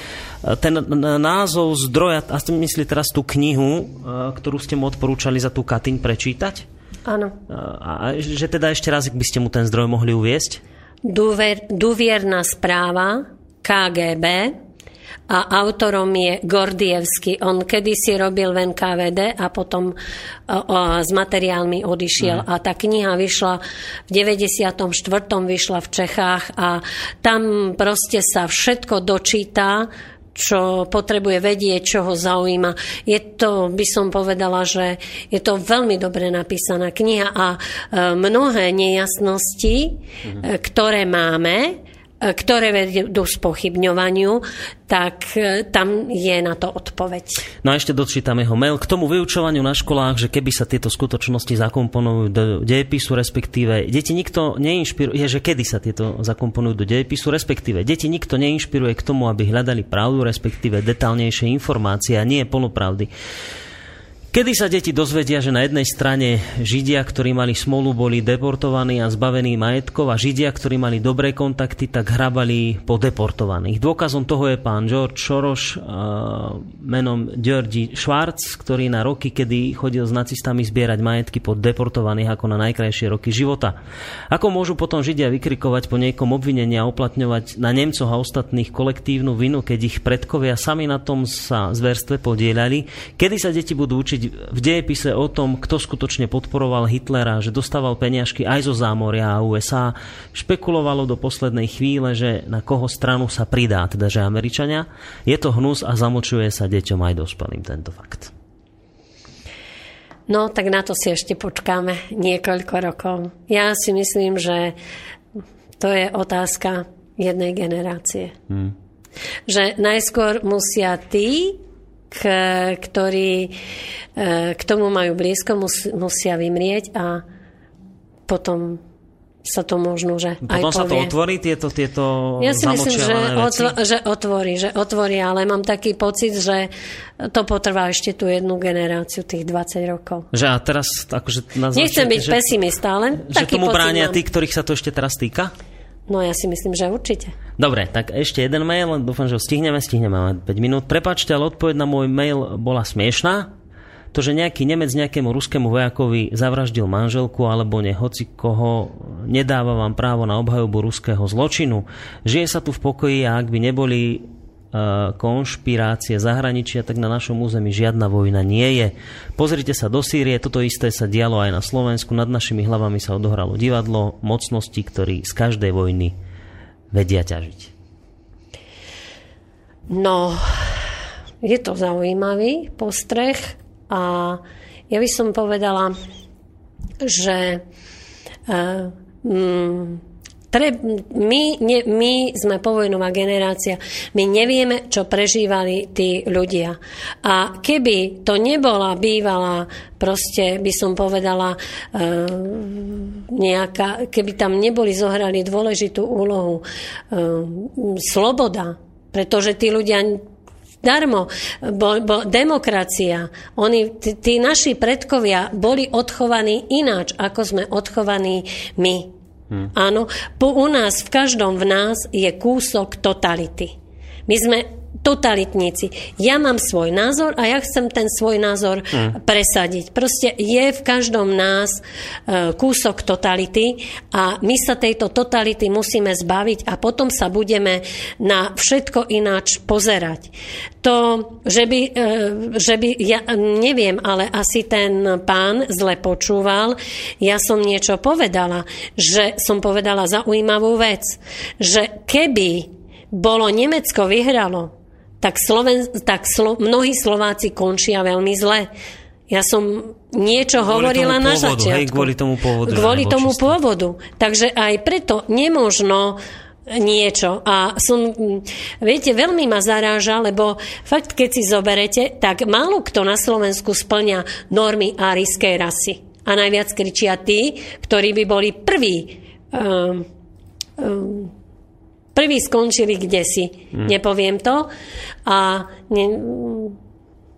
ten názov zdroja, a myslí teraz tú knihu, e, ktorú ste mu odporúčali za tú Katyň prečítať? Áno. A, a že teda ešte raz, by ste mu ten zdroj mohli uviesť? Duver, duvierná správa KGB a autorom je Gordievsky. On kedysi robil v NKVD a potom o, o, s materiálmi odišiel. Mm. A tá kniha vyšla v 94. vyšla v Čechách a tam proste sa všetko dočíta, čo potrebuje vedieť, čo ho zaujíma. Je to, by som povedala, že je to veľmi dobre napísaná kniha a e, mnohé nejasnosti, mm-hmm. ktoré máme, ktoré vedú spochybňovaniu, tak e, tam je na to odpoveď. No a ešte dočítam jeho mail k tomu vyučovaniu na školách, že keby sa tieto skutočnosti zakomponujú do dejepisu, respektíve deti nikto neinšpiruje, že kedy sa tieto zakomponujú do dejepisu, respektíve deti nikto neinšpiruje k tomu, aby hľadali pravdu, respektíve detálnejšie informácie a nie polopravdy. Kedy sa deti dozvedia, že na jednej strane Židia, ktorí mali smolu, boli deportovaní a zbavení majetkov a Židia, ktorí mali dobré kontakty, tak hrabali po deportovaných. Dôkazom toho je pán George Soros menom Georgi Schwarz, ktorý na roky, kedy chodil s nacistami zbierať majetky pod deportovaných ako na najkrajšie roky života. Ako môžu potom Židia vykrikovať po niekom obvinenia a uplatňovať na Nemcoch a ostatných kolektívnu vinu, keď ich predkovia sami na tom sa zverstve podielali? Kedy sa deti budú učiť v dejepise o tom, kto skutočne podporoval Hitlera, že dostával peniažky aj zo zámoria a USA, špekulovalo do poslednej chvíle, že na koho stranu sa pridá, teda že Američania. Je to hnus a zamočuje sa deťom aj dospelým tento fakt. No, tak na to si ešte počkáme niekoľko rokov. Ja si myslím, že to je otázka jednej generácie. Hmm. Že najskôr musia tí, ktorí e, k tomu majú blízko, mus, musia vymrieť a potom sa to možno, že Potom aj sa povie. to otvorí, tieto, tieto Ja si myslím, že, otvo- že otvorí, že otvorí, ale mám taký pocit, že to potrvá ešte tú jednu generáciu, tých 20 rokov. Že a teraz, akože Nechcem byť že, pesimista, ale že taký tomu bránia mám. tí, ktorých sa to ešte teraz týka? No ja si myslím, že určite. Dobre, tak ešte jeden mail, dúfam, že ho stihneme, stihneme, máme 5 minút. Prepačte, ale odpoveď na môj mail bola smiešná. To, že nejaký Nemec nejakému ruskému vojakovi zavraždil manželku alebo ne hoci koho, nedáva vám právo na obhajobu ruského zločinu. Žije sa tu v pokoji a ak by neboli konšpirácie zahraničia, tak na našom území žiadna vojna nie je. Pozrite sa do Sýrie, toto isté sa dialo aj na Slovensku, nad našimi hlavami sa odohralo divadlo, mocnosti, ktorí z každej vojny vedia ťažiť. No, je to zaujímavý postreh a ja by som povedala, že uh, mm, Tre, my, ne, my sme povojnová generácia, my nevieme, čo prežívali tí ľudia. A keby to nebola bývalá, proste by som povedala, e, nejaká, keby tam neboli zohrali dôležitú úlohu, e, sloboda, pretože tí ľudia darmo, bo, bo, demokracia. Oni, tí, tí naši predkovia boli odchovaní ináč, ako sme odchovaní my. Áno, po, u nás, v každom v nás je kúsok totality. My sme totalitníci. Ja mám svoj názor a ja chcem ten svoj názor hmm. presadiť. Proste je v každom nás e, kúsok totality a my sa tejto totality musíme zbaviť a potom sa budeme na všetko ináč pozerať. To, že by, e, že by ja neviem, ale asi ten pán zle počúval, ja som niečo povedala, že som povedala zaujímavú vec, že keby bolo Nemecko vyhralo, tak, Sloven, tak Slo, mnohí Slováci končia veľmi zle. Ja som niečo kvôli hovorila na pôvodu, začiatku. Hej, kvôli tomu pôvodu. Kvôli tomu pôvodu. Takže aj preto nemožno niečo. A som, viete, veľmi ma zaráža, lebo fakt, keď si zoberete, tak málo kto na Slovensku splňa normy árijskej rasy. A najviac kričia tí, ktorí by boli prví um, um, Prví skončili kde si, hmm. nepoviem to. A ne,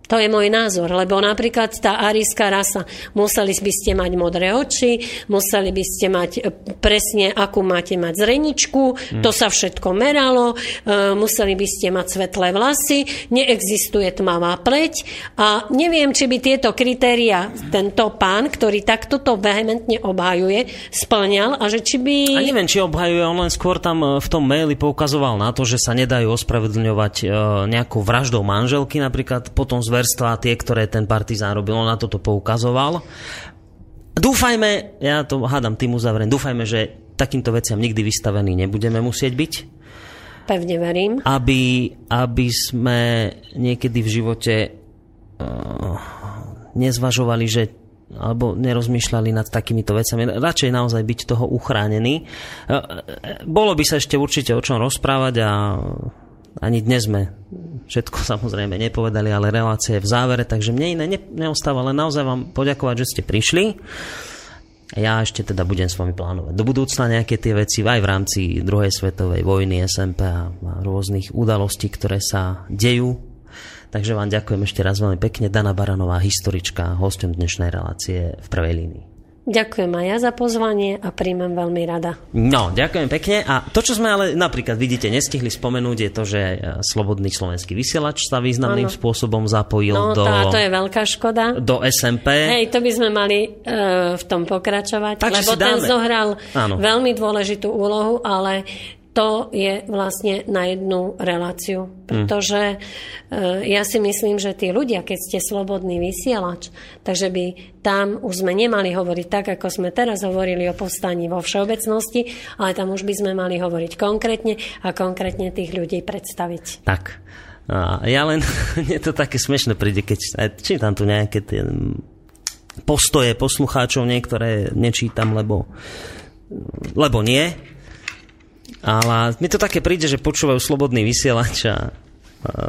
to je môj názor, lebo napríklad tá arijská rasa, museli by ste mať modré oči, museli by ste mať e, presne, akú máte mať zreničku, mm. to sa všetko meralo, e, museli by ste mať svetlé vlasy, neexistuje tmavá pleť a neviem, či by tieto kritéria tento pán, ktorý takto to vehementne obhajuje, splňal a že či by... A neviem, či obhajuje, on len skôr tam e, v tom maili poukazoval na to, že sa nedajú ospravedlňovať nejakou vraždou manželky napríklad, potom zver zverstva, tie, ktoré ten partizán robil, on na toto poukazoval. Dúfajme, ja to hádam tým uzavriem, dúfajme, že takýmto veciam nikdy vystavení nebudeme musieť byť. Pevne verím. Aby, aby sme niekedy v živote uh, nezvažovali, že alebo nerozmýšľali nad takýmito vecami. Radšej naozaj byť toho uchránený. Bolo by sa ešte určite o čom rozprávať a ani dnes sme všetko samozrejme nepovedali, ale relácia je v závere, takže mne iné ne, neostáva len naozaj vám poďakovať, že ste prišli. Ja ešte teda budem s vami plánovať do budúcna nejaké tie veci aj v rámci druhej svetovej vojny, SMP a rôznych udalostí, ktoré sa dejú. Takže vám ďakujem ešte raz veľmi pekne. Dana Baranová, historička, hostom dnešnej relácie v prvej línii. Ďakujem aj ja za pozvanie a príjmem veľmi rada. No, ďakujem pekne. A to, čo sme ale napríklad, vidíte, nestihli spomenúť, je to, že e, Slobodný slovenský vysielač sa významným ano. spôsobom zapojil no, do... No, to je veľká škoda. Do SMP. Hej, to by sme mali uh, v tom pokračovať, Takže lebo ten zohral ano. veľmi dôležitú úlohu, ale to je vlastne na jednu reláciu. Pretože mm. ja si myslím, že tí ľudia, keď ste slobodný vysielač, takže by tam už sme nemali hovoriť tak, ako sme teraz hovorili o povstaní vo všeobecnosti, ale tam už by sme mali hovoriť konkrétne a konkrétne tých ľudí predstaviť. Tak. Ja len, je to také smiešne príde, keď čítam tu nejaké tie postoje poslucháčov, niektoré nečítam, lebo, lebo nie, ale mi to také príde, že počúvajú slobodný vysielač a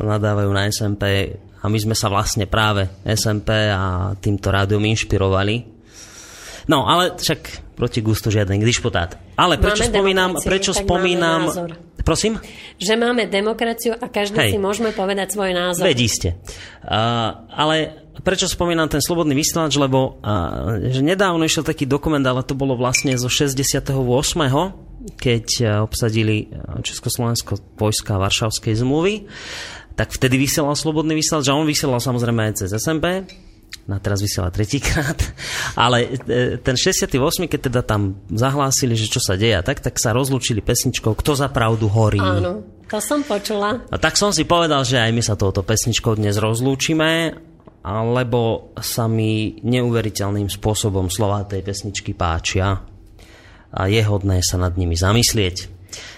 nadávajú na SMP a my sme sa vlastne práve SMP a týmto rádiom inšpirovali. No, ale však proti gustu žiaden dišputát. Ale prečo máme spomínam... Prečo spomínam Prosím? Že máme demokraciu a každý Hej. si môžeme povedať svoj názor. Vedí ste. Uh, ale prečo spomínam ten slobodný vysielač, lebo uh, že nedávno išiel taký dokument, ale to bolo vlastne zo 68 keď e, obsadili e, Československo vojska Varšavskej zmluvy, tak vtedy vysielal slobodný vysielač, že on vysielal samozrejme aj cez SMP, na teraz vysiela tretíkrát, ale e, ten 68, keď teda tam zahlásili, že čo sa deje, tak, tak sa rozlúčili pesničkou Kto za pravdu horí. Áno, to som počula. A tak som si povedal, že aj my sa touto pesničkou dnes rozlúčime, lebo sa mi neuveriteľným spôsobom slova tej pesničky páčia a je hodné sa nad nimi zamyslieť.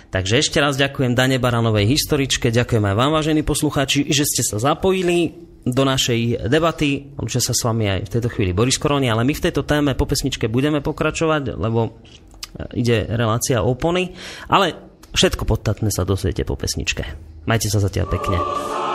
Takže ešte raz ďakujem Dane Baranovej historičke, ďakujem aj vám, vážení poslucháči, že ste sa zapojili do našej debaty. Lúčia sa s vami aj v tejto chvíli Boris Koroni, ale my v tejto téme po pesničke budeme pokračovať, lebo e, ide relácia opony, ale všetko podstatné sa dosviete po pesničke. Majte sa zatiaľ pekne.